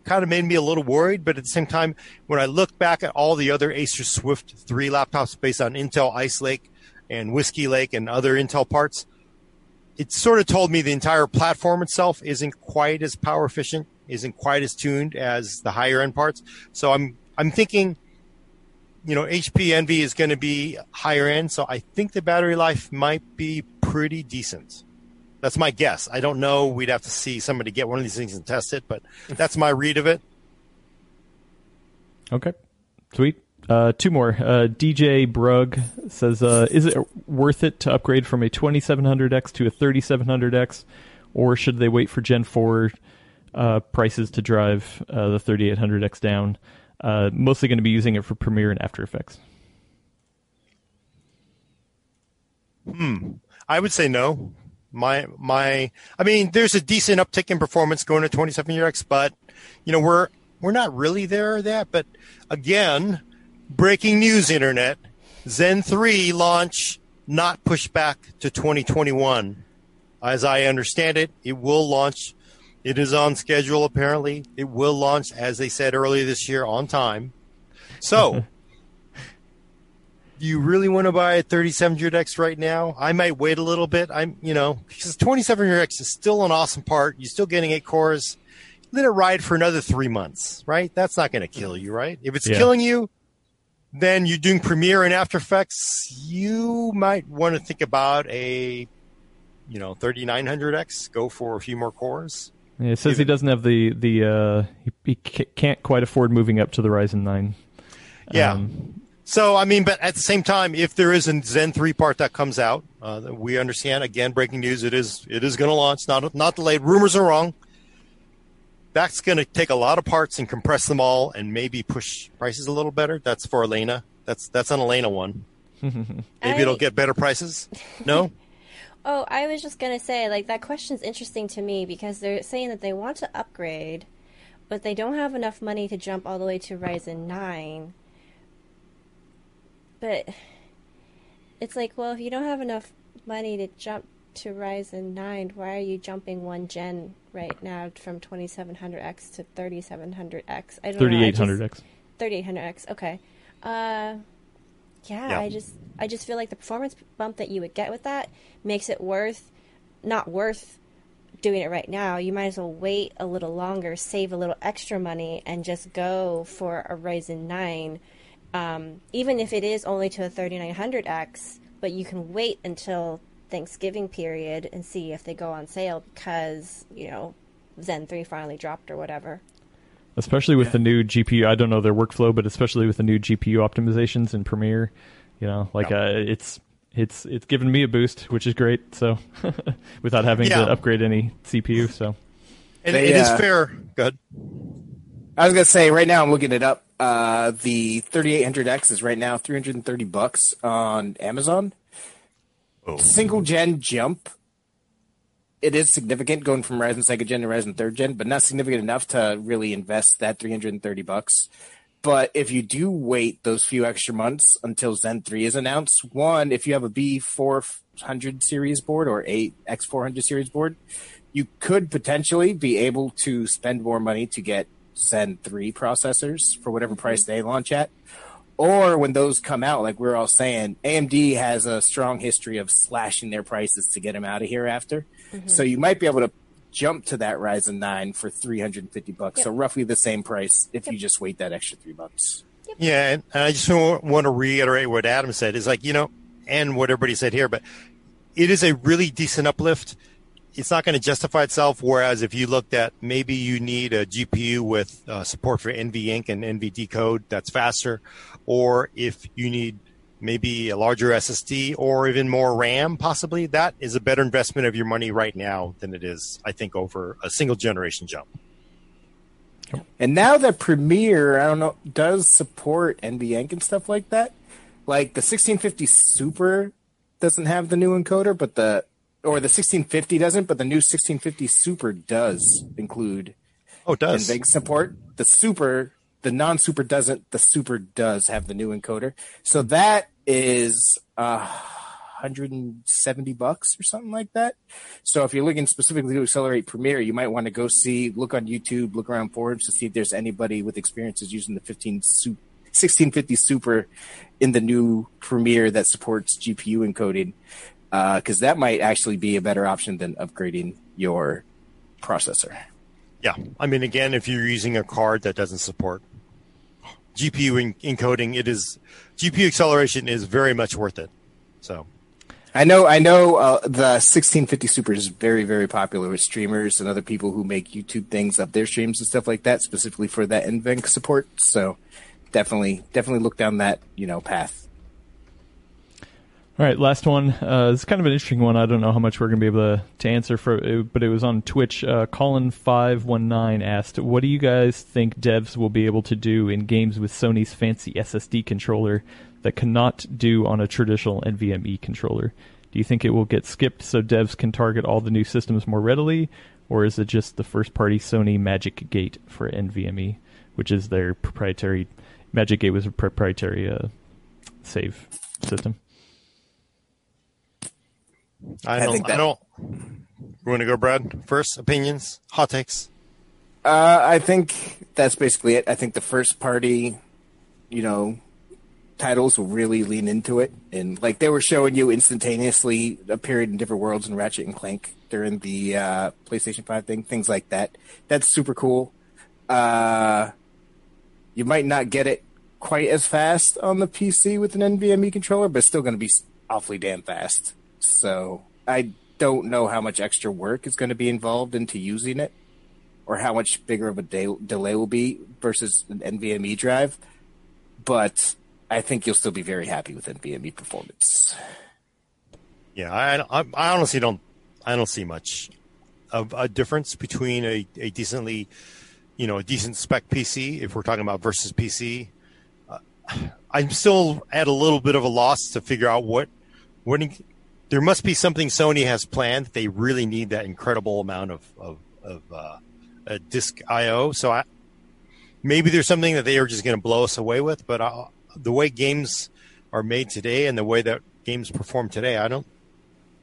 [SPEAKER 1] kind of made me a little worried. But at the same time, when I look back at all the other Acer Swift 3 laptops based on Intel Ice Lake and Whiskey Lake and other Intel parts, it sort of told me the entire platform itself isn't quite as power efficient, isn't quite as tuned as the higher end parts. So I'm I'm thinking, you know, HP Envy is going to be higher end, so I think the battery life might be pretty decent. That's my guess. I don't know. We'd have to see somebody get one of these things and test it, but that's my read of it.
[SPEAKER 2] Okay, sweet. Uh, two more. Uh, DJ Brug says, uh, "Is it worth it to upgrade from a 2700X to a 3700X, or should they wait for Gen 4 uh, prices to drive uh, the 3800X down? Uh, mostly going to be using it for Premiere and After Effects."
[SPEAKER 1] Hmm. I would say no. My my. I mean, there's a decent uptick in performance going to 2700X, but you know we're we're not really there that. But again Breaking news, Internet. Zen 3 launch not pushed back to 2021. As I understand it, it will launch. It is on schedule, apparently. It will launch, as they said earlier this year, on time. So, do you really want to buy a 3700X right now? I might wait a little bit. I'm, you know, because 2700X is still an awesome part. You're still getting eight cores. Let it ride for another three months, right? That's not going to kill you, right? If it's yeah. killing you, then you're doing Premiere and After Effects, you might want to think about a, you know, 3900X. Go for a few more cores.
[SPEAKER 2] Yeah, it says Even, he doesn't have the the uh, he, he, can't quite afford moving up to the Ryzen nine.
[SPEAKER 1] Yeah. Um, so I mean, but at the same time, if there is a Zen three part that comes out, uh, we understand. Again, breaking news: it is it is going to launch, not not delayed. Rumors are wrong that's going to take a lot of parts and compress them all and maybe push prices a little better. That's for Alaina. That's that's an Alaina one. maybe I... it'll get better prices. No.
[SPEAKER 3] oh, I was just gonna say like that question's interesting to me because they're saying that they want to upgrade, but they don't have enough money to jump all the way to Ryzen 9. But it's like, well, if you don't have enough money to jump to Ryzen 9, why are you jumping one gen right now from 2700X to 3700X? I don't know. I just-
[SPEAKER 2] 3800X.
[SPEAKER 3] 3800X. Okay. Uh, yeah,
[SPEAKER 1] Yeah.
[SPEAKER 3] I just I just feel like the performance bump that you would get with that makes it worth not worth doing it right now. You might as well wait a little longer, save a little extra money, and just go for a Ryzen 9. Um, even if it is only to a 3900X, but you can wait until Thanksgiving period and see if they go on sale because you know Zen 3 finally dropped or whatever.
[SPEAKER 2] especially with the new GPU. I don't know their workflow, but especially with the new GPU optimizations in Premiere, you know, like uh, it's it's it's given me a boost, which is great. So without having
[SPEAKER 1] Yeah.
[SPEAKER 2] to upgrade any CPU, so
[SPEAKER 1] And
[SPEAKER 4] They,
[SPEAKER 1] it is
[SPEAKER 4] uh,
[SPEAKER 1] fair. Good.
[SPEAKER 4] I was gonna say right now I'm looking it up. Uh, the 3800X is right now 330 bucks on Amazon.
[SPEAKER 1] Oh.
[SPEAKER 4] Single gen jump. It is significant going from Ryzen second gen to Ryzen third gen, but not significant enough to really invest that 330 bucks. But if you do wait those few extra months until Zen 3 is announced, one, if you have a B400 series board or a X400 series board, you could potentially be able to spend more money to get Zen 3 processors for whatever price mm-hmm. they launch at. Or when those come out, like we are all saying, AMD has a strong history of slashing their prices to get them out of here after. So you might be able to jump to that Ryzen 9 for 350 bucks. So roughly the same price if you just wait that extra three bucks.
[SPEAKER 1] Yeah, and and I just want to reiterate what Adam said. Is like you know, and what everybody said here, but it is a really decent uplift. It's not going to justify itself. Whereas if you looked at maybe you need a GPU with uh, support for NVEnc and NV decode that's faster, or if you need maybe a larger SSD or even more RAM, possibly that is a better investment of your money right now than it is, I think, over a single generation jump.
[SPEAKER 4] And now that Premiere, I don't know, does support NVEnc and stuff like that. Like the 1650 Super doesn't have the new encoder, but the or the 1650 doesn't, but the new 1650 Super does include
[SPEAKER 1] Oh, it does.
[SPEAKER 4] NVEnc support. The Super, the non-Super doesn't. The Super does have the new encoder. So that is uh, 170 bucks or something like that. So if you're looking specifically to accelerate Premiere, you might want to go see, look on YouTube, look around forums to see if there's anybody with experiences using the 15 Su- 1650 Super in the new Premiere that supports GPU encoding, because that might actually be a better option than upgrading your processor.
[SPEAKER 1] Yeah. I mean, again, if you're using a card that doesn't support GPU en- encoding, it is GPU acceleration is very much worth it. So,
[SPEAKER 4] I know, I know. Uh, the 1650 Super is very, very popular with streamers and other people who make YouTube things up their streams and stuff like that, specifically for that NVEnc support. So, definitely, definitely look down that you know path.
[SPEAKER 2] All right, last one. Uh, it's kind of an interesting one. I don't know how much we're going to be able to, to answer for, it, but it was on Twitch. Uh, Colin five one nine asked, "What do you guys think devs will be able to do in games with Sony's fancy SSD controller that cannot do on a traditional NVMe controller? Do you think it will get skipped so devs can target all the new systems more readily, or is it just the first-party Sony Magic Gate for NVMe, which is their proprietary? Magic Gate was a proprietary uh, save system."
[SPEAKER 1] I
[SPEAKER 4] I
[SPEAKER 1] don't,
[SPEAKER 4] think
[SPEAKER 1] I, don't. You want to go, Brad? First, opinions, hot takes.
[SPEAKER 4] Uh, I think that's basically it. I think the first party, you know, titles will really lean into it, and like they were showing you instantaneously appeared in different worlds in Ratchet and Clank during the uh, PlayStation Five thing, things like that. That's super cool. Uh, you might not get it quite as fast on the PC with an NVMe controller, but it's still going to be awfully damn fast. So I don't know how much extra work is going to be involved into using it or how much bigger of a de- delay will be versus an NVMe drive. But I think you'll still be very happy with NVMe performance.
[SPEAKER 1] Yeah, I, I, I honestly don't. I don't see much of a difference between a, a decently, you know, a decent spec PC if we're talking about versus PC. Uh, I'm still at a little bit of a loss to figure out what what there must be something Sony has planned. They really need that incredible amount of of, of uh, disk I/O. So I maybe there's something that they are just going to blow us away with. But uh, the way games are made today and the way that games perform today, I don't,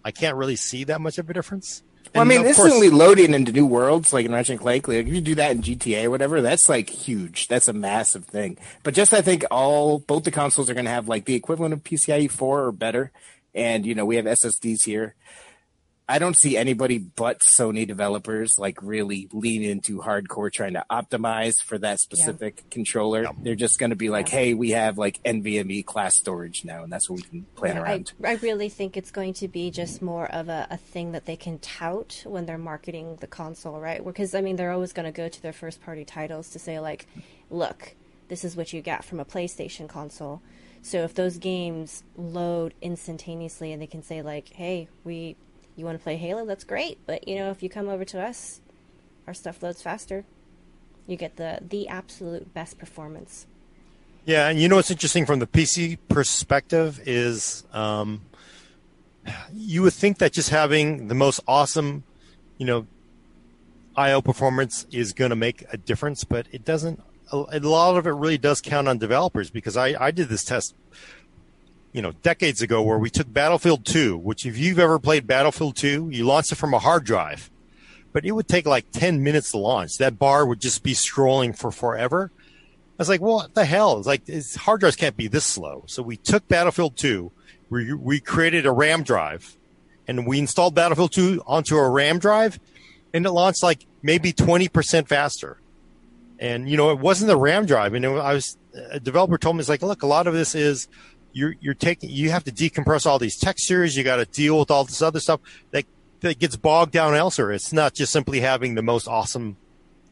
[SPEAKER 1] I can't really see that much of a difference.
[SPEAKER 4] Well, I mean,
[SPEAKER 1] of course-
[SPEAKER 4] instantly loading into new worlds like in Ratchet and Clank, like if you do that in GTA or whatever, that's like huge. That's a massive thing. But just I think all both the consoles are going to have like the equivalent of PCIe 4 or better, and you know we have SSDs here. I don't see anybody but Sony developers like really lean into hardcore trying to optimize for that specific controller. They're just going to be like, hey, we have like NVMe class storage now, and that's what we can plan
[SPEAKER 3] I,
[SPEAKER 4] around.
[SPEAKER 3] I really think it's going to be just more of a, a thing that they can tout when they're marketing the console, right? Because, I mean, they're always going to go to their first party titles to say, like, look, this is what you get from a PlayStation console. So if those games load instantaneously and they can say, like, hey, we. You want to play Halo? That's great, but you know, if you come over to us, our stuff loads faster. You get the the absolute best performance.
[SPEAKER 1] Yeah, and you know what's interesting from the PC perspective is um, you would think that just having the most awesome, you know, IO performance is going to make a difference, but it doesn't. A lot of it really does count on developers because I, I did this test, you know, decades ago where we took Battlefield 2, which if you've ever played Battlefield 2, you launch it from a hard drive, but it would take like 10 minutes to launch. That bar would just be scrolling for forever. I was like, what the hell? It's like it's, hard drives can't be this slow. So we took Battlefield 2, we, we created a RAM drive, and we installed Battlefield 2 onto a RAM drive, and it launched like maybe 20% faster. And you know, it wasn't the RAM drive. And it, I was a developer told me it's like, look, a lot of this is you're you're taking you have to decompress all these textures. You got to deal with all this other stuff that that gets bogged down elsewhere. It's not just simply having the most awesome,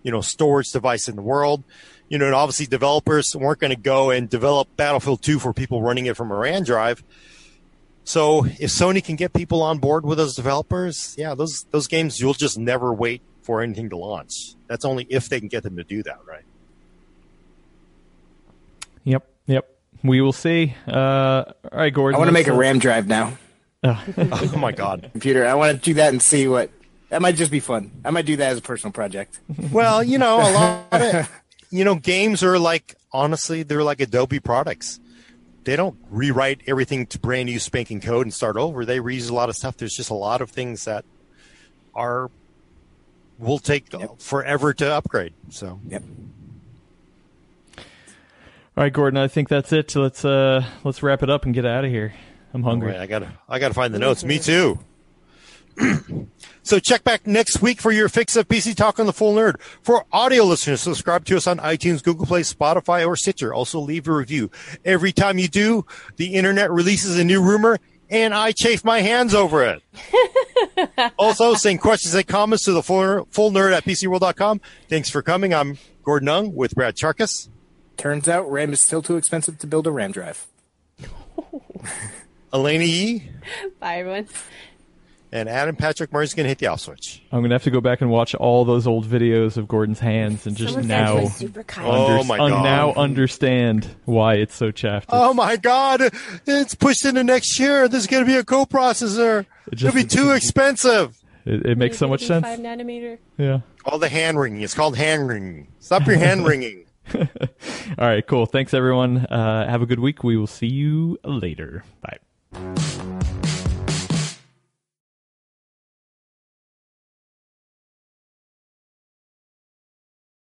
[SPEAKER 1] you know, storage device in the world. You know, and obviously developers weren't going to go and develop Battlefield 2 for people running it from a RAM drive. So if Sony can get people on board with those developers, yeah, those those games you'll just never wait for anything to launch. That's only if they can get them to do that, right?
[SPEAKER 2] Yep, yep. We will see. Uh, all right, Gordon.
[SPEAKER 4] I want to make a RAM drive now.
[SPEAKER 1] oh my god.
[SPEAKER 4] computer. I want to do that and see what. That might just be fun. I might do that as a personal project.
[SPEAKER 1] Well, you know, a lot of you know, games are like honestly, they're like Adobe products. They don't rewrite everything to brand new spanking code and start over. They reuse a lot of stuff. There's just a lot of things that are will take forever to upgrade. So
[SPEAKER 4] Yep.
[SPEAKER 2] All right, Gordon. I think that's it. Let's uh, let's wrap it up and get out of here. I'm hungry.
[SPEAKER 1] Wait, I gotta I gotta find the notes. Me too. so check back next week for your fix of PC Talk on the Full Nerd. For audio listeners, subscribe to us on iTunes, Google Play, Spotify, or Stitcher. Also leave a review. Every time you do, the internet releases a new rumor and I chafe my hands over it. also, send questions and comments to the full, full nerd at PCWorld.com. Thanks for coming. I'm Gordon Ung with Brad Chacos.
[SPEAKER 4] Turns out RAM is still too expensive to build a RAM drive.
[SPEAKER 1] Alaina Yee
[SPEAKER 3] Bye, everyone.
[SPEAKER 1] And Adam Patrick Murray's going to hit the off switch.
[SPEAKER 2] I'm gonna have to go back and watch all those old videos of Gordon's hands and just
[SPEAKER 3] Someone
[SPEAKER 2] now,
[SPEAKER 3] said he was super kind.
[SPEAKER 1] Oh my
[SPEAKER 2] un-
[SPEAKER 1] God.
[SPEAKER 2] now understand why it's so chaffed.
[SPEAKER 1] Oh my God! It's pushed into next year. There's going to be a coprocessor.
[SPEAKER 2] It just-
[SPEAKER 1] It'll be too expensive.
[SPEAKER 2] It, it makes so much sense.
[SPEAKER 3] Five nanometer.
[SPEAKER 2] Yeah.
[SPEAKER 1] All the hand wringing. It's called hand wringing. Stop your hand wringing.
[SPEAKER 2] All right. Cool. Thanks everyone. Uh, have a good week. We will see you later. Bye.